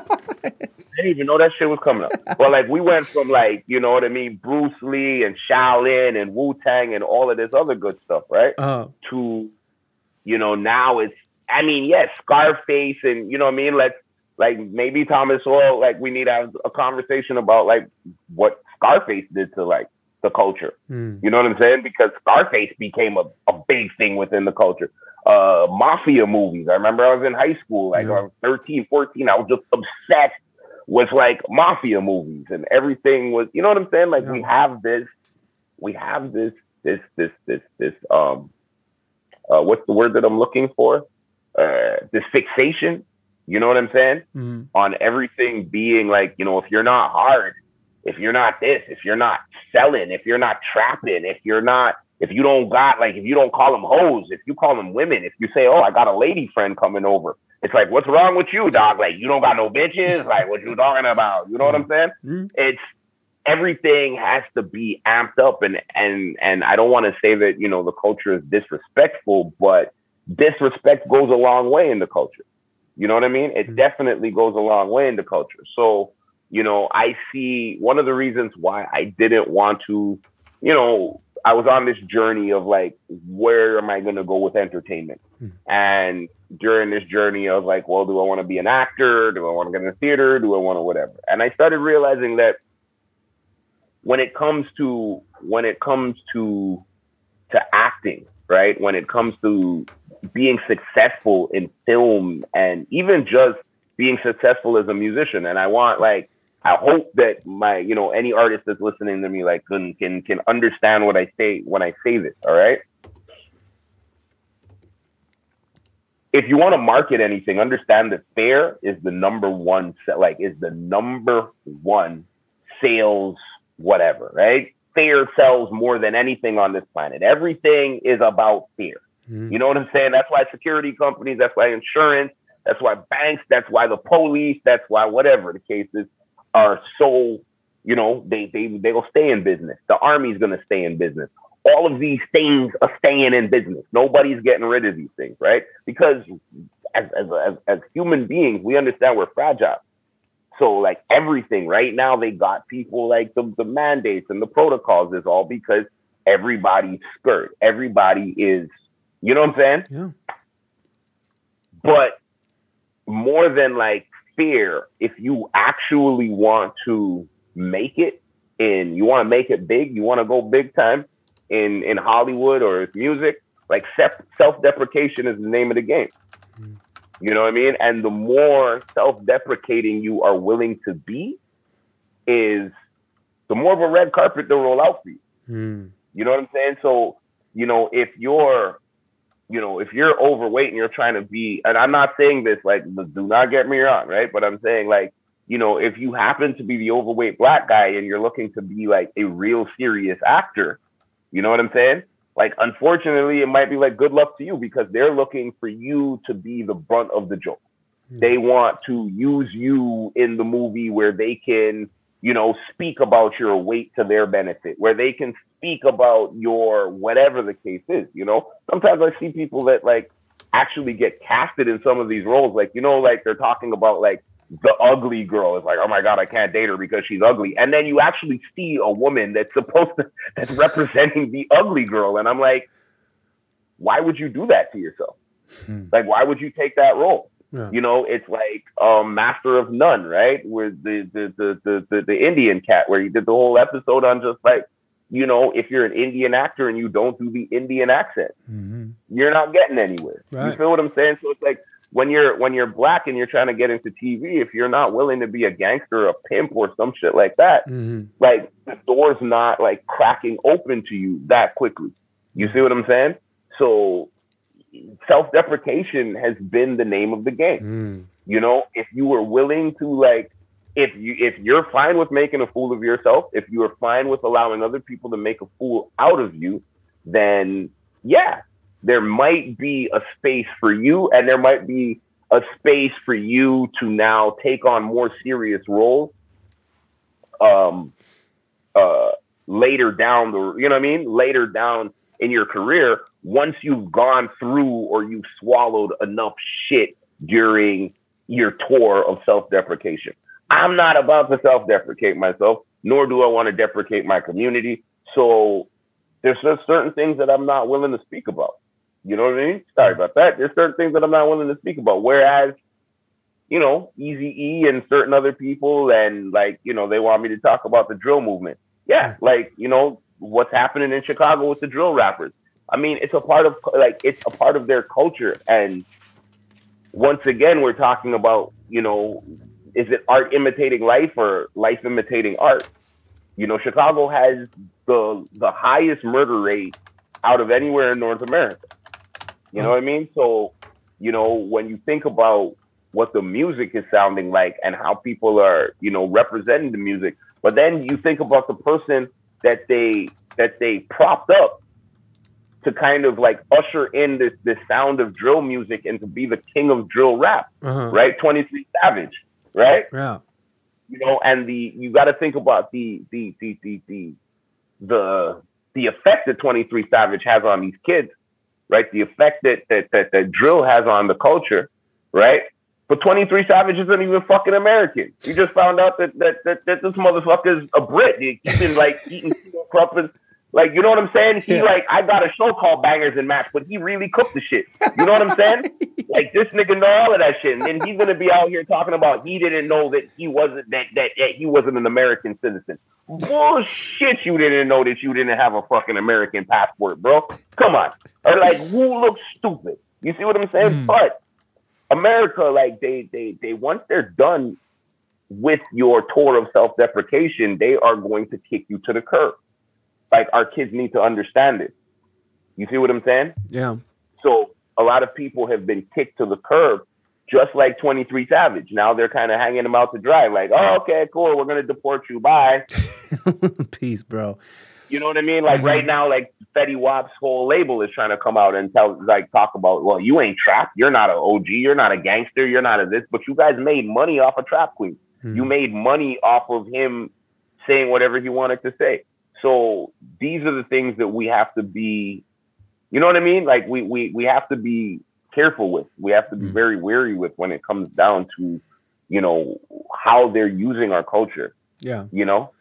Didn't even know that shit was coming up. but like we went from like, you know what I mean, Bruce Lee and Shaolin and Wu Tang and all of this other good stuff, right? Uh-huh. To, you know, now it's I mean, yes, Scarface and you know what I mean? Let's like maybe Thomas Sowell, like we need to have a conversation about like what Scarface did to like the culture. Mm. You know what I'm saying? Because Scarface became a, a big thing within the culture. Uh, mafia movies. I remember I was in high school, like yeah. I was 13, 14. I was just obsessed was like mafia movies and everything was you know what I'm saying? Like yeah. we have this we have this this this this this um uh what's the word that I'm looking for? Uh this fixation, you know what I'm saying? Mm-hmm. On everything being like, you know, if you're not hard, if you're not this, if you're not selling, if you're not trapping, if you're not if you don't got like if you don't call them hoes, if you call them women, if you say, "Oh, I got a lady friend coming over," it's like, "What's wrong with you, dog? Like you don't got no bitches? Like what you talking about? You know what I'm saying?" Mm-hmm. It's everything has to be amped up, and and and I don't want to say that you know the culture is disrespectful, but disrespect goes a long way in the culture. You know what I mean? It mm-hmm. definitely goes a long way in the culture. So you know, I see one of the reasons why I didn't want to, you know, I was on this journey of like, where am I going to go with entertainment? Hmm. And during this journey, I was like, well, do I want to be an actor? Do I want to get in the theater? Do I want to whatever? And I started realizing that when it comes to when it comes to to acting, right? When it comes to being successful in film and even just being successful as a musician, and I want like I hope that my, you know, any artist that's listening to me like can can can understand what I say when I say this. All right. If you want to market anything, understand that fair is the number one like is the number one sales whatever, right? Fear sells more than anything on this planet. Everything is about fear. Mm. You know what I'm saying? That's why security companies, that's why insurance, that's why banks, that's why the police, that's why whatever the case is are so, you know, they they they will stay in business. The army's gonna stay in business. All of these things are staying in business. Nobody's getting rid of these things, right? Because as as as, as human beings, we understand we're fragile. So like everything right now, they got people like the, the mandates and the protocols is all because everybody's skirt. Everybody is, you know what I'm saying? Yeah. But more than like fear, if you actually want to make it and you want to make it big, you want to go big time in in Hollywood or music, like self deprecation is the name of the game. Mm. You know what I mean? And the more self deprecating you are willing to be, is the more of a red carpet they'll roll out for you. Mm. You know what I'm saying? So, you know, if you're, you know, if you're overweight and you're trying to be, and I'm not saying this like, do not get me wrong, right? But I'm saying like, you know, if you happen to be the overweight black guy and you're looking to be like a real serious actor, you know what I'm saying? Like, unfortunately, it might be like good luck to you because they're looking for you to be the brunt of the joke. Mm. They want to use you in the movie where they can, you know, speak about your weight to their benefit, where they can speak about your whatever the case is. You know, sometimes I see people that like actually get casted in some of these roles, like you know, like they're talking about like the ugly girl is like, oh my god, I can't date her because she's ugly. And then you actually see a woman that's supposed to that's representing the ugly girl, and I'm like, why would you do that to yourself? Hmm. Like, why would you take that role? Yeah. You know, it's like um, Master of None, right? Where the the, the the the the Indian cat, where he did the whole episode on just like, you know, if you're an Indian actor and you don't do the Indian accent, Mhm. you're not getting anywhere. Right. You feel what I'm saying? So it's like when you're when you're black and you're trying to get into TV, if you're not willing to be a gangster, a pimp, or some shit like that, Mhm. like the door's not like cracking open to you that quickly. You see what I'm saying? So self-deprecation has been the name of the game. Mm. You know, if you were willing to like if you if you're fine with making a fool of yourself, if you are fine with allowing other people to make a fool out of you, then yeah, there might be a space for you and there might be a space for you to now take on more serious roles um uh later down the you know what I mean? Later down in your career, once you've gone through or you've swallowed enough shit during your tour of self-deprecation. I'm not about to self-deprecate myself, nor do I want to deprecate my community. So there's just certain things that I'm not willing to speak about. You know what I mean? Sorry about that. There's certain things that I'm not willing to speak about. Whereas, you know, Easy E and certain other people, and like, you know, they want me to talk about the drill movement. Yeah, like, you know, what's happening in Chicago with the drill rappers. I mean, it's a part of like it's a part of their culture. And once again, we're talking about, you know, is it art imitating life or life imitating art? You know, Chicago has the the highest murder rate out of anywhere in North America. You know what I mean? So, you know, when you think about what the music is sounding like and how people are, you know, representing the music, but then you think about the person that they that they propped up to kind of like usher in this this sound of drill music and to be the king of drill rap, Uh-huh. right? 23 Savage, right? Yeah. you know, and the you got to think about the the the the the the the effect that 23 Savage has on these kids, right? The effect that that that, that drill has on the culture, right? But 23 Savage isn't even fucking American. You just found out that that that, that this motherfucker's a Brit. He's been like eating crumpets. Like, you know what I'm saying? He Yeah. like, I got a show called Bangers and Match, but he really cooked the shit. You know what I'm saying? like this nigga know all of that shit, and then he's gonna be out here talking about he didn't know that he wasn't that that, that he wasn't an American citizen. Bullshit! You didn't know that you didn't have a fucking American passport, bro. Come on, or like who looks stupid? You see what I'm saying? Mm. But America, like they they they once they're done with your tour of self-deprecation, they are going to kick you to the curb. Like our kids need to understand it. You see what I'm saying? Yeah. So a lot of people have been kicked to the curb just like 23 Savage. Now they're kind of hanging them out to dry, like, oh, okay, cool, we're gonna deport you. Bye. Peace, bro. You know what I mean? Like mm-hmm. right now, like Fetty Wap's whole label is trying to come out and tell, like, talk about, well, you ain't trap. You're not an OG. You're not a gangster. You're not a this. But you guys made money off of Trap Queen. Mm-hmm. You made money off of him saying whatever he wanted to say. So these are the things that we have to be. You know what I mean? Like we we we have to be careful with. We have to be mm-hmm. very wary with when it comes down to, you know, how they're using our culture. Yeah. You know,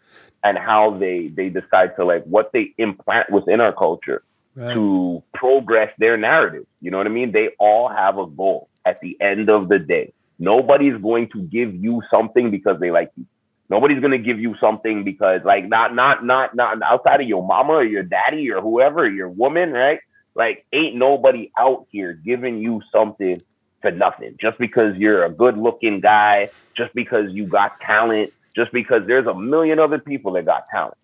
and how they they decide to like what they implant within our culture right. to progress their narrative. You know what I mean? They all have a goal at the end of the day. Nobody's going to give you something because they like you. Nobody's gonna give you something because like not not not not outside of your mama or your daddy or whoever, your woman, right? Like ain't nobody out here giving you something for nothing. Just because you're a good looking guy, just because you got talent, just because there's a million other people that got talent.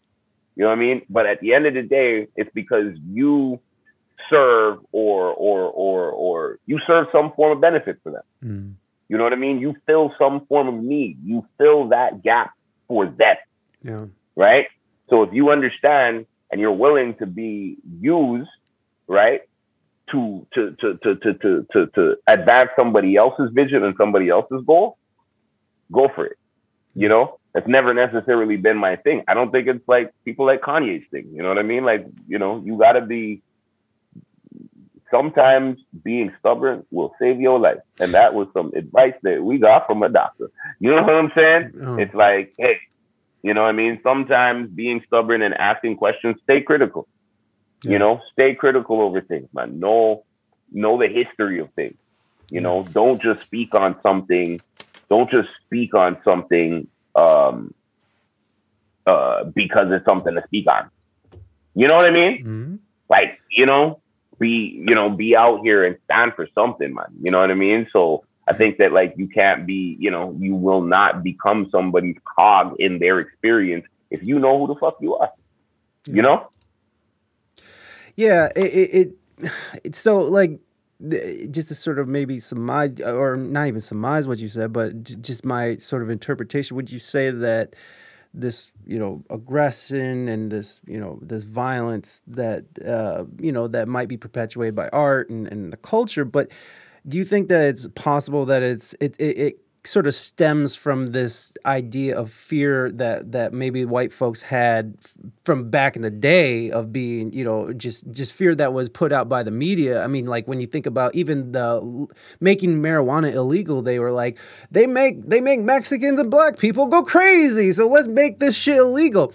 You know what I mean? But at the end of the day, it's because you serve or or or or you serve some form of benefit for them. Mm. You know what I mean? You fill some form of need. You fill that gap for them. Yeah. Right? So if you understand and you're willing to be used, right? To to to to to to to, to advance somebody else's vision and somebody else's goal, go for it. You know, it's never necessarily been my thing. I don't think it's like people like Kanye's thing. You know what I mean? Like, you know, you got to be. Sometimes being stubborn will save your life, and that was some advice that we got from a doctor. You know what I'm saying? Oh. It's like, hey, you know what I mean? Sometimes being stubborn and asking questions, stay critical. Yeah. You know, stay critical over things, man. Know know the history of things. You know, don't just speak on something don't just speak on something um, uh, because it's something to speak on. You know what I mean? Mm-hmm. Like, you know, be, you know, be out here and stand for something, man. You know what I mean? So I think that like you can't be, you know, you will not become somebody's cog in their experience if you know who the fuck you are. You know? Yeah, it, it, it it's so like just to sort of maybe surmise or not even surmise what you said but just my sort of interpretation would you say that this you know aggression and this you know this violence that uh, you know that might be perpetuated by art and, and the culture. But do you think that it's possible that it's it, it, it sort of stems from this idea of fear that that maybe white folks had from back in the day of being you know just just fear that was put out by the media. I mean like when you think about even the making marijuana illegal they were like they make they make mexicans and black people go crazy so let's make this shit illegal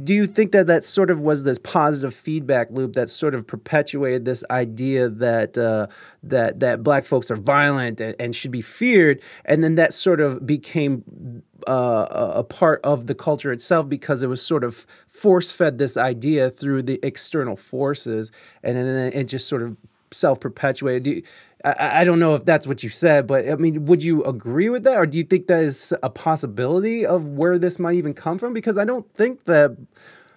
do you think that that sort of was this positive feedback loop that sort of perpetuated this idea that uh, that that black folks are violent and, and, should be feared, and then that sort of became uh, a part of the culture itself because it was sort of force fed this idea through the external forces, and then it just sort of self perpetuated. I, I don't know if that's what you said, but I mean, would you agree with that, or do you think that is a possibility of where this might even come from? Because I don't think that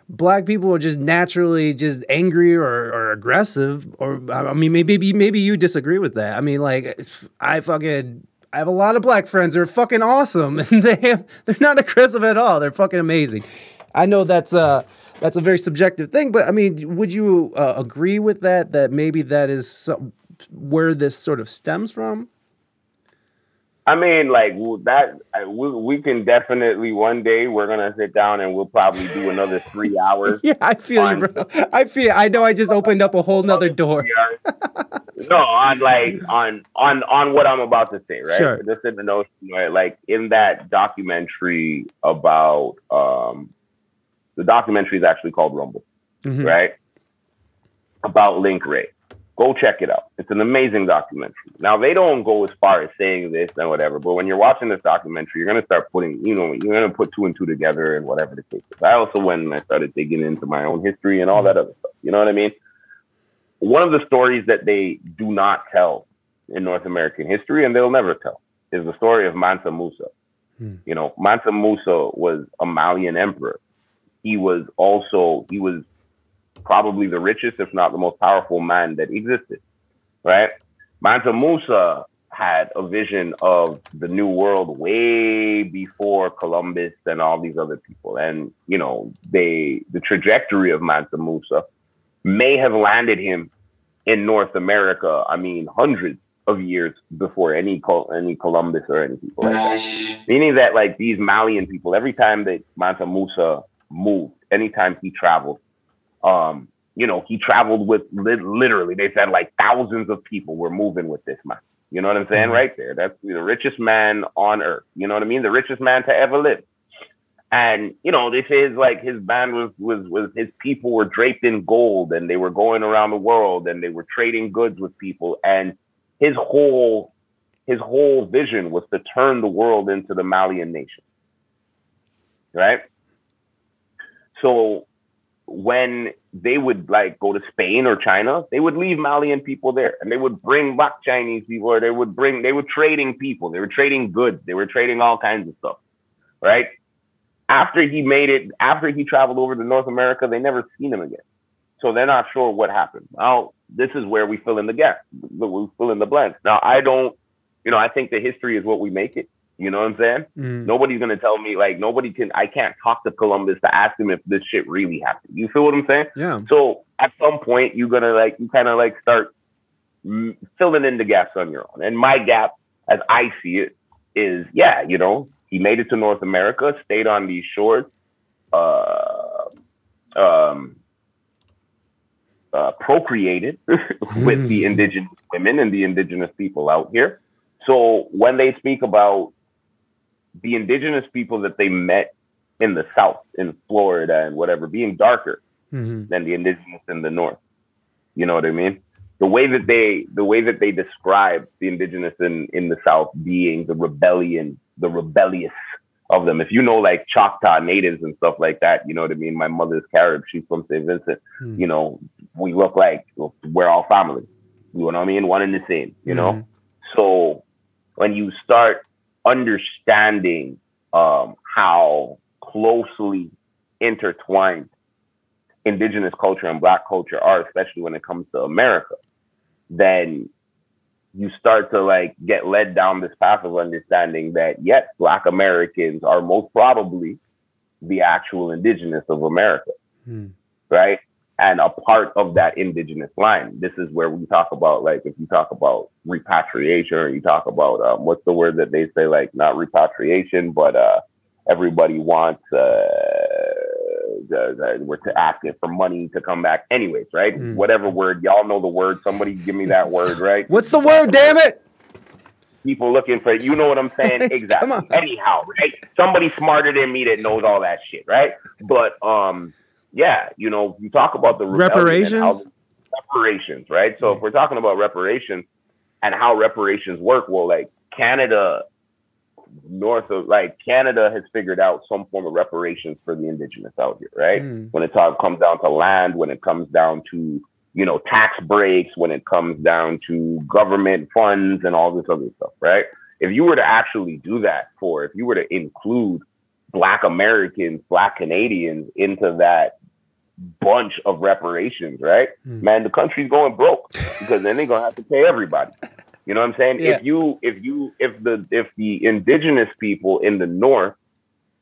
black people are just naturally just angry or, or aggressive. Or I mean, maybe maybe you disagree with that. I mean, like I fucking. I have a lot of black friends they are fucking awesome, and they they're not aggressive at all. They're fucking amazing. I know that's uh that's a very subjective thing, but I mean, would you uh, agree with that? That maybe that is some, where this sort of stems from? I mean, like that. We, we can definitely one day we're gonna sit down and we'll probably do another three hours. yeah, I feel on, you, bro. I feel. I know. I just opened up a whole nother door. no, on like on on on what I'm about to say, right? Sure. Just in the notion, right? Like in that documentary about um, the documentary is actually called Rumble, mm-hmm. right? About Link Wray Go check it out. It's an amazing documentary. Now they don't go as far as saying this and whatever, but when you're watching this documentary, you're gonna start putting, you know, you're gonna put two and two together and whatever the case is. I also went and I started digging into my own history and all that other stuff. You know what I mean? One of the stories that they do not tell in North American history, and they'll never tell, is the story of Mansa Musa. Hmm. You know, Mansa Musa was a Malian emperor. He was also he was probably the richest, if not the most powerful man that existed, right? Mansa Musa had a vision of the new world way before Columbus and all these other people. And, you know, they the trajectory of Mansa Musa may have landed him in North America, I mean, hundreds of years before any any Columbus or any people like that. Meaning that like these Malian people, every time that Mansa Musa moved, anytime he traveled, um, you know, he traveled with li- literally, they said like thousands of people were moving with this man. You know what I'm saying? Mm-hmm. Right there. That's the richest man on earth. You know what I mean? The richest man to ever live. And you know, this is like his band was was was his people were draped in gold and they were going around the world and they were trading goods with people. And his whole his whole vision was to turn the world into the Malian nation. Right? So when they would like go to Spain or China, they would leave Malian people there and they would bring back Chinese people or they would bring, they were trading people, they were trading goods, they were trading all kinds of stuff, right? After he made it, after he traveled over to North America, they never seen him again. So they're not sure what happened. Now, this is where we fill in the gap, we fill in the blanks. Now, I don't, you know, I think the history is what we make it. You know what I'm saying? Mm. Nobody's gonna tell me like nobody can. I can't talk to Columbus to ask him if this shit really happened. You feel what I'm saying? Yeah. So at some point you're gonna like you kind of like start filling in the gaps on your own. And my gap, as I see it, is yeah, you know, he made it to North America, stayed on these shores, uh, um, uh, procreated with the mm. indigenous women and the indigenous people out here. So when they speak about the indigenous people that they met in the South, in Florida and whatever, being darker mm-hmm. than the indigenous in the North. You know what I mean? The way that they, the way that they describe the indigenous in, in the South being the rebellion, the rebellious of them. If you know like Choctaw natives and stuff like that, you know what I mean? My mother's Carib, she's from St. Vincent. Mm-hmm. You know, we look like we're all family. You know what I mean? One and the same, you mm-hmm. know? So when you start understanding um, how closely intertwined indigenous culture and black culture are, especially when it comes to America, then you start to like get led down this path of understanding that yes, black Americans are most probably the actual indigenous of America. Hmm. Right and a part of that indigenous line. This is where we talk about like if you talk about repatriation or you talk about um, what's the word that they say like not repatriation, but uh, everybody wants uh, the, the, we're to asking for money to come back. Anyways, right? Mm. Whatever word y'all know the word. Somebody give me that word, right? What's the word? Damn it! People looking for you know what I'm saying exactly. Anyhow, right? Somebody smarter than me that knows all that shit, right? But um yeah, you know, you talk about the reparations, reparations, right? So if we're talking about reparations and how reparations work, well, like Canada, north of like Canada has figured out some form of reparations for the indigenous out here, right? Mm. When it talk, comes down to land, when it comes down to you know tax breaks, when it comes down to government funds and all this other stuff, right? If you were to actually do that for, if you were to include Black Americans, Black Canadians into that bunch of reparations, right? Mm. Man, the country's going broke because then they're gonna have to pay everybody. You know what I'm saying? Yeah. If you if you if the if the indigenous people in the north,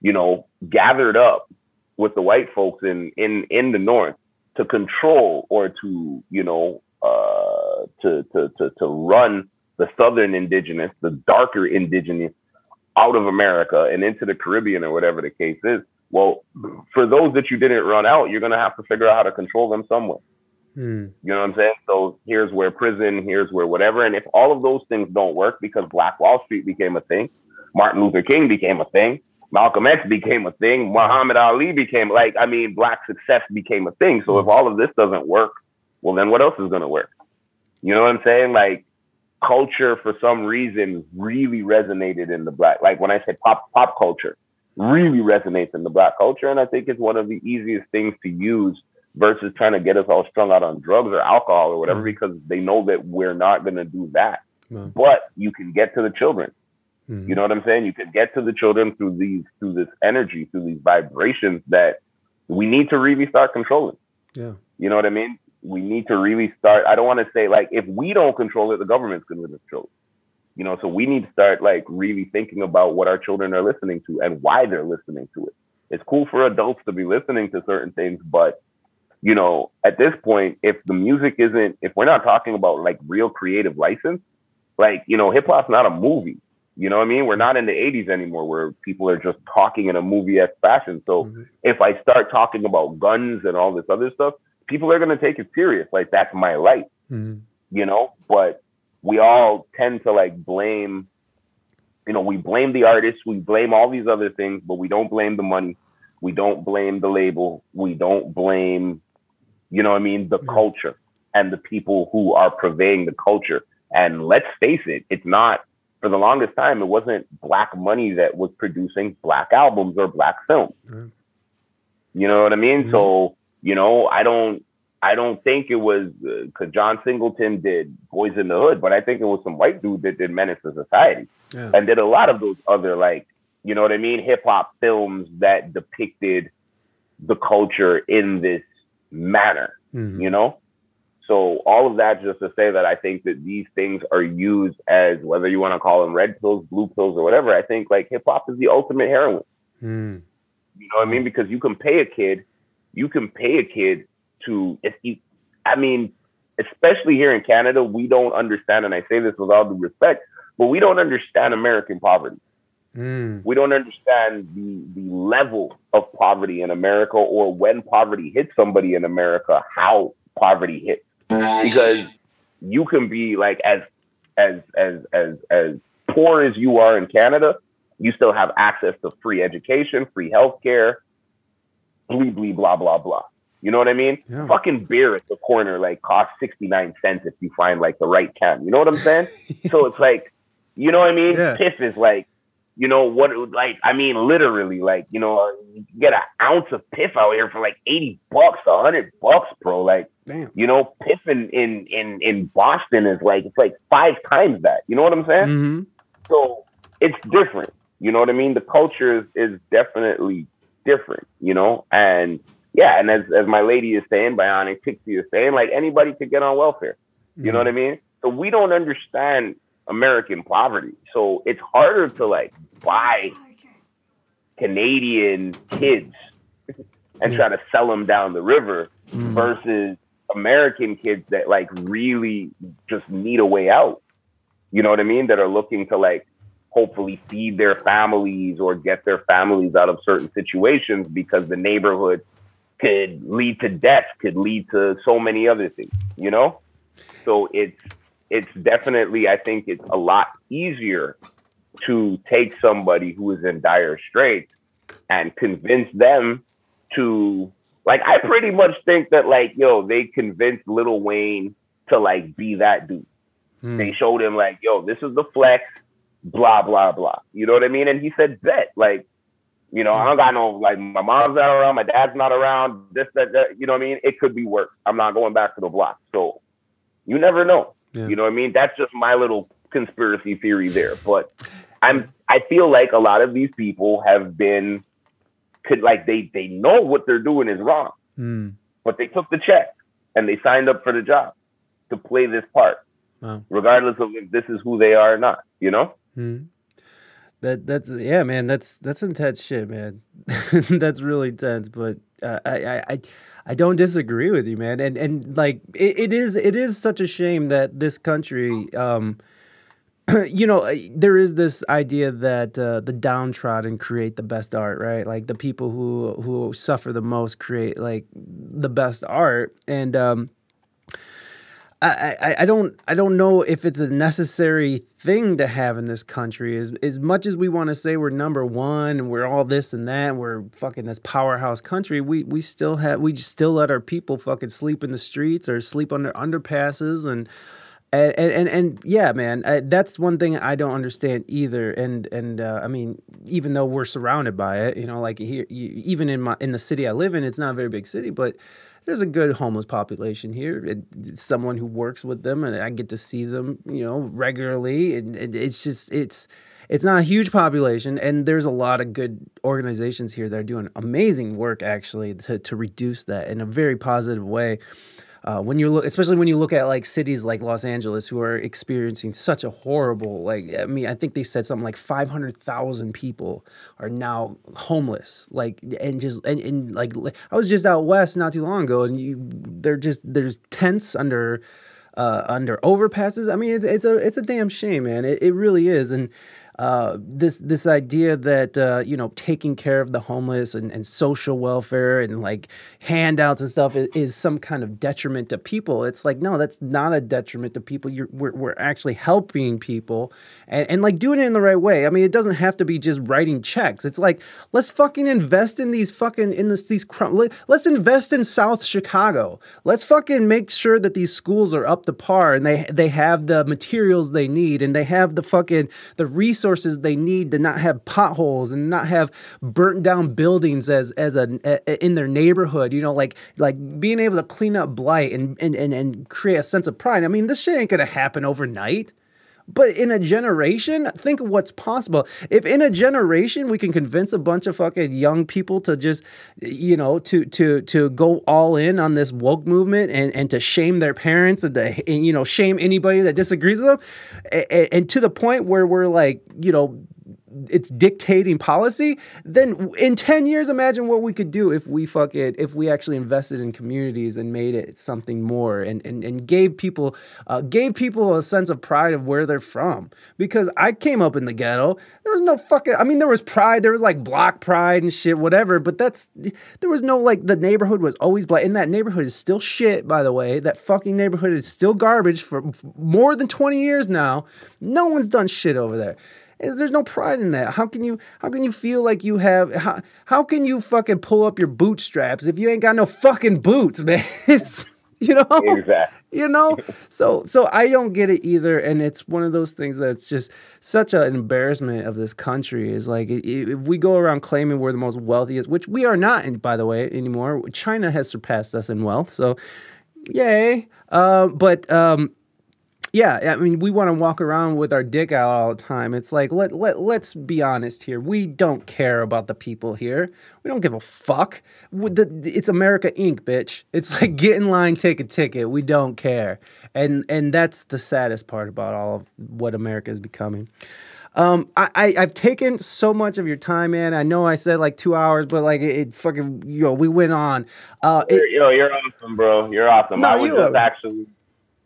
you know, gathered up with the white folks in in in the north to control or to, you know, uh to to to to run the southern indigenous, the darker indigenous out of America and into the Caribbean or whatever the case is, well, for those that you didn't run out, you're going to have to figure out how to control them somewhere. Hmm. You know what I'm saying? So here's where prison, here's where whatever. And if all of those things don't work because Black Wall Street became a thing, Martin Luther King became a thing, Malcolm X became a thing, Muhammad Ali became like, I mean, Black success became a thing. So if all of this doesn't work, well, then what else is going to work? You know what I'm saying? Like culture for some reason really resonated in the Black. Like when I say pop, pop culture, really resonates in the black culture. And I think it's one of the easiest things to use versus trying to get us all strung out on drugs or alcohol or whatever, mm-hmm. because they know that we're not going to do that. Mm-hmm. But you can get to the children. Mm-hmm. You know what I'm saying? You can get to the children through these, through this energy, through these vibrations that we need to really start controlling. Yeah. You know what I mean? We need to really start. I don't want to say like if we don't control it, the government's going to control it. You know, so we need to start like really thinking about what our children are listening to and why they're listening to it. It's cool for adults to be listening to certain things, but you know, at this point, if the music isn't, if we're not talking about like real creative license, like, you know, hip hop's not a movie. You know what I mean? We're not in the 80s anymore where people are just talking in a movie esque fashion. So mm-hmm. if I start talking about guns and all this other stuff, people are going to take it serious. Like, that's my life, mm-hmm. you know? But we all tend to like blame, you know, we blame the artists, we blame all these other things, but we don't blame the money. We don't blame the label. We don't blame you know what I mean? The mm-hmm. culture and the people who are purveying the culture. And let's face it, it's not for the longest time, it wasn't black money that was producing black albums or black films. Mm-hmm. You know what I mean? Mm-hmm. So, you know, I don't I don't think it was because uh, John Singleton did Boyz n the Hood, but I think it was some white dude that did Menace to Society yeah. and did a lot of those other like, you know what I mean, hip hop films that depicted the culture in this manner, mm-hmm. you know? So all of that just to say that I think that these things are used as whether you want to call them red pills, blue pills, or whatever. I think like hip hop is the ultimate heroin. Mm. You know what I mean? Because you can pay a kid, you can pay a kid to if you I mean, especially here in Canada, we don't understand, and I say this with all due respect, but we don't understand American poverty. Mm. We don't understand the the level of poverty in America or when poverty hits somebody in America, how poverty hits. Because you can be like as as as as as poor as you are in Canada, you still have access to free education, free healthcare, blee blee blah blah blah. You know what I mean? Yeah. Fucking beer at the corner like costs 69 cents if you find like the right can. You know what I'm saying? so it's like, you know what I mean? Yeah. Piff is like you know what like i mean literally like you know you get an ounce of piff out here for like 80 bucks 100 bucks bro like Damn. you know piff in, in in in boston is like it's like five times that you know what i'm saying mm-hmm. so it's different you know what i mean the culture is, is definitely different you know and yeah and as as my lady is saying bionic pixie is saying like anybody could get on welfare you mm-hmm. know what i mean so we don't understand American poverty. So it's harder to like buy Canadian kids and try to sell them down the river mm. versus American kids that like really just need a way out. You know what I mean? That are looking to like hopefully feed their families or get their families out of certain situations because the neighborhood could lead to death, could lead to so many other things, you know? So it's it's definitely, I think it's a lot easier to take somebody who is in dire straits and convince them to like I pretty much think that like yo they convinced Lil Wayne to like be that dude. Hmm. They showed him like yo this is the flex, blah blah blah. You know what I mean? And he said bet like you know I don't got no like my mom's not around, my dad's not around. This that, that you know what I mean? It could be worse. I'm not going back to the block. So you never know. Yeah. You know what I mean? That's just my little conspiracy theory there. But I'm I feel like a lot of these people have been could like they they know what they're doing is wrong. Mm. But they took the check and they signed up for the job to play this part. Wow. Regardless of if this is who they are or not, you know? Mm. That that's yeah, man. That's that's intense shit, man. that's really intense. But uh, I, I I I don't disagree with you, man. And and like it, it is it is such a shame that this country um you know, there is this idea that uh, the downtrodden create the best art, right? Like the people who who suffer the most create like the best art, and um, I, I, I don't I don't know if it's a necessary thing to have in this country. As as much as we want to say we're number one and we're all this and that, and we're fucking this powerhouse country. We we still have we still let our people fucking sleep in the streets or sleep under underpasses and. And, and and yeah, man, uh, that's one thing I don't understand either. And and uh, I mean, even though we're surrounded by it, you know, like here, you, even in my in the city I live in, it's not a very big city, but there's a good homeless population here. It, someone who works with them, and I get to see them, you know, regularly. And, and it's just it's it's not a huge population, and there's a lot of good organizations here that are doing amazing work actually to to reduce that in a very positive way. Uh, when you look, especially when you look at like cities like Los Angeles, who are experiencing such a horrible, like I mean, I think they said something like five hundred thousand people are now homeless, like and just and, and like I was just out west not too long ago, and you they're just there's tents under uh, under overpasses. I mean, it's, it's a it's a damn shame, man. It, it really is, and uh, this this idea that uh, you know taking care of the homeless and, and social welfare and like handouts and stuff is, is, some kind of detriment to people. It's like no, that's not a detriment to people. You're we're, we're actually helping people and, and like doing it in the right way. I mean, it doesn't have to be just writing checks. It's like let's fucking invest in these fucking in this these let's invest in South Chicago. Let's fucking make sure that these schools are up to par and they they have the materials they need and they have the fucking the resources resources they need to not have potholes and not have burnt down buildings as as a, a in their neighborhood. You know, like like being able to clean up blight and and and, and create a sense of pride. I mean, this shit ain't gonna happen overnight. But in a generation, think of what's possible. If in a generation we can convince a bunch of fucking young people to just, you know, to to to go all in on this woke movement and, and to shame their parents and to and, you know shame anybody that disagrees with them, and, and to the point where we're like, you know, it's dictating policy, then in 10 years, imagine what we could do if we fuck it, if we actually invested in communities and made it something more and, and, and gave people, uh, gave people a sense of pride of where they're from. Because I came up in the ghetto. There was no fucking, I mean, there was pride. There was like block pride and shit, whatever. But that's, there was no like, the neighborhood was always black. And that neighborhood is still shit, by the way. That fucking neighborhood is still garbage for, for more than 20 years now. No one's done shit over there is there's no pride in that. How can you how can you feel like you have how, how can you fucking pull up your bootstraps if you ain't got no fucking boots, man? you know? Exactly. You know? so so I don't get it either and it's one of those things that's just such an embarrassment of this country is like if we go around claiming we're the most wealthiest, which we are not by the way anymore. China has surpassed us in wealth. So yay. Uh, but um yeah, I mean, we want to walk around with our dick out all the time. It's like let let let's be honest here. We don't care about the people here. We don't give a fuck. It's America Inc., bitch. It's like get in line, take a ticket. We don't care, and and that's the saddest part about all of what America is becoming. Um, I, I have taken so much of your time, man. I know I said like two hours, but like it, it fucking you know we went on. Uh, it, yo, you're awesome, bro. You're awesome. No, I was just actually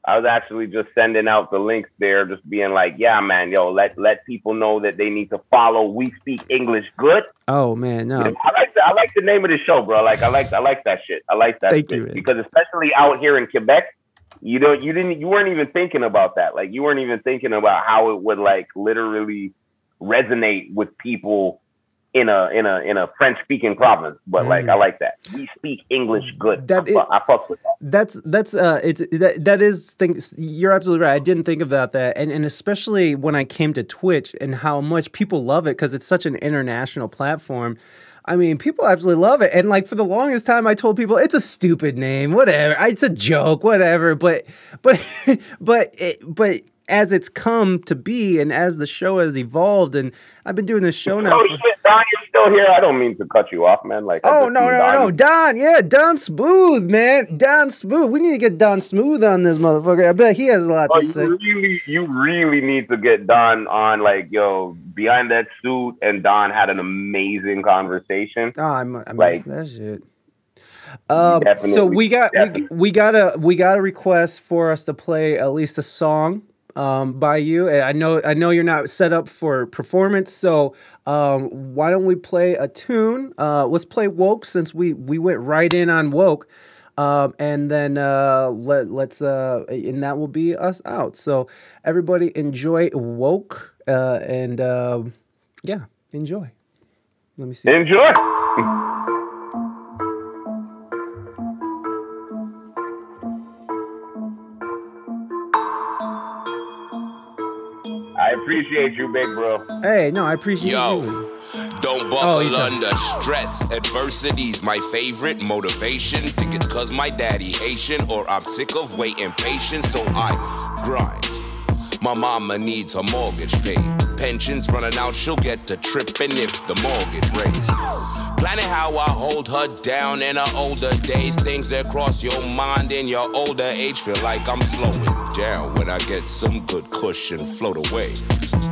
I was actually just sending out the links there, just being like, "Yeah, man, yo, let let people know that they need to follow. We speak English good." Oh man, no. I like the, I like the name of the show, bro. Like I like I like that shit. I like that. Thank shit. you, because especially out here in Quebec, you don't you didn't you weren't even thinking about that. Like you weren't even thinking about how it would like literally resonate with people in a in a in a French speaking province. But mm. like I like that. We speak English good. That I, is, I fuck with that. That's that's uh it's that that is things you're absolutely right. I didn't think about that. And and especially when I came to Twitch and how much people love it because it's such an international platform. I mean, people absolutely love it. And like for the longest time I told people it's a stupid name, whatever. It's a joke, whatever. But but but it, but as it's come to be and as the show has evolved and I've been doing this show now. Oh for... shit, Don, you're still here. I don't mean to cut you off, man. Like Oh no, no, Don. no. Don, yeah, Don Smooth, man. Don Smooth. We need to get Don Smooth on this motherfucker. I bet he has a lot oh, to you say. Really, you really need to get Don on like, yo, behind that suit and Don had an amazing conversation. Oh, I'm, I like that shit. Um, so we got we, we got a we got a request for us to play at least a song um, by you. I know I know you're not set up for performance, so um, why don't we play a tune? Uh, let's play woke since we we went right in on woke. Um, and then uh, let let's uh, and that will be us out. So everybody enjoy woke uh, and uh, yeah, enjoy. Let me see. Enjoy. appreciate you, big bro. Hey, no, I appreciate Yo, you. Don't oh, buckle oh, under stress. Adversity's my favorite motivation. Think it's cause my daddy Haitian or I'm sick of waiting patient, so I grind. My mama needs her mortgage paid. Pensions running out, she'll get to tripping if the mortgage raised. Planning how I hold her down in her older days. Things that cross your mind in your older age. Feel like I'm slowing down when I get some good cushion float away.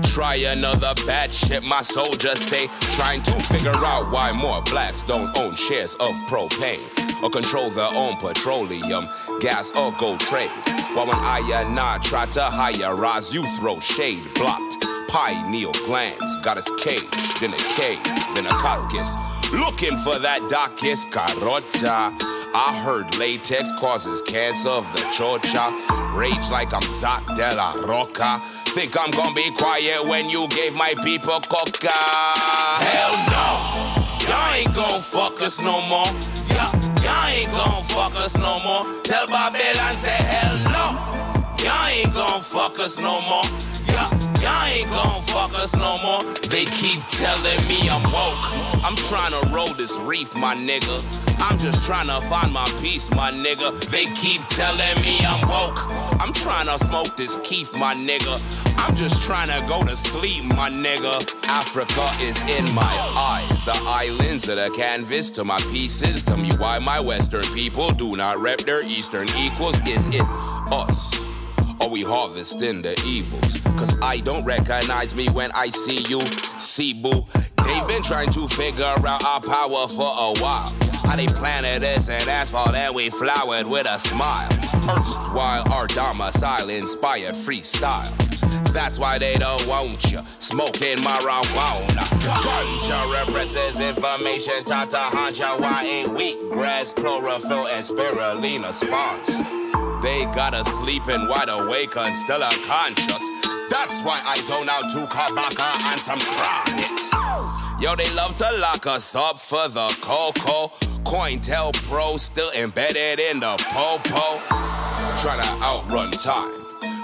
Try another bad shit, my soldiers say. Trying to figure out why more blacks don't own shares of propane or control their own petroleum, gas, or gold trade. While when I and I try to hire rise, you throw shade blocked pineal glands. Got us caged in a cave, in a carcass. Looking for that darkest carota. I heard latex causes cancer of the chocha. Rage like I'm Zack de la Rocha. Think I'm gonna be quiet when you gave my people coca. Hell no. Y'all ain't gon' fuck us no more. Y'all, y'all ain't gon' fuck us no more. Tell Babylon say hell no. Y'all ain't gon' fuck us no more. Y'all, Y'all ain't gon' fuck us no more. They keep telling me I'm woke. I'm trying to roll this reef, my nigga. I'm just trying to find my peace, my nigga. They keep telling me I'm woke. I'm trying to smoke this keef, my nigga. I'm just trying to go to sleep, my nigga. Africa is in my eyes. The islands are the canvas to my pieces. Tell me why my Western people do not rep their Eastern equals. Is it us? Or we harvesting the evils. Cause I don't recognize me when I see you. Boo, they've been trying to figure out our power for a while. How they planted us and asphalt and we flowered with a smile. Erstwhile, our domicile inspired freestyle. That's why they don't want you smoking marijuana. Ganja represents information. Tata Hanja, why ain't wheatgrass, chlorophyll, and spirulina sponsor? They got us sleeping wide awake and still unconscious. That's why I go now to Kabaka and some chronics. Yo, they love to lock us up for the cocoa. Cointel Pro still embedded in the popo. Try to outrun time.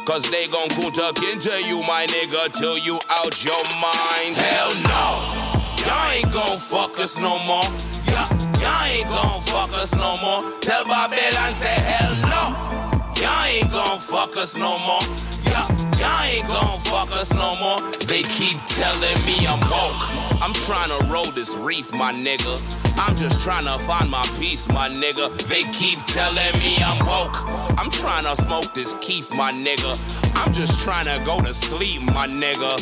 Cause they gon' tuck into you, my nigga, till you out your mind. Hell no. Y'all ain't gon' fuck us no more. Y'all, ain't gon' fuck us no more. Tell Babylon say hell no. Y'all ain't gon' fuck us no more. Y'all ain't gon' fuck us no more. They keep telling me I'm woke. I'm trying to roll this reef, my nigga. I'm just trying to find my peace, my nigga. They keep telling me I'm woke. I'm trying to smoke this keef, my nigga. I'm just trying to go to sleep, my nigga.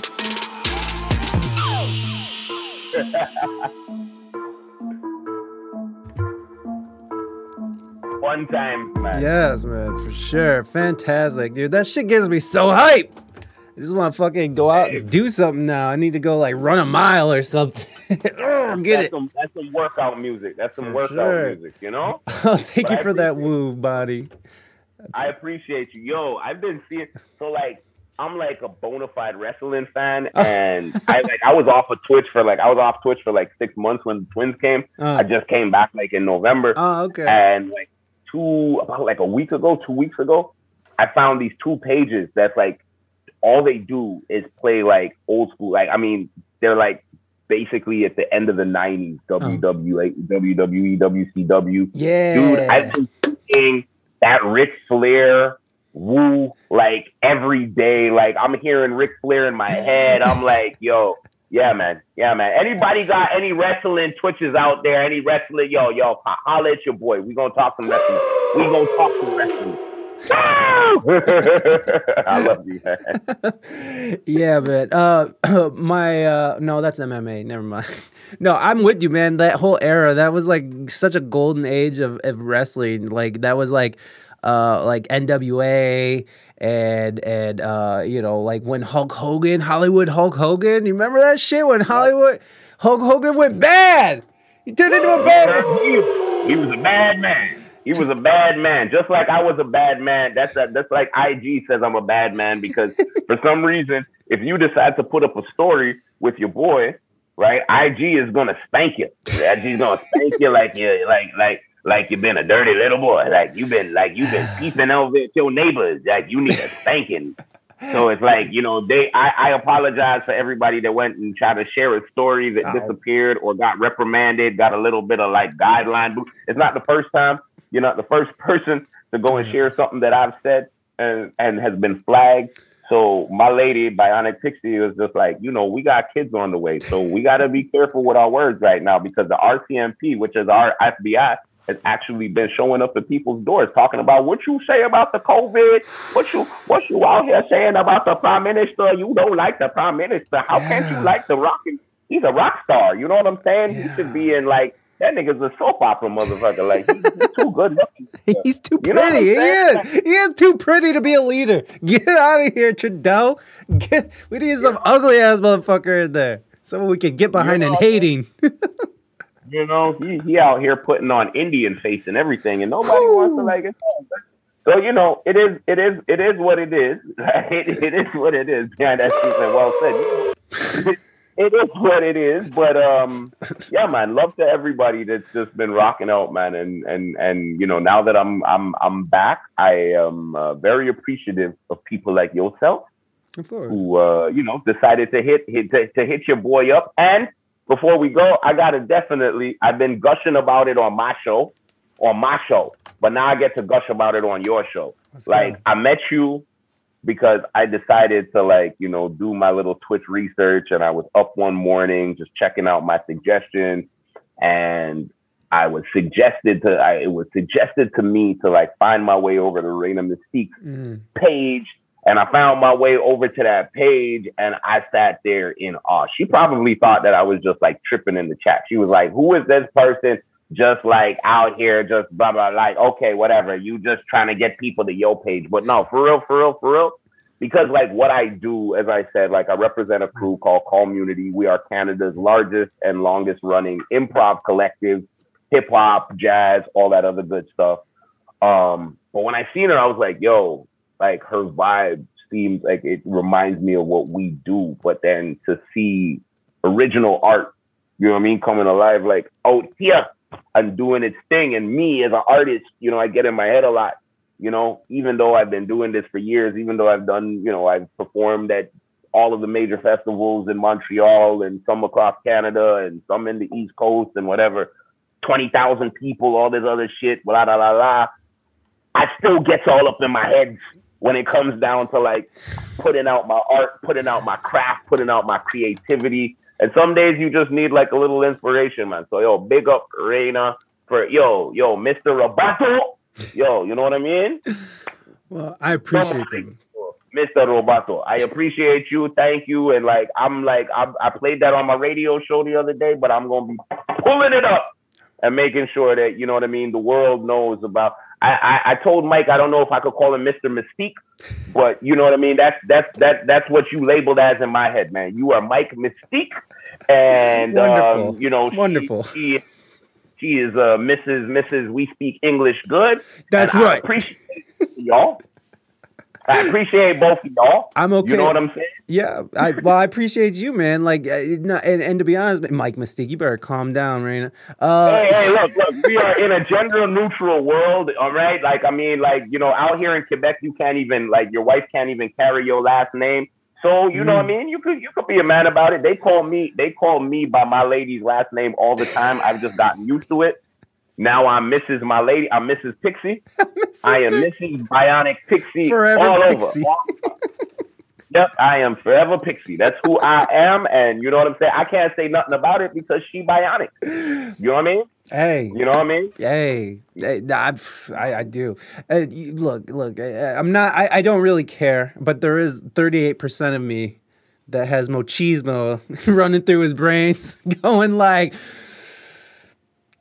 One time, man. Yes, man, for sure. Fantastic, dude. That shit gives me so hype. I just want to fucking go out and do something now. I need to go like run a mile or something. oh, get that's it. Some, that's some workout music. That's some For workout sure. music, you know? Oh, thank But you for that woo body. I appreciate you. Yo, I've been seeing so like I'm like a bona fide wrestling fan and I like I was off of Twitch for like I was off Twitch for like six months when the twins came. Uh, I just came back like in November. oh, okay. And like two about like a week ago, two weeks ago, I found these two pages that's like all they do is play like old school. Like I mean, they're like basically at the end of the nineties, oh. WWE, WWE, WCW. yeah. Dude, I've been seeing that Ric Flair woo like every day. Like I'm hearing Ric Flair in my head. I'm like, yo, yeah, man, yeah, man. Anybody got any wrestling twitches out there? Any wrestling? Yo, yo, holla at your boy. We gonna talk some wrestling. We gonna talk some wrestling. I love you. Man. yeah, but Uh, my uh, no, that's MMA. Never mind. No, I'm with you, man. That whole era, that was like such a golden age of, of wrestling. Like that was like, uh, like NWA and and uh, you know, like when Hulk Hogan, Hollywood Hulk Hogan. You remember that shit when Hollywood Hulk Hogan went bad? He turned into a bad. He was a bad man. He was a bad man, just like I was a bad man. That's a, that's like IG says I'm a bad man because for some reason, if you decide to put up a story with your boy, right? IG is gonna spank you. IG's gonna spank you like you like like like you've been a dirty little boy. Like you've been like you've been peeping over at your neighbors. Like you need a spanking. So it's like, you know, they I, I apologize for everybody that went and tried to share a story that disappeared or got reprimanded, got a little bit of like guideline. It's not the first time. You're not the first person to go and share something that I've said and, and has been flagged. So my lady, Bionic Pixie, was just like, you know, we got kids on the way, so we got to be careful with our words right now because the RCMP, which is our FBI, has actually been showing up at people's doors talking about what you say about the COVID, what you what you out here saying about the prime minister. You don't like the prime minister. How yeah. can't you like the rock? He's a rock star. You know what I'm saying? Yeah. He should be in like that nigga's a soap opera motherfucker. Like he's, he's too good looking. he's too pretty. he is. He is too pretty to be a leader. Get out of here, Trudeau. Get. We need some ugly ass motherfucker in there, someone we can get behind you know, and hating. you know, he, he out here putting on Indian face and everything, and nobody Ooh. wants to like it. So you know, it is, it is, it is what it is. it, it is what it is. Yeah, that's well said it is what it is. But um, yeah, man, love to everybody that's just been rocking out, man. And and and you know, now that I'm I'm I'm back, I am uh, very appreciative of people like yourself who uh, you know decided to hit, hit to, to hit your boy up. And before we go, I gotta definitely I've been gushing about it on my show, on my show, but now I get to gush about it on your show. Let's like go. I met you because I decided to like, you know, do my little Twitch research and I was up one morning just checking out my suggestions and I was suggested to I, it was suggested to me to like find my way over to Reina Mystique's mm. page and I found my way over to that page and I sat there in awe. She probably thought that I was just like tripping in the chat. She was like, "Who is this person just like out here, just blah blah. Like, okay, whatever. You just trying to get people to your page, but no, for real, for real, for real. Because like what I do, as I said, like I represent a crew called Community. We are Canada's largest and longest running improv collective, hip hop, jazz, all that other good stuff. Um, but when I seen her, I was like, yo, like her vibe seems like it reminds me of what we do. But then to see original art, you know what I mean, coming alive, like out here and doing its thing. And me as an artist, you know, I get in my head a lot. You know, even though I've been doing this for years, even though I've done, you know, I've performed at all of the major festivals in Montreal and some across Canada and some in the East Coast and whatever, 20,000 people, all this other shit, blah, blah, blah, blah. I still gets all up in my head when it comes down to like putting out my art, putting out my craft, putting out my creativity, and some days you just need like a little inspiration, man. So yo, big up Reina for yo, yo, Mr. Roboto. Yo, you know what I mean? Well, I appreciate it. Mr. Roboto. I appreciate you. Thank you. And like I'm like I, I played that on my radio show the other day, but I'm gonna be pulling it up and making sure that you know what I mean. The world knows about. I, I, I told Mike I don't know if I could call him Mr. Mystique, but you know what I mean. That's that's that that's what you labeled as in my head, man. You are Mike Mystique, and um, you know, wonderful. She, she, she is uh, Mrs. Mrs. We speak English good. That's right. Appreciate y'all. I appreciate both of y'all. I'm okay. You know what I'm saying? Yeah. I, well, I appreciate you, man. Like, uh, and, and to be honest, Mike Mystique, you better calm down, Reina. Uh, hey, hey, look, look. We are in a gender neutral world, all right? Like, I mean, like, you know, out here in Quebec, you can't even, like, your wife can't even carry your last name. So you know what I mm. mean? You could you could be a man about it. They call me they call me by my lady's last name all the time. I've just gotten used to it. Now I'm Mrs. My lady. I'm Mrs. Pixie. I am Mrs. Bionic Pixie Forever all Pixie. over. yep, I am forever Pixie. That's who I am, and you know what I'm saying. I can't say nothing about it because she bionic. You know what I mean? Hey, you know what I mean? Hey, hey I, I, do. Uh, look, look. I, I'm not. I, I don't really care, but there is 38 percent of me that has machismo running through his brains, going like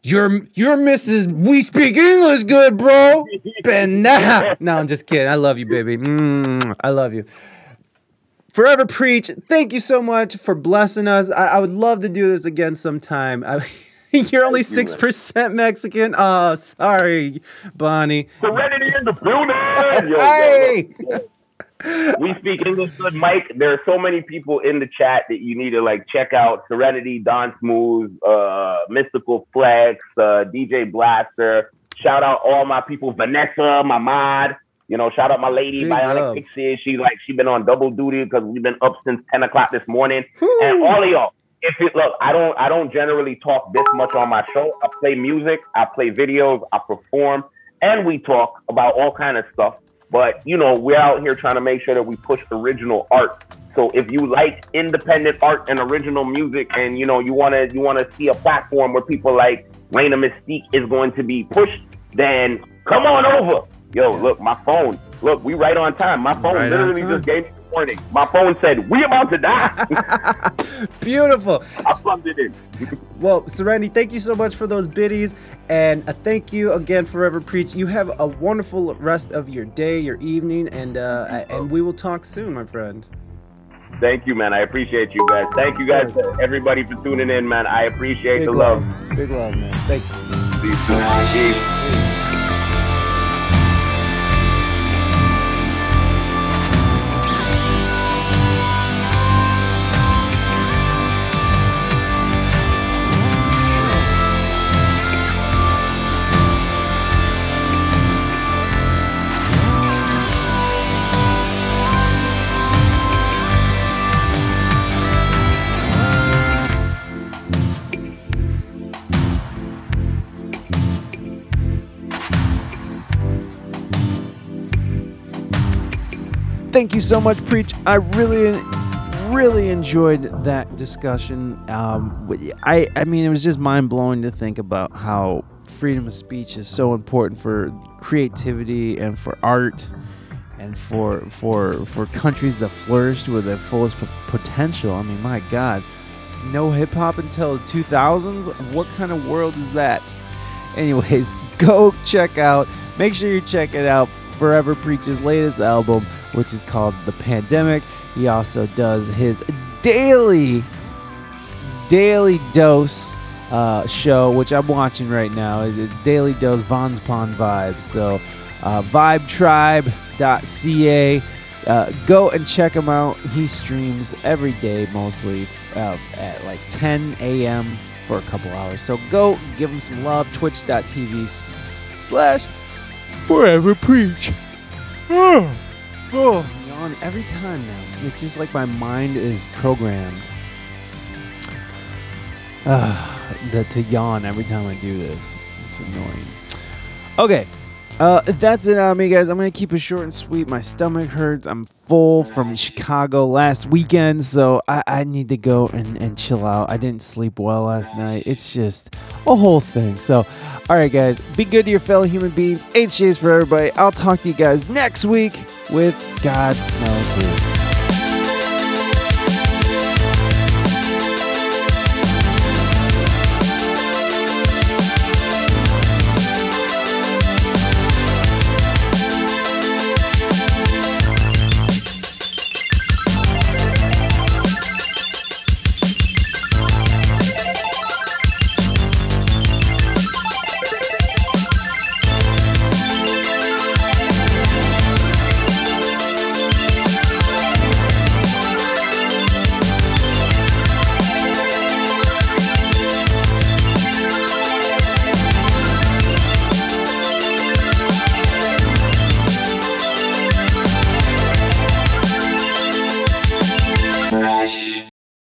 you're you're Mrs. We speak English good, bro. Ben nah. No, I'm just kidding. I love you, baby. Mm, I love you. Forever preach. Thank you so much for blessing us. I, I would love to do this again sometime. I, you're only six percent Mexican. Oh, sorry, Bonnie. Serenity in the building. hey. we speak English good, Mike. There are so many people in the chat that you need to like check out. Serenity, Don Smooth, uh, Mystical Flex, uh, DJ Blaster. Shout out all my people, Vanessa, my mod. You know, shout out my lady, Big Bionic love. Pixie. She's like she been on double duty because we've been up since ten o'clock this morning. And all of y'all, if you look, I don't I don't generally talk this much on my show. I play music, I play videos, I perform, and we talk about all kind of stuff. But you know, we're out here trying to make sure that we push original art. So if you like independent art and original music, and you know you want to you want to see a platform where people like Reina Mystique is going to be pushed, then come on over. Yo, look, my phone. Look, we right on time. My phone Right literally just gave me a warning. My phone said, "We about to die." Beautiful. I plugged it in. Well, Serenity, thank you so much for those biddies. And a thank you again, Forever Preach. You have a wonderful rest of your day, your evening, and uh, and we will talk soon, my friend. Thank you, man. I appreciate you guys. Thank you guys, everybody, for tuning in, man. I appreciate Big the love. love. Big love, man. Thank you. Peace. Peace. Thank you so much, Preach. I really, really enjoyed that discussion. Um, I, I mean, it was just mind blowing to think about how freedom of speech is so important for creativity and for art and for for for countries that flourished with their fullest p- potential. I mean, my God, no hip hop until the 2000s. What kind of world is that? Anyways, go check out. Make sure you check it out. Forever Preach's latest album, which is called The Pandemic. He also does his daily, daily dose uh, show, which I'm watching right now. It's Daily Dose Von's Pond Vibes. So, uh, vibetribe.ca. Uh, go and check him out. He streams every day, mostly uh, at like 10 a.m. for a couple hours. So go give him some love. Twitch.tv slash Forever Preach. Oh, yawn every time now. It's just like my mind is programmed uh, that to yawn every time I do this. It's annoying. Okay. Uh, that's it on me, guys. I'm gonna keep it short and sweet. My stomach hurts. I'm full from Chicago last weekend, so I, I need to go and, and chill out. I didn't sleep well last night. It's just a whole thing. So, all right, guys, be good to your fellow human beings. HJs for everybody. I'll talk to you guys next week with God knows who.